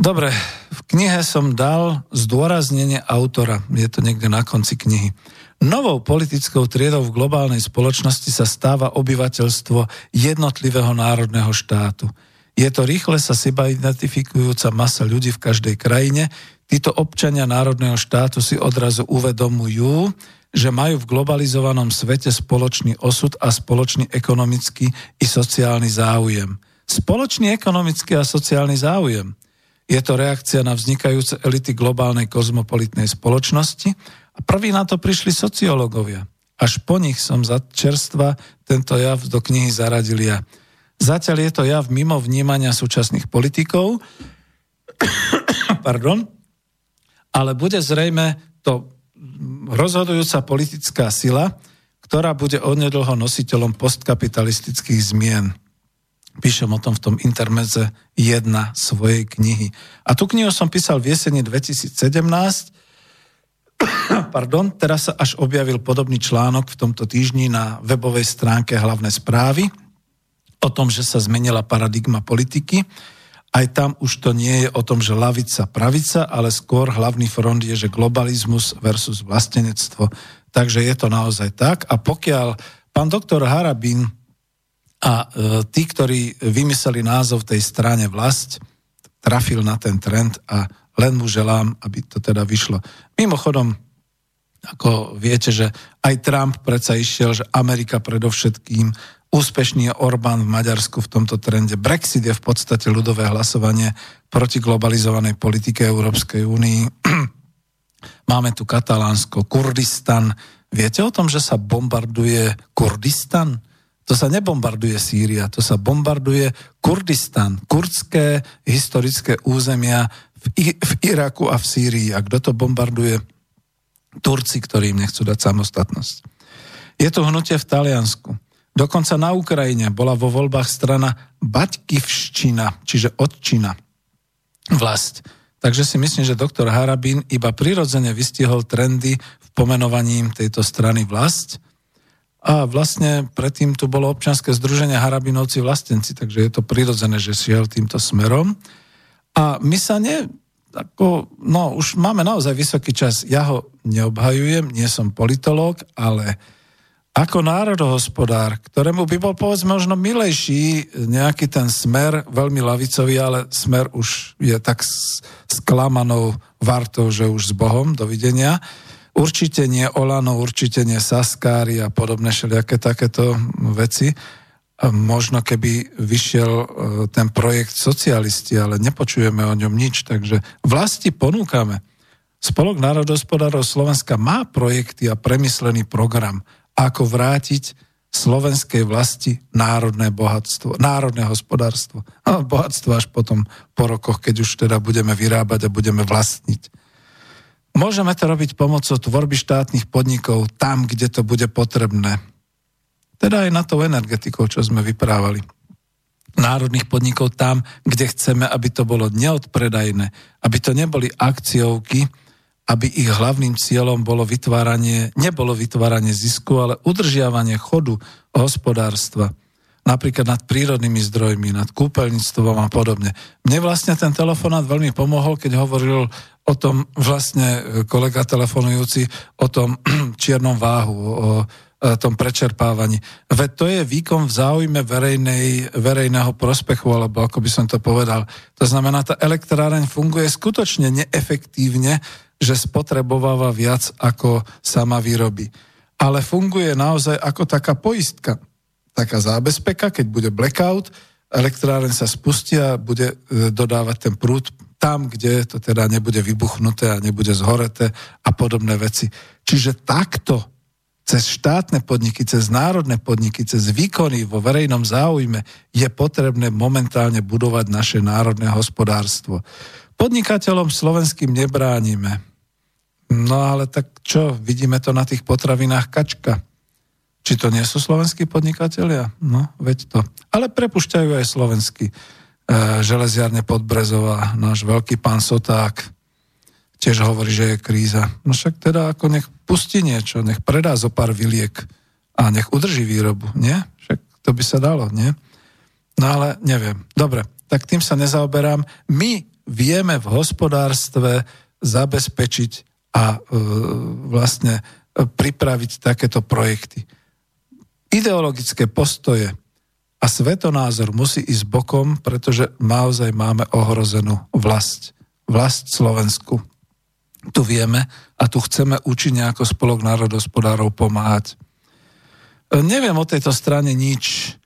Dobre, v knihe som dal zdôraznenie autora. Je to niekde na konci knihy. Novou politickou triedou v globálnej spoločnosti sa stáva obyvateľstvo jednotlivého národného štátu. Je to rýchle sa seba identifikujúca masa ľudí v každej krajine. Títo občania národného štátu si odrazu uvedomujú, že majú v globalizovanom svete spoločný osud a spoločný ekonomický i sociálny záujem. Spoločný ekonomický a sociálny záujem. Je to reakcia na vznikajúce elity globálnej kozmopolitnej spoločnosti prví na to prišli sociológovia. Až po nich som za čerstva tento jav do knihy zaradil ja. Zatiaľ je to jav mimo vnímania súčasných politikov, pardon, ale bude zrejme to rozhodujúca politická sila, ktorá bude onedlho nositeľom postkapitalistických zmien. Píšem o tom v tom intermedze jedna svojej knihy. A tú knihu som písal v jeseni 2017 pardon, teraz sa až objavil podobný článok v tomto týždni na webovej stránke hlavné správy o tom, že sa zmenila paradigma politiky. Aj tam už to nie je o tom, že lavica, pravica, ale skôr hlavný front je, že globalizmus versus vlastenectvo. Takže je to naozaj tak. A pokiaľ pán doktor Harabin a e, tí, ktorí vymysleli názov tej strane vlast, trafil na ten trend a len mu želám, aby to teda vyšlo. Mimochodom, ako viete, že aj Trump predsa išiel, že Amerika predovšetkým, úspešný je Orbán v Maďarsku v tomto trende. Brexit je v podstate ľudové hlasovanie proti globalizovanej politike Európskej únii. Máme tu Katalánsko, Kurdistan. Viete o tom, že sa bombarduje Kurdistan? To sa nebombarduje Sýria, to sa bombarduje Kurdistan, kurdské historické územia v, I- v Iraku a v Sýrii. A kto to bombarduje? Turci, ktorí im nechcú dať samostatnosť. Je to hnutie v Taliansku. Dokonca na Ukrajine bola vo voľbách strana Baťkivščina, čiže odčina vlast. Takže si myslím, že doktor Harabín iba prirodzene vystihol trendy v pomenovaní tejto strany vlast. A vlastne predtým tu bolo občianske združenie Harabinovci vlastenci, takže je to prirodzené, že šiel týmto smerom. A my sa ne, ako, no už máme naozaj vysoký čas. Ja ho neobhajujem, nie som politológ, ale ako národohospodár, ktorému by bol povedzme možno milejší nejaký ten smer, veľmi lavicový, ale smer už je tak sklamanou vartou, že už s Bohom, dovidenia. Určite nie Olano, určite nie Saskári a podobné všelijaké takéto veci. Možno keby vyšiel e, ten projekt socialisti, ale nepočujeme o ňom nič, takže vlasti ponúkame. Spolok národospodárov Slovenska má projekty a premyslený program, ako vrátiť slovenskej vlasti národné bohatstvo, národné hospodárstvo. A bohatstvo až potom po rokoch, keď už teda budeme vyrábať a budeme vlastniť. Môžeme to robiť pomocou tvorby štátnych podnikov tam, kde to bude potrebné. Teda aj na tou energetikou, čo sme vyprávali. Národných podnikov tam, kde chceme, aby to bolo neodpredajné, aby to neboli akciovky, aby ich hlavným cieľom bolo vytváranie, nebolo vytváranie zisku, ale udržiavanie chodu hospodárstva. Napríklad nad prírodnými zdrojmi, nad kúpeľníctvom a podobne. Mne vlastne ten telefonát veľmi pomohol, keď hovoril o tom vlastne kolega telefonujúci, o tom čiernom váhu, o E, tom prečerpávaní. Veď to je výkon v záujme verejnej, verejného prospechu, alebo ako by som to povedal. To znamená, tá elektráreň funguje skutočne neefektívne, že spotrebováva viac, ako sama výroby. Ale funguje naozaj ako taká poistka, taká zábezpeka, keď bude blackout, elektráreň sa spustí a bude e, dodávať ten prúd tam, kde to teda nebude vybuchnuté a nebude zhoreté a podobné veci. Čiže takto cez štátne podniky, cez národné podniky, cez výkony vo verejnom záujme je potrebné momentálne budovať naše národné hospodárstvo. Podnikateľom slovenským nebránime. No ale tak čo, vidíme to na tých potravinách kačka. Či to nie sú slovenskí podnikatelia? No, veď to. Ale prepušťajú aj slovenskí. E, železiarne Podbrezová, náš veľký pán Soták, tiež hovorí, že je kríza. No však teda ako nech pustí niečo, nech predá zo pár vyliek a nech udrží výrobu, nie? Však to by sa dalo, nie? No ale neviem. Dobre, tak tým sa nezaoberám. My vieme v hospodárstve zabezpečiť a e, vlastne e, pripraviť takéto projekty. Ideologické postoje a svetonázor musí ísť bokom, pretože naozaj máme ohrozenú vlast. Vlast Slovensku tu vieme a tu chceme účinne ako spolok národospodárov pomáhať. E, neviem o tejto strane nič.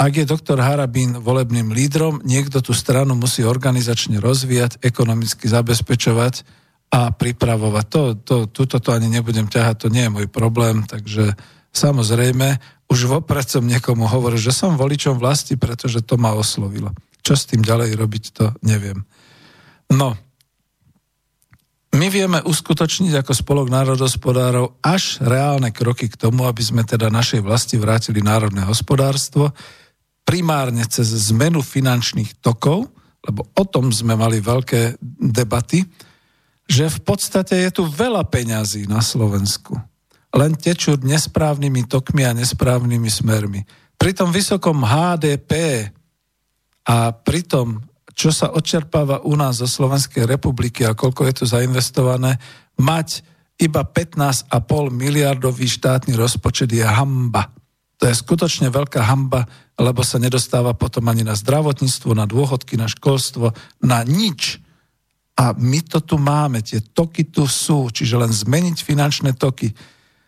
Ak je doktor Harabín volebným lídrom, niekto tú stranu musí organizačne rozvíjať, ekonomicky zabezpečovať a pripravovať. To, to, tuto to ani nebudem ťahať, to nie je môj problém, takže samozrejme, už vopred som niekomu hovoril, že som voličom vlasti, pretože to ma oslovilo. Čo s tým ďalej robiť, to neviem. No, my vieme uskutočniť ako spolok národospodárov až reálne kroky k tomu, aby sme teda našej vlasti vrátili národné hospodárstvo, primárne cez zmenu finančných tokov, lebo o tom sme mali veľké debaty, že v podstate je tu veľa peňazí na Slovensku. Len tečú nesprávnymi tokmi a nesprávnymi smermi. Pri tom vysokom HDP a pri tom čo sa odčerpáva u nás zo Slovenskej republiky a koľko je tu zainvestované, mať iba 15,5 miliardový štátny rozpočet je hamba. To je skutočne veľká hamba, lebo sa nedostáva potom ani na zdravotníctvo, na dôchodky, na školstvo, na nič. A my to tu máme, tie toky tu sú, čiže len zmeniť finančné toky.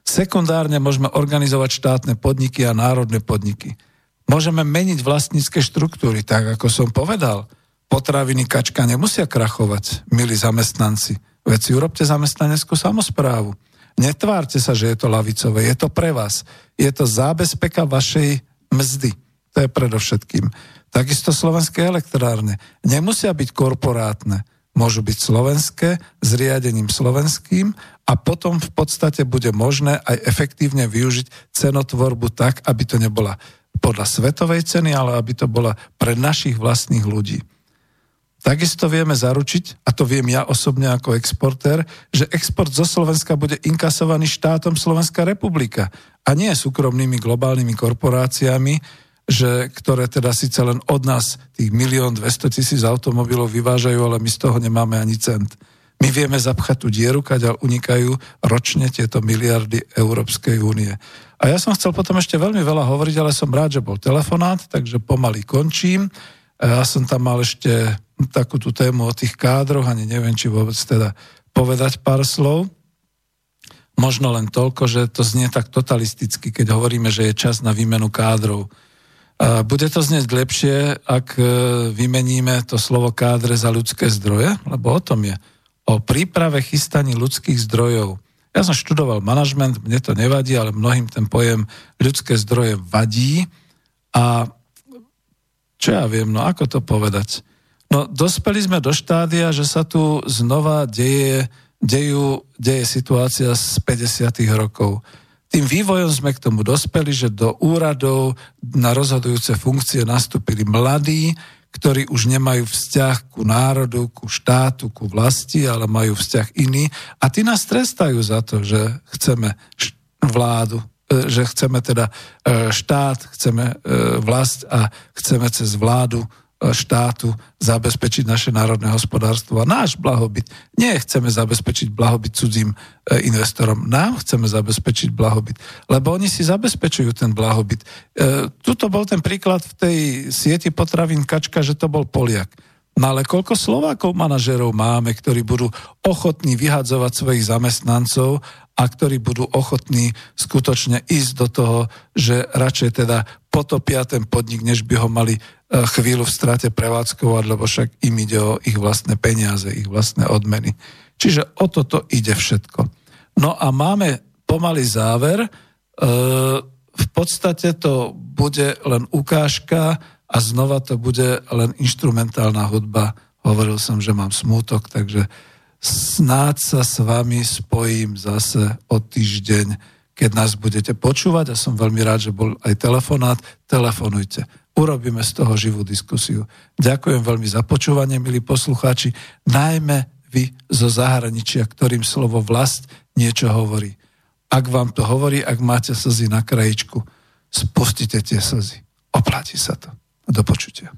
Sekundárne môžeme organizovať štátne podniky a národné podniky. Môžeme meniť vlastnícke štruktúry, tak ako som povedal potraviny kačka nemusia krachovať, milí zamestnanci. Veď urobte zamestnaneckú samozprávu. Netvárte sa, že je to lavicové, je to pre vás. Je to zábezpeka vašej mzdy. To je predovšetkým. Takisto slovenské elektrárne. Nemusia byť korporátne. Môžu byť slovenské s riadením slovenským a potom v podstate bude možné aj efektívne využiť cenotvorbu tak, aby to nebola podľa svetovej ceny, ale aby to bola pre našich vlastných ľudí. Takisto vieme zaručiť, a to viem ja osobne ako exportér, že export zo Slovenska bude inkasovaný štátom Slovenská republika a nie súkromnými globálnymi korporáciami že, ktoré teda síce len od nás tých milión 200 tisíc automobilov vyvážajú, ale my z toho nemáme ani cent. My vieme zapchať tú dieru, kaďal unikajú ročne tieto miliardy Európskej únie. A ja som chcel potom ešte veľmi veľa hovoriť, ale som rád, že bol telefonát, takže pomaly končím. Ja som tam mal ešte takú tú tému o tých kádroch, ani neviem, či vôbec teda povedať pár slov. Možno len toľko, že to znie tak totalisticky, keď hovoríme, že je čas na výmenu kádrov. Bude to znieť lepšie, ak e, vymeníme to slovo kádre za ľudské zdroje, lebo o tom je. O príprave chystaní ľudských zdrojov. Ja som študoval manažment, mne to nevadí, ale mnohým ten pojem ľudské zdroje vadí. A čo ja viem, no ako to povedať? No dospeli sme do štádia, že sa tu znova deje, dejú, deje situácia z 50. rokov tým vývojom sme k tomu dospeli, že do úradov na rozhodujúce funkcie nastúpili mladí, ktorí už nemajú vzťah ku národu, ku štátu, ku vlasti, ale majú vzťah iný. A tí nás trestajú za to, že chceme vládu, e, že chceme teda e, štát, chceme e, vlast a chceme cez vládu štátu zabezpečiť naše národné hospodárstvo a náš blahobyt. Nie chceme zabezpečiť blahobyt cudzím e, investorom, nám chceme zabezpečiť blahobyt, lebo oni si zabezpečujú ten blahobyt. E, tuto bol ten príklad v tej sieti potravín Kačka, že to bol Poliak. No ale koľko Slovákov manažerov máme, ktorí budú ochotní vyhadzovať svojich zamestnancov a ktorí budú ochotní skutočne ísť do toho, že radšej teda potopia ten podnik, než by ho mali E, chvíľu v strate prevádzkovať, lebo však im ide o ich vlastné peniaze, ich vlastné odmeny. Čiže o toto ide všetko. No a máme pomalý záver. E, v podstate to bude len ukážka a znova to bude len instrumentálna hudba. Hovoril som, že mám smútok, takže snáď sa s vami spojím zase o týždeň, keď nás budete počúvať a som veľmi rád, že bol aj telefonát. Telefonujte urobíme z toho živú diskusiu. Ďakujem veľmi za počúvanie, milí poslucháči, najmä vy zo zahraničia, ktorým slovo vlast niečo hovorí. Ak vám to hovorí, ak máte slzy na krajičku, spustite tie slzy. Oplatí sa to. Do počutia.